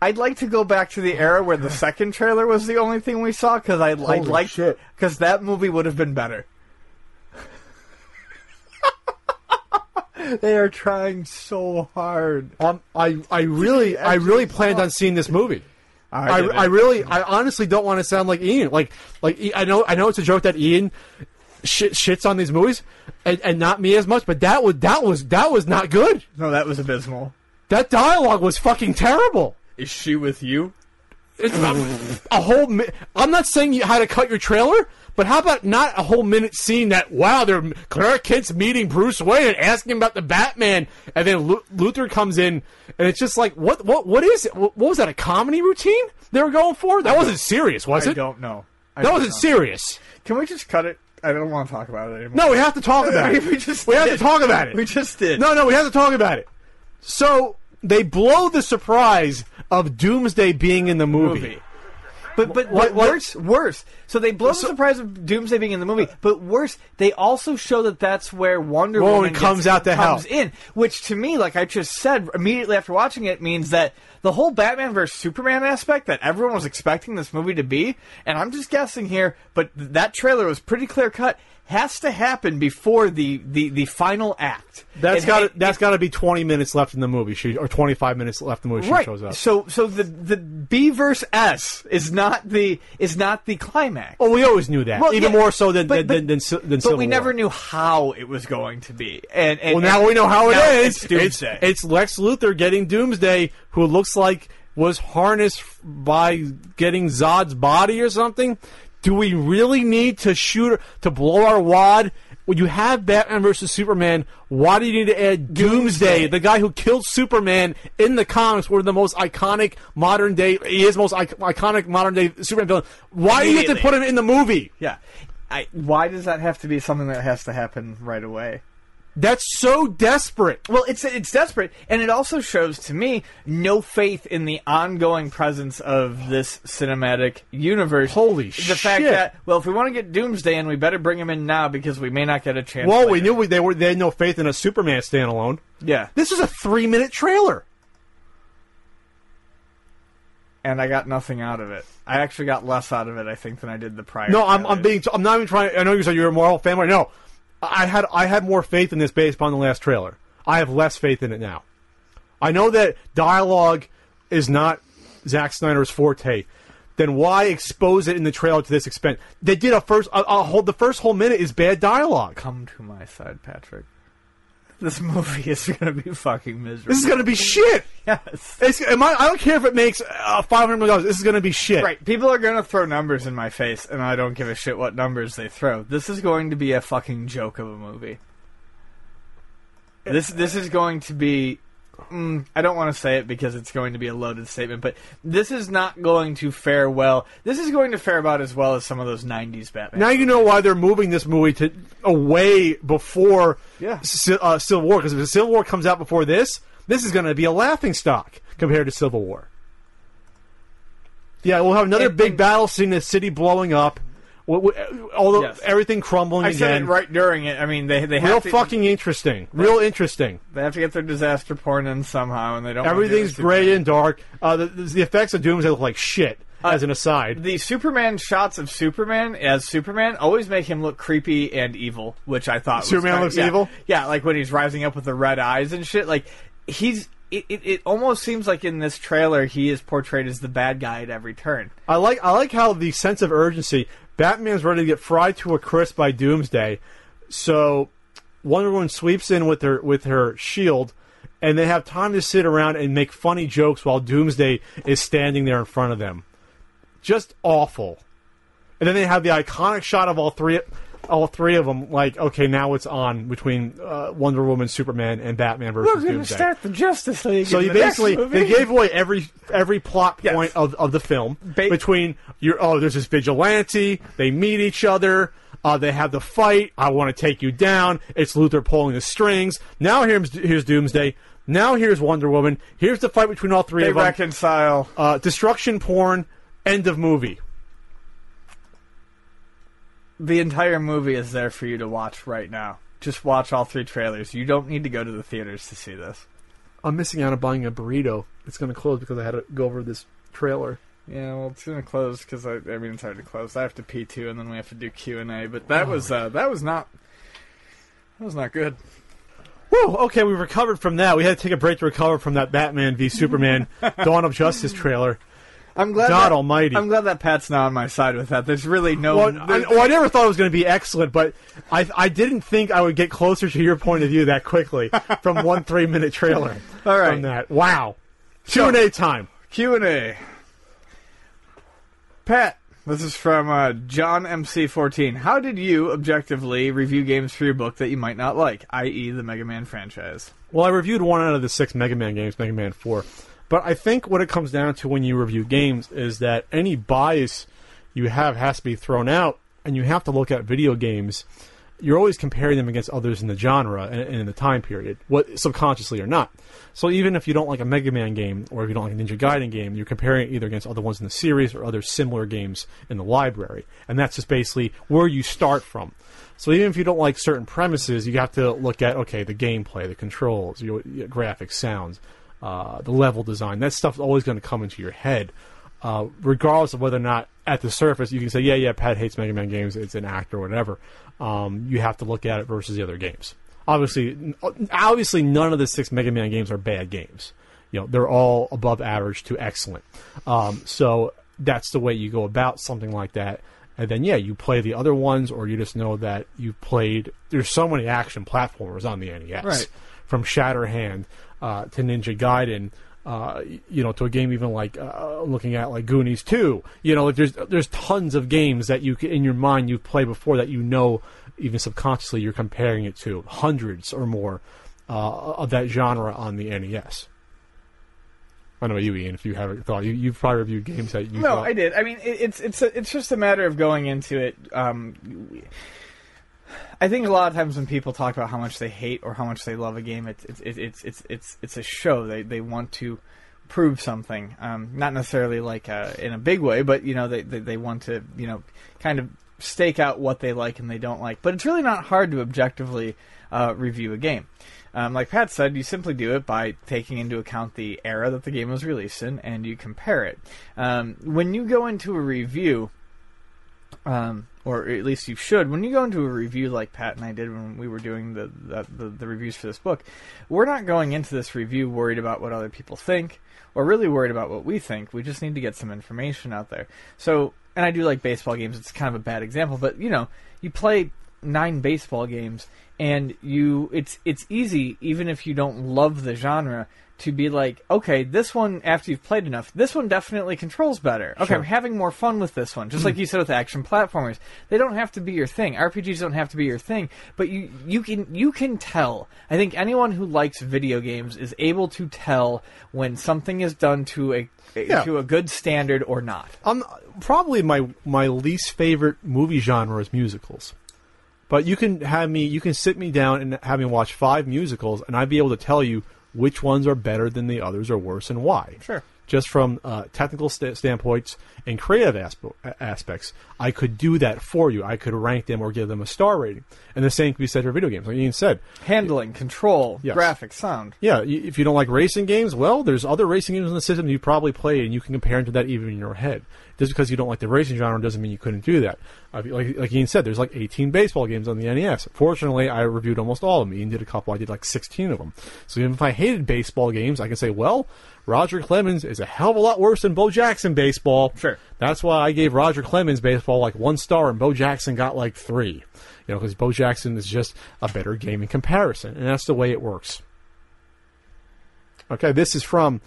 I'd like to go back to the era where the second trailer was the only thing we saw because I I'd like shit. because that movie would have been better. they are trying so hard. Um, I I really I really planned on seeing this movie. I I, really I honestly don't want to sound like Ian. Like like I- I know I know it's a joke that Ian shit, shits on these movies and, and not me as much, but that was that was that was not good. No, that was abysmal. That dialogue was fucking terrible. Is she with you? It's a, a whole. Mi- I'm not saying you how to cut your trailer, but how about not a whole minute scene that wow, they're Clark Kent's meeting Bruce Wayne and asking about the Batman, and then Lu- Luthor comes in, and it's just like what what what is it? What, what was that? A comedy routine they were going for? That wasn't serious, was I it? I don't know. I that don't wasn't know. serious. Can we just cut it? I don't want to talk about it anymore. No, we have to talk about it. we just we have to talk about it. We just did. No, no, we have to talk about it. So they blow the surprise of Doomsday being in the movie. movie. But but, What- what- worse worse. So they blow the surprise of Doomsday being in the movie. But worse, they also show that that's where Wonder Woman Woman comes gets- out to comes help. in. Which to me, like I just said immediately after watching it, means that the whole Batman versus Superman aspect that everyone was expecting this movie to be, and I'm just guessing here, but that trailer was pretty clear cut. Has to happen before the, the, the final act. That's got that's got to be 20 minutes left in the movie. She or 25 minutes left in the movie. She right. shows up. So so the the B verse S is not the is not the climax. Oh, we always knew that. Well, Even yeah, more so than but- than but- than, than, than but we War. never knew how it was going to be. And, and Well, now and we know how it is. It's Doomsday. It's, it's Lex Luthor getting Doomsday, who looks like was harnessed by getting Zod's body or something. Do we really need to shoot to blow our wad? When you have Batman versus Superman, why do you need to add Doomsday, the guy who killed Superman in the comics, one of the most iconic modern day, he is most iconic modern day Superman villain. Why do you have to put him in the movie? yeah. I, why does that have to be something that has to happen right away? That's so desperate. Well, it's it's desperate, and it also shows to me no faith in the ongoing presence of this cinematic universe. Holy the shit. fact that well, if we want to get Doomsday in, we better bring him in now because we may not get a chance. Well, we knew we, they were they had no faith in a Superman standalone. Yeah, This is a three minute trailer. and I got nothing out of it. I actually got less out of it, I think, than I did the prior. No, I'm, I'm being. I'm not even trying. I know you said you're a moral family. No, I had I had more faith in this based upon the last trailer. I have less faith in it now. I know that dialogue is not Zack Snyder's forte. Then why expose it in the trailer to this extent? They did a first. A whole, the first whole minute is bad dialogue. Come to my side, Patrick. This movie is going to be fucking miserable. This is going to be shit. Yes. It's, am I, I don't care if it makes uh, five hundred million dollars. This is going to be shit. Right, people are going to throw numbers in my face, and I don't give a shit what numbers they throw. This is going to be a fucking joke of a movie. This this is going to be. Mm, I don't want to say it because it's going to be a loaded statement, but this is not going to fare well. This is going to fare about as well as some of those '90s Batman. Now you know why they're moving this movie to away before Yeah. Ci- uh, Civil War. Because if the Civil War comes out before this, this is going to be a laughing stock compared to Civil War. Yeah, we'll have another And- big and- battle scene, the city blowing up, w- w- although Yes. everything crumbling I said it right during it. I mean, they they have Real to, fucking interesting. Real interesting. They have to get their disaster porn in somehow, and they don't. wanna do Everything's gray and dark. Uh, the, the effects of Doomsday look like shit. as an aside, The Superman shots of Superman as Superman always make him look creepy and evil, which I thought was Superman kind- looks yeah. evil? Yeah, like when he's rising up with the red eyes and shit. Like he's. It, it, it almost seems like in this trailer he is portrayed as the bad guy at every turn. I like I like how the sense of urgency. Batman's ready to get fried to a crisp by Doomsday, so Wonder Woman sweeps in with her with her shield, and they have time to sit around and make funny jokes while Doomsday is standing there in front of them. Just awful. And then they have the iconic shot of all three. All three of them, like okay, now it's on between uh, Wonder Woman, Superman, and Batman versus We're going to Doomsday. start the Justice League. So in you the next basically movie. they gave away every every plot point of, of the film between your oh there's this vigilante they meet each other uh, they have the fight I want to take you down it's Luthor pulling the strings now here's here's Doomsday now here's Wonder Woman here's the fight between all three They of them reconcile uh, destruction porn end of movie the entire movie is there for you to watch right now. Just watch all three trailers. You don't need to go to the theaters to see this. I'm missing out on buying a burrito it's going to close because I had to go over this trailer Yeah, well, it's gonna close because I, I mean it's already closed. I have to pee too, and then we have to do Q and A. But that was uh, that was not that was not good. Whew, okay, we recovered from that. We had to take a break to recover from that Batman v Superman Dawn of Justice trailer. I'm glad. God that, Almighty. I'm glad that Pat's not on my side with that. There's really no. Well, I, well, I never thought it was going to be excellent, but I, I didn't think I would get closer to your point of view that quickly from one three minute trailer. All right. From that, wow. Q and A time. Q and A. Pat, this is from uh, John MC14. How did you objectively review games for your book that you might not like, i.e., the Mega Man franchise? Well, I reviewed one out of the six Mega Man games, Mega Man 4. But I think what it comes down to when you review games is that any bias you have has to be thrown out, and you have to look at video games. You're always comparing them against others in the genre and, in the time period, what subconsciously or not. So even if you don't like a Mega Man game or if you don't like a Ninja Gaiden game, you're comparing it either against other ones in the series or other similar games in the library, and that's just basically where you start from. So even if you don't like certain premises, you have to look at okay the gameplay, the controls, your, your graphics, sounds, uh, the level design. That stuff's always going to come into your head, uh, regardless of whether or not at the surface you can say yeah yeah Pat hates Mega Man games, it's an act or whatever. Um, you have to look at it versus the other games. Obviously, obviously none of the six Mega Man games are bad games. You know they're all above average to excellent. Um, so that's the way you go about something like that and then yeah, you play the other ones, or you just know that you've played. There's so many action platformers on the NES, Right. From Shatterhand uh, to Ninja Gaiden, uh, you know, to a game even like uh, looking at like Goonies Two. You know, like there's there's tons of games that you in your mind you've played before that you know even subconsciously you're comparing it to hundreds or more uh, of that genre on the NES. I don't know you, Ian. If you haven't thought, you, you've probably reviewed games that you no, thought, I did. I mean, it, it's it's a, it's just a matter of going into it. Um, I think a lot of times when people talk about how much they hate or how much they love a game, it's it's it's it's it's it's a show. They they want to prove something, um, not necessarily like uh, in a big way, but you know they, they they want to you know kind of stake out what they like and they don't like. But it's really not hard to objectively uh, review a game. Um, like Pat said, you simply do it by taking into account the era that the game was released in, and you compare it. Um, when you go into a review, um, or at least you should, when you go into a review like Pat and I did when we were doing the, the, the, the reviews for this book, we're not going into this review worried about what other people think, or really worried about what we think. We just need to get some information out there. So, and I do like baseball games. It's kind of a bad example, but you know, you play nine baseball games and you it's it's easy even if you don't love the genre to be like okay this one after you've played enough this one definitely controls better. Okay Sure. i'm having more fun with this one. Just like you said with action platformers. They don't have to be your thing. Rpgs don't have to be your thing. But you you can you can tell. I think anyone who likes video games is able to tell when something is done to a Yeah. to a good standard or not. Um, probably my my least favorite movie genre is musicals. But you can have me, you can sit me down and have me watch five musicals, and I'd be able to tell you which ones are better than the others or worse, and why. Sure. Just from uh, technical sta standpoints and creative aspe- aspects, I could do that for you. I could rank them or give them a star rating, and the same could be said for video games. Like Ian said, handling control Yes. graphics sound yeah, y- if you don't like racing games, well, there's other racing games in the system you probably played, and you can compare them to that even in your head. Just because you don't like the racing genre doesn't mean you couldn't do that. Uh, like, like Ian said, there's like 18 baseball games on the NES. Fortunately, I reviewed almost all of them. Ian did a couple. I did like 16 of them. So even if I hated baseball games, I can say, well, Roger Clemens is a hell of a lot worse than Bo Jackson baseball. Sure. That's why I gave Roger Clemens baseball like one star, and Bo Jackson got like three. You know, because Bo Jackson is just a better game in comparison, and that's the way it works. Okay, this is from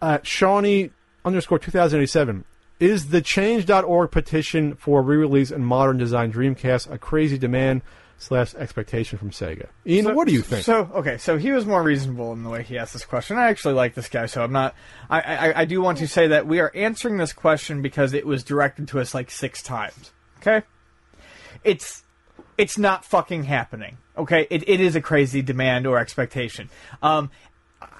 uh, Shawnee underscore 2087. Is the Change.org petition for re-release and modern design Dreamcast a crazy demand slash expectation from Sega? Ian, So- what do you think? So okay, so he was more reasonable in the way he asked this question. I actually like this guy, so I'm not. I, I I do want to say that we are answering this question because it was directed to us like six times. Okay, it's it's not fucking happening. Okay, it, it is a crazy demand or expectation. Um,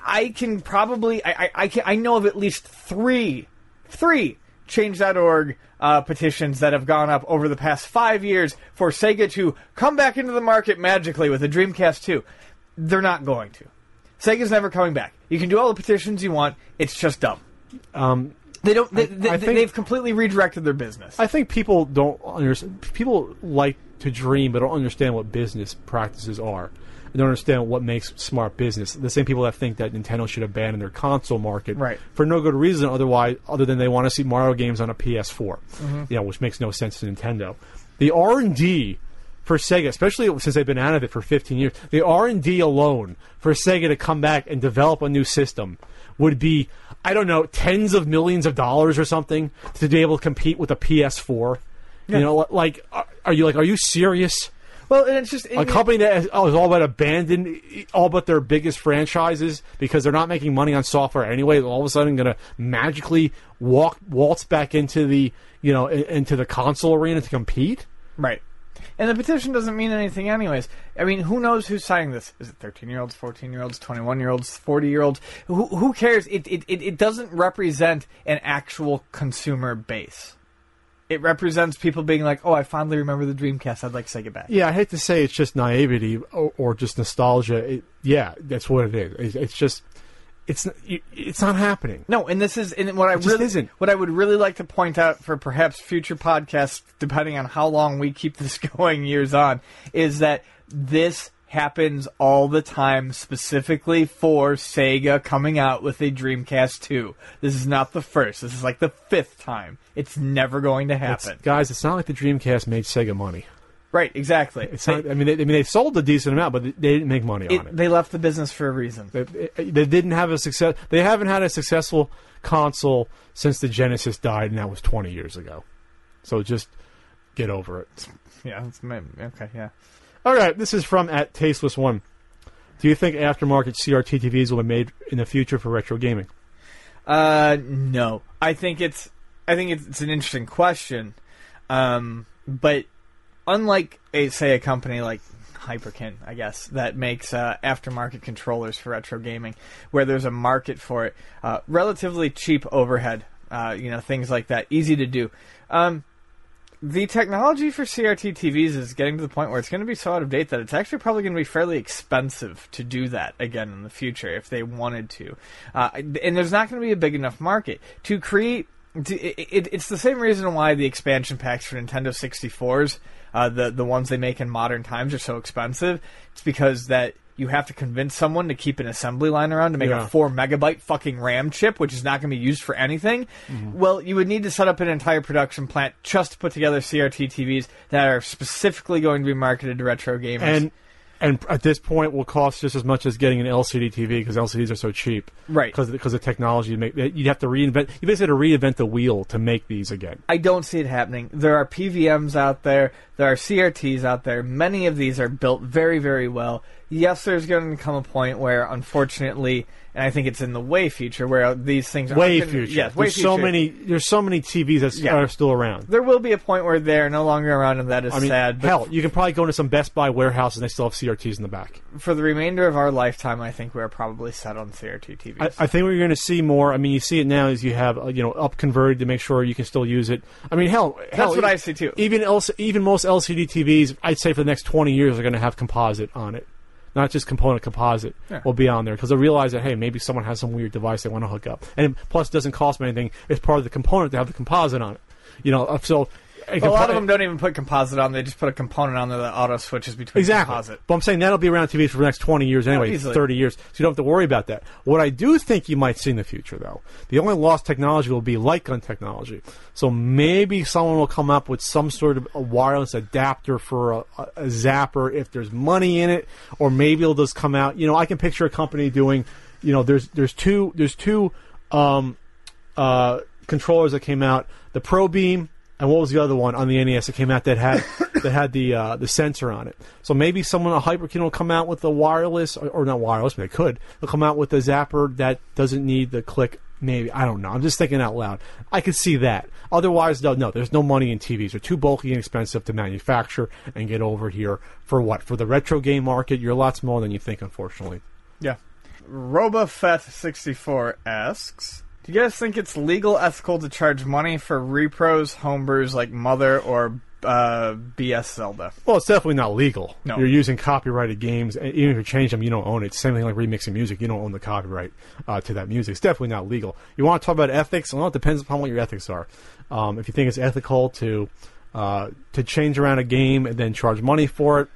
I can probably I I I, can, I know of at least three three change.org uh, petitions that have gone up over the past five years for Sega to come back into the market magically with a Dreamcast 2. They're not going to. Sega's never coming back. You can do all the petitions you want. It's just dumb. Um, They don't. They, I- they, I think- they've completely redirected their business. I think people don't understand. People like to dream, but don't understand what business practices are. Don't understand what makes smart business. The same people that think that Nintendo should abandon their console market Right. for no good reason, otherwise, other than they want to see Mario games on a PS4, Mhm. you know, which makes no sense to Nintendo. The R and D for Sega, especially since they've been out of it for 15 years, the R and D alone for Sega to come back and develop a new system would be, I don't know, tens of millions of dollars or something to be able to compete with a PS4. Yeah. You know, like, are you like, are you serious? Well, and it's just A company that is, oh, all about abandon all but their biggest franchises because they're not making money on software anyway. All of a sudden, going to magically walk waltz back into the you know into the console arena to compete. Right. And the petition doesn't mean anything, anyways. I mean, who knows who's signing this? Is it 13 year olds, 14 year olds, 21 year olds, 40 year olds? Who, who cares? It, it, it doesn't represent an actual consumer base. It represents people being like, oh, I fondly remember the Dreamcast. I'd like Sega back. Yeah, I hate to say it's just naivety or, or just nostalgia. It, yeah, that's what it is. It's, it's just it's it's not happening. No, and this is and what I just really isn't. what I would really like to point out for perhaps future podcasts, depending on how long we keep this going years on, is that this happens all the time, specifically for Sega coming out with a Dreamcast 2. This is not the first. This is like the fifth time. It's never going to It's- happen. guys. It's not like the Dreamcast made Sega money. right? Exactly. It's not. I mean, they, I mean, they sold a decent amount, but they didn't make money on it. It, they left the business for a reason. They, they didn't have a success. They haven't had a successful console since the Genesis died, and that was 20 years ago. So just get over it. Yeah. It's, okay. Yeah. All right, this is from at Tasteless One. Do you think aftermarket CRT TVs will be made in the future for retro gaming? Uh, no. I think it's I think it's, it's an interesting question, um, but unlike a say a company like Hyperkin, I guess that makes uh, aftermarket controllers for retro gaming, where there's a market for it, uh, relatively cheap overhead, uh, you know things like that, easy to do. Um, the technology for CRT TVs is getting to the point where it's going to be so out of date that it's actually probably going to be fairly expensive to do that again in the future if they wanted to. Uh, and there's not going to be a big enough market to create. To, it, it, it's the same reason why the expansion packs for Nintendo 64s, uh, the the ones they make in modern times, are so expensive. It's because that you have to convince someone to keep an assembly line around to make Yeah. a four megabyte fucking RAM chip, which is not going to be used for anything. Mm-hmm. Well, you would need to set up an entire production plant just to put together CRT TVs that are specifically going to be marketed to retro gamers. And and at this point, will cost just as much as getting an LCD TV because LCDs are so cheap. Right. Because because of technology, to make you'd have to reinvent. You basically have to reinvent the wheel to make these again. I don't see it happening. There are PVMs out there, there are CRTs out there. Many of these are built very, very well. Yes, there's going to come a point where, unfortunately, and I think it's in the way future, where these things are Way gonna, future. Yes, way there's so future. many. There's so many TVs that Yeah. are still around. There will be a point where they're no longer around, and that is I mean, sad. But hell, you can probably go into some Best Buy warehouses and they still have CRTs in the back. for the remainder of our lifetime, I think we're probably set on CRT TVs. I, I think you're going to see more. I mean, you see it now is you have uh, you know up converted to make sure you can still use it. I mean, hell, hell what I see, too. Even else, even most LCD TVs, I'd say for the next 20 years, are going to have composite on it, not just component composite. Yeah. Will be on there because they'll realize that hey, maybe someone has some weird device they want to hook up, and plus it doesn't cost them anything. It's part of the component to have the composite on it. You know, uh, so. A lot of them don't even put composite on; they just put a component on there that auto switches between Exactly. composite. But I'm saying that'll be around TVs for the next 20 years anyway, easily. 30 years. So you don't have to worry about that. What I do think you might see in the future, though, the only lost technology will be light gun technology. So maybe someone will come up with some sort of a wireless adapter for a, a, a zapper if there's money in it, or maybe it'll just come out. You know, I can picture a company doing, you know, there's there's two there's two um, uh, controllers that came out, the Pro Beam, and what was the other one on the NES that came out that had that had the uh, the sensor on it. So maybe someone a Hyperkin will come out with a wireless or, or not wireless, but they could. They'll come out with a zapper that doesn't need the click. Maybe I don't know. I'm just thinking out loud. I could see that. Otherwise, though, no. There's no money in TVs. They're too bulky and expensive to manufacture and get over here for what? For the retro game market, you're a lot smaller than you think, unfortunately. Yeah. RoboFett64 asks Do you guys think it's legal, ethical to charge money for repros, homebrews like Mother or uh, BS Zelda? Well, it's definitely not legal. No. You're using copyrighted games, and even if you change them, you don't own it. Same thing like remixing music, you don't own the copyright uh, to that music. It's definitely not legal. You want to talk about ethics? Well, it depends upon what your ethics are. Um, if you think it's ethical to uh, to change around a game and then charge money for it,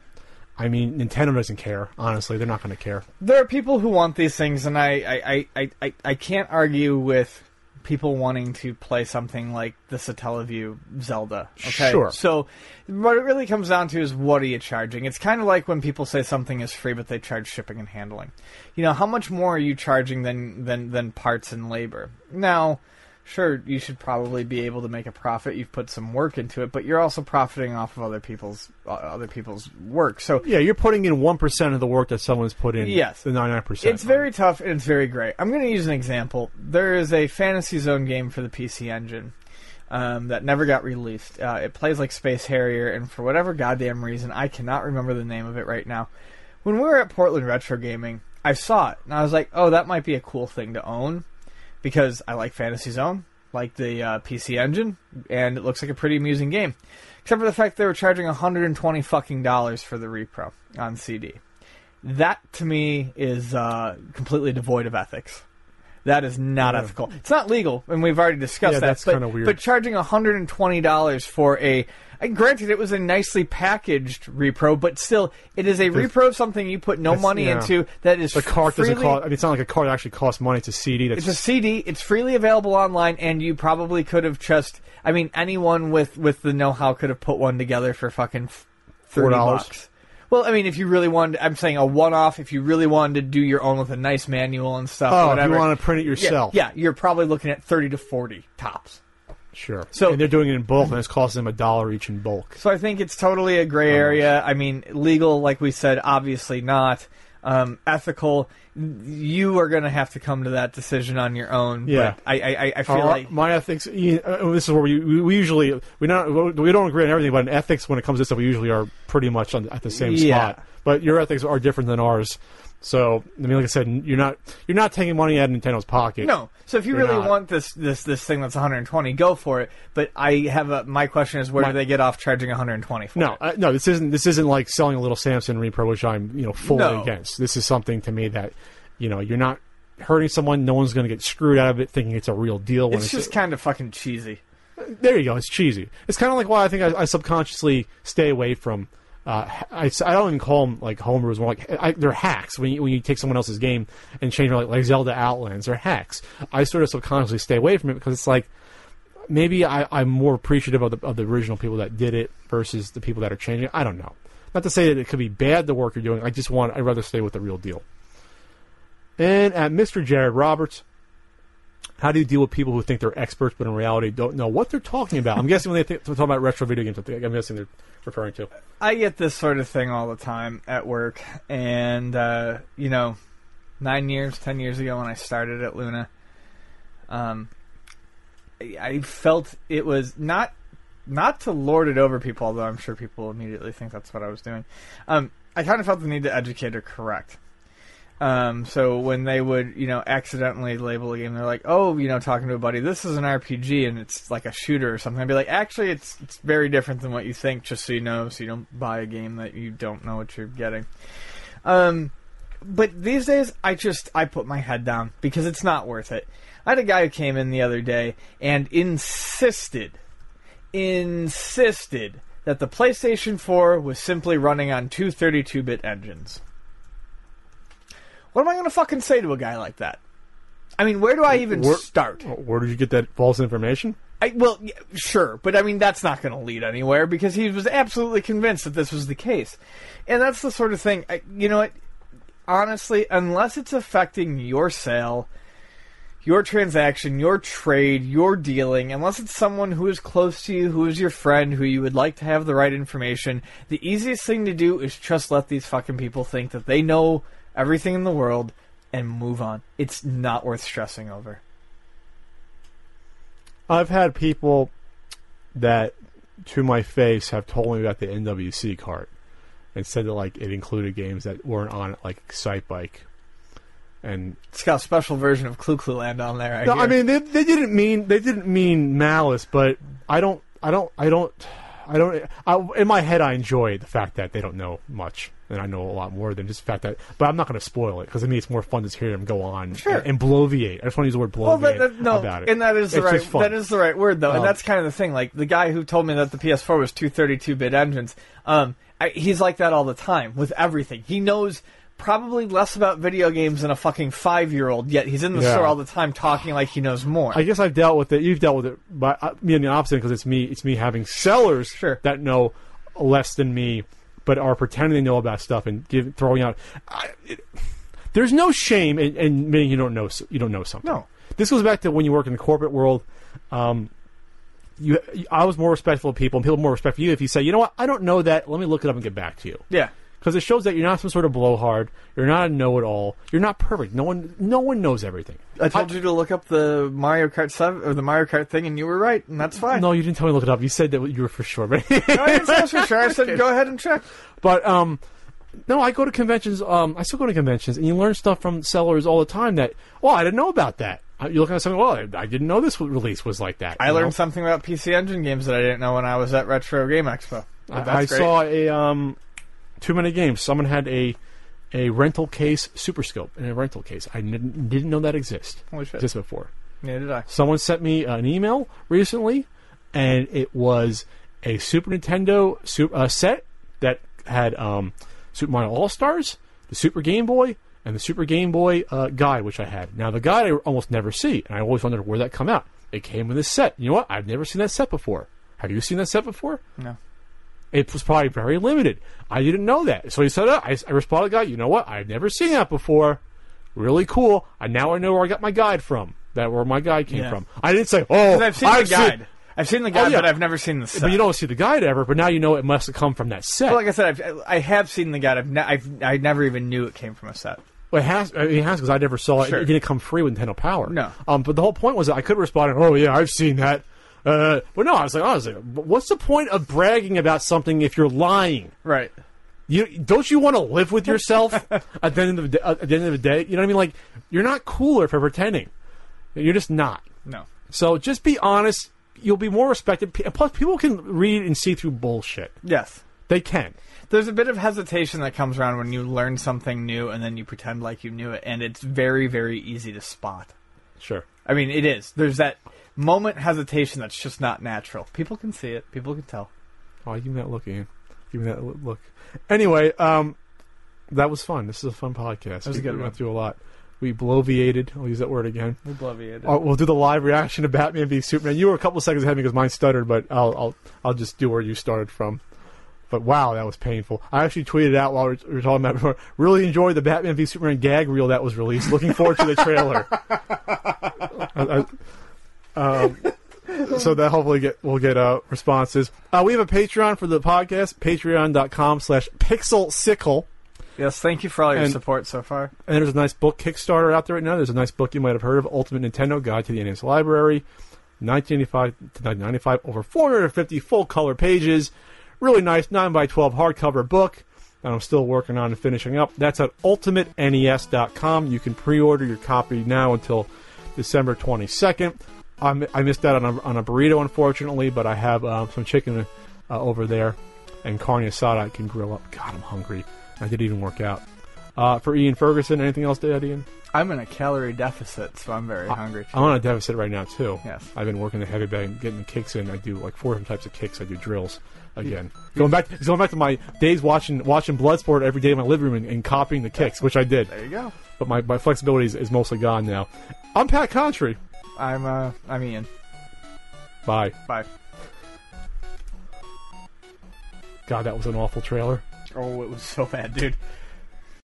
I mean, Nintendo doesn't care. Honestly, they're not going to care. There are people who want these things, and I, I, I, I, I, can't argue with people wanting to play something like the Satellaview Zelda. Okay? Sure. So, what it really comes down to is what are you charging? It's kind of like when people say something is free, but they charge shipping and handling. You know, how much more are you charging than than than parts and labor? Now. Sure, you should probably be able to make a profit. You've put some work into it, but you're also profiting off of other people's uh, other people's work. So Yeah, you're putting in one percent of the work that someone's put in. Yes. the ninety nine percent. It's very tough and it's very great. I'm going to use an example. There is a Fantasy Zone game for the PC Engine um, that never got released. Uh, it plays like Space Harrier, and for whatever goddamn reason, I cannot remember the name of it right now. When we were at Portland Retro Gaming, I saw it and I was like, "Oh, that might be a cool thing to own," because I like Fantasy Zone, like the uh, PC Engine, and it looks like a pretty amusing game. Except for the fact they were charging 120 fucking dollars for the repro on CD. That to me is uh, completely devoid of ethics. That is not Yeah. ethical. It's not legal, and we've already discussed Yeah, that. that's kinda weird. But charging $120 for a. And granted, it was a nicely packaged repro, but still, it is a The- repro of something you put no money yeah. into that is the card doesn't cost. I mean, it's not like a card that actually costs money. It's a CD. That's it's a CD. It's freely available online, and you probably could have just. I mean, anyone with with the know how could have put one together for fucking thirty $4. bucks. Well, I mean, if you really wanted, I'm saying a one-off. If you really wanted to do your own with a nice manual and stuff, Oh, or if you wanna print it yeah, yourself. yeah, you're probably looking at thirty to forty tops. Sure. So- and they're doing it in bulk, and it's costing them a dollar each in bulk. So I think it's totally a gray area. I mean, legal, like we said, obviously not. Um, ethical, you are going to have to come to that decision on your own. Yeah. but I, I, I feel Our- like my ethics. Uh, this is where we, we, we usually we not we don't agree on everything, but in ethics, when it comes to stuff, we usually are pretty much on, at the same Yeah. spot. But your ethics are different than ours. So I mean, like I said, you're not you're not taking money out of Nintendo's pocket. No. So if you You're really not. want this this this thing that's 120, go for it. But I have a my question is where My- do they get off charging 120 for No, uh, no, this isn't. This isn't like selling a Little Samson repro, which I'm, you know, fully No. against. This is something to me that, you know, you're not hurting someone. No one's going to get screwed out of it, thinking it's a real deal. When It's just kind of fucking cheesy. there you go. It's cheesy. It's kind of like why I think I, I subconsciously stay away from. Uh, I, I don't even call them like homebrews. More like I, they're hacks. When you, when you take someone else's game and change it, like, like Zelda Outlands, they're hacks. I sort of subconsciously stay away from it because it's like maybe I, I'm more appreciative of the, of the original people that did it versus the people that are changing. it. I don't know. Not to say that it could be bad the work you're doing. I just want I'd rather stay with the real deal. And at Mr. Jared Roberts, how do you deal with people who think they're experts but in reality don't know what they're talking about? I'm guessing when they think, they're talking about retro video games, I'm guessing they're referring to. I get this sort of thing all the time at work, and uh, you know, nine years, ten years ago when I started at Luna, um, I, I felt it was not not to lord it over people, although I'm sure people immediately think that's what I was doing. Um, I kind of felt the need to educate or correct. Um, so when they would, you know, accidentally label a game, they're like, "Oh, you know, talking to a buddy, this is an RPG and it's like a shooter or something." I'd be like, "Actually, it's it's very different than what you think, just so you know, so you don't buy a game that you don't know what you're getting." Um, but these days, I just I put my head down because it's not worth it. I had a guy who came in the other day and insisted, insisted that the PlayStation 4 was simply running on two 32-bit engines. What am I going to fucking say to a guy like that? I mean, where do I even Where- start? Where did you get that false information? I, well, yeah, sure, but I mean that's not going to lead anywhere because he was absolutely convinced that this was the case, and that's the sort of thing. I, you know what? Honestly, unless it's affecting your sale, your transaction, your trade, your dealing, unless it's someone who is close to you, who is your friend, who you would like to have the right information, the easiest thing to do is just let these fucking people think that they know everything in the world and move on. It's not worth stressing over. I've had people that, to my face, have told me about the NWC cart and said that like it included games that weren't on it, like Excitebike. And It's got a special version of Clu Clu Land on there. I, no. I mean they, they didn't mean they didn't mean malice, but I don't I don't I don't I don't I, in my head I enjoy the fact that they don't know much and I know a lot more than just the fact that. But I'm not going to spoil it because I mean it's more fun to hear them go on Sure. and, and bloviate. I just want to use the word Well, bloviate that, that, no, about it. and that is the It's right that is the right word though, Um, and that's kind of the thing. Like the guy who told me that the PS4 was two 32-bit engines, um, I, he's like that all the time with everything. He knows probably less about video games than a fucking five year old. Yet he's in the Yeah. store all the time talking like he knows more. I guess I've dealt with it. You've dealt with it, but uh, me on the opposite because it's me. It's me having sellers that know less than me, but are pretending they know about stuff and give, throwing out. I, it, there's no shame in, in admitting you don't know s- you don't know something. No. This goes back to when you work in the corporate world. Um, you, I was more respectful of people, and people more respectful of you if you say, you know what, I don't know that. Let me look it up and get back to you. Yeah. Because it shows that you're not some sort of blowhard. You're not a know-it-all. You're not perfect. No one, no one knows everything. I told you to look up the Mario Kart seven or the Mario Kart thing, and you were right, and that's fine. No, you didn't tell me to look it up. You said that you were for sure, but No, I didn't say for sure. I said go ahead and check. But um, no, I go to conventions. Um, I still go to conventions, and you learn stuff from sellers all the time. That well, I didn't know about that. Uh, You're looking at something. Well, I, I didn't know this release was like that. I learned know? something about PC Engine games that I didn't know when I was at Retro Game Expo. I, I saw a um, too many games. Someone had a a rental case Super Scope in a rental case. I didn't, didn't know that exist. Holy shit. Existed before. Neither did I. Someone sent me an email recently, and it was a Super Nintendo su- uh, set that had um, Super Mario All Stars, the Super Game Boy, and the Super Game Boy uh, guide, which I had. Now the guide I almost never see, and I always wondered where that come out. It came with this set. You know what? I've never seen that set before. Have you seen that set before? No. It was probably very limited. I didn't know that. So he said, uh, I, I responded, guy, you know what? I've never seen that before. Really cool. And now I know where I got my guide from. That where my guide came Yeah. from. I didn't say, oh, I've seen the guide. I've seen the guide, Oh, yeah. but I've never seen the set. But you don't see the guide ever. But now you know it must have come from that set. Well, like I said, I've, I have seen the guide. I've, ne- I've I never even knew it came from a set. Well, it has. I mean, it has because I never saw it. Sure. It didn't come free with Nintendo Power. No. Um, but the whole point was that I could respond. Oh yeah, I've seen that. Uh, but no, I was like, I was like, what's the point of bragging about something if you're lying? Right. You don't you want to live with yourself at the end of the day, at the end of the day? You know what I mean? Like you're not cooler for pretending. You're just not. No. So just be honest. You'll be more respected. Plus, people can read and see through bullshit. Yes. They can. There's a bit of hesitation that comes around when you learn something new and then you pretend like you knew it, and it's very, very easy to spot. Sure. I mean, it is. There's that moment hesitation that's just not natural. People can see it. People can tell. Oh, give me that look, Ian. Give me that look. Anyway, um, that was fun. This is a fun podcast. That was we, good we went through a lot. We bloviated. I'll use that word again. We bloviated. Uh, we'll do the live reaction to Batman v Superman. You were a couple seconds ahead of me because mine stuttered, but I'll I'll I'll just do where you started from. But wow, that was painful. I actually tweeted out while we were, we were talking about it before. Really enjoyed the Batman v Superman gag reel that was released. Looking forward to the trailer. I- I- um, so that hopefully get we'll get uh, responses. Uh, we have a Patreon for the podcast. Patreon.com slash Pixel Sickle. Yes, thank you for all your And- support so far. And there's a nice book Kickstarter out there right now. There's a nice book you might have heard of, Ultimate Nintendo Guide to the NES Library, 1985 to 1995, over 450 full color pages. Really nice 9 by 12 hardcover book that I'm still working on and finishing up. That's at ultimatentes.com. You can pre-order your copy now until December 22nd. I mi- I missed out on a, on a burrito, unfortunately, but I have um, some chicken uh, over there and carne asada I can grill up. God, I'm hungry. I didn't even work out. Uh, for Ian Ferguson, anything else to add, Ian? I'm in a calorie deficit, so I'm very hungry. I'm on a deficit right now too. Yes. I've been working the heavy bag, getting the kicks in. I do like four different types of kicks. I do drills again. Going back, going back to my days watching watching Bloodsport every day in my living room and, and copying the kicks, which I did. There you go. But my, my flexibility is, is mostly gone now. I'm Pat Contri. I'm uh, I'm Ian. Bye. Bye. God, that was an awful trailer. Oh, it was so bad, dude.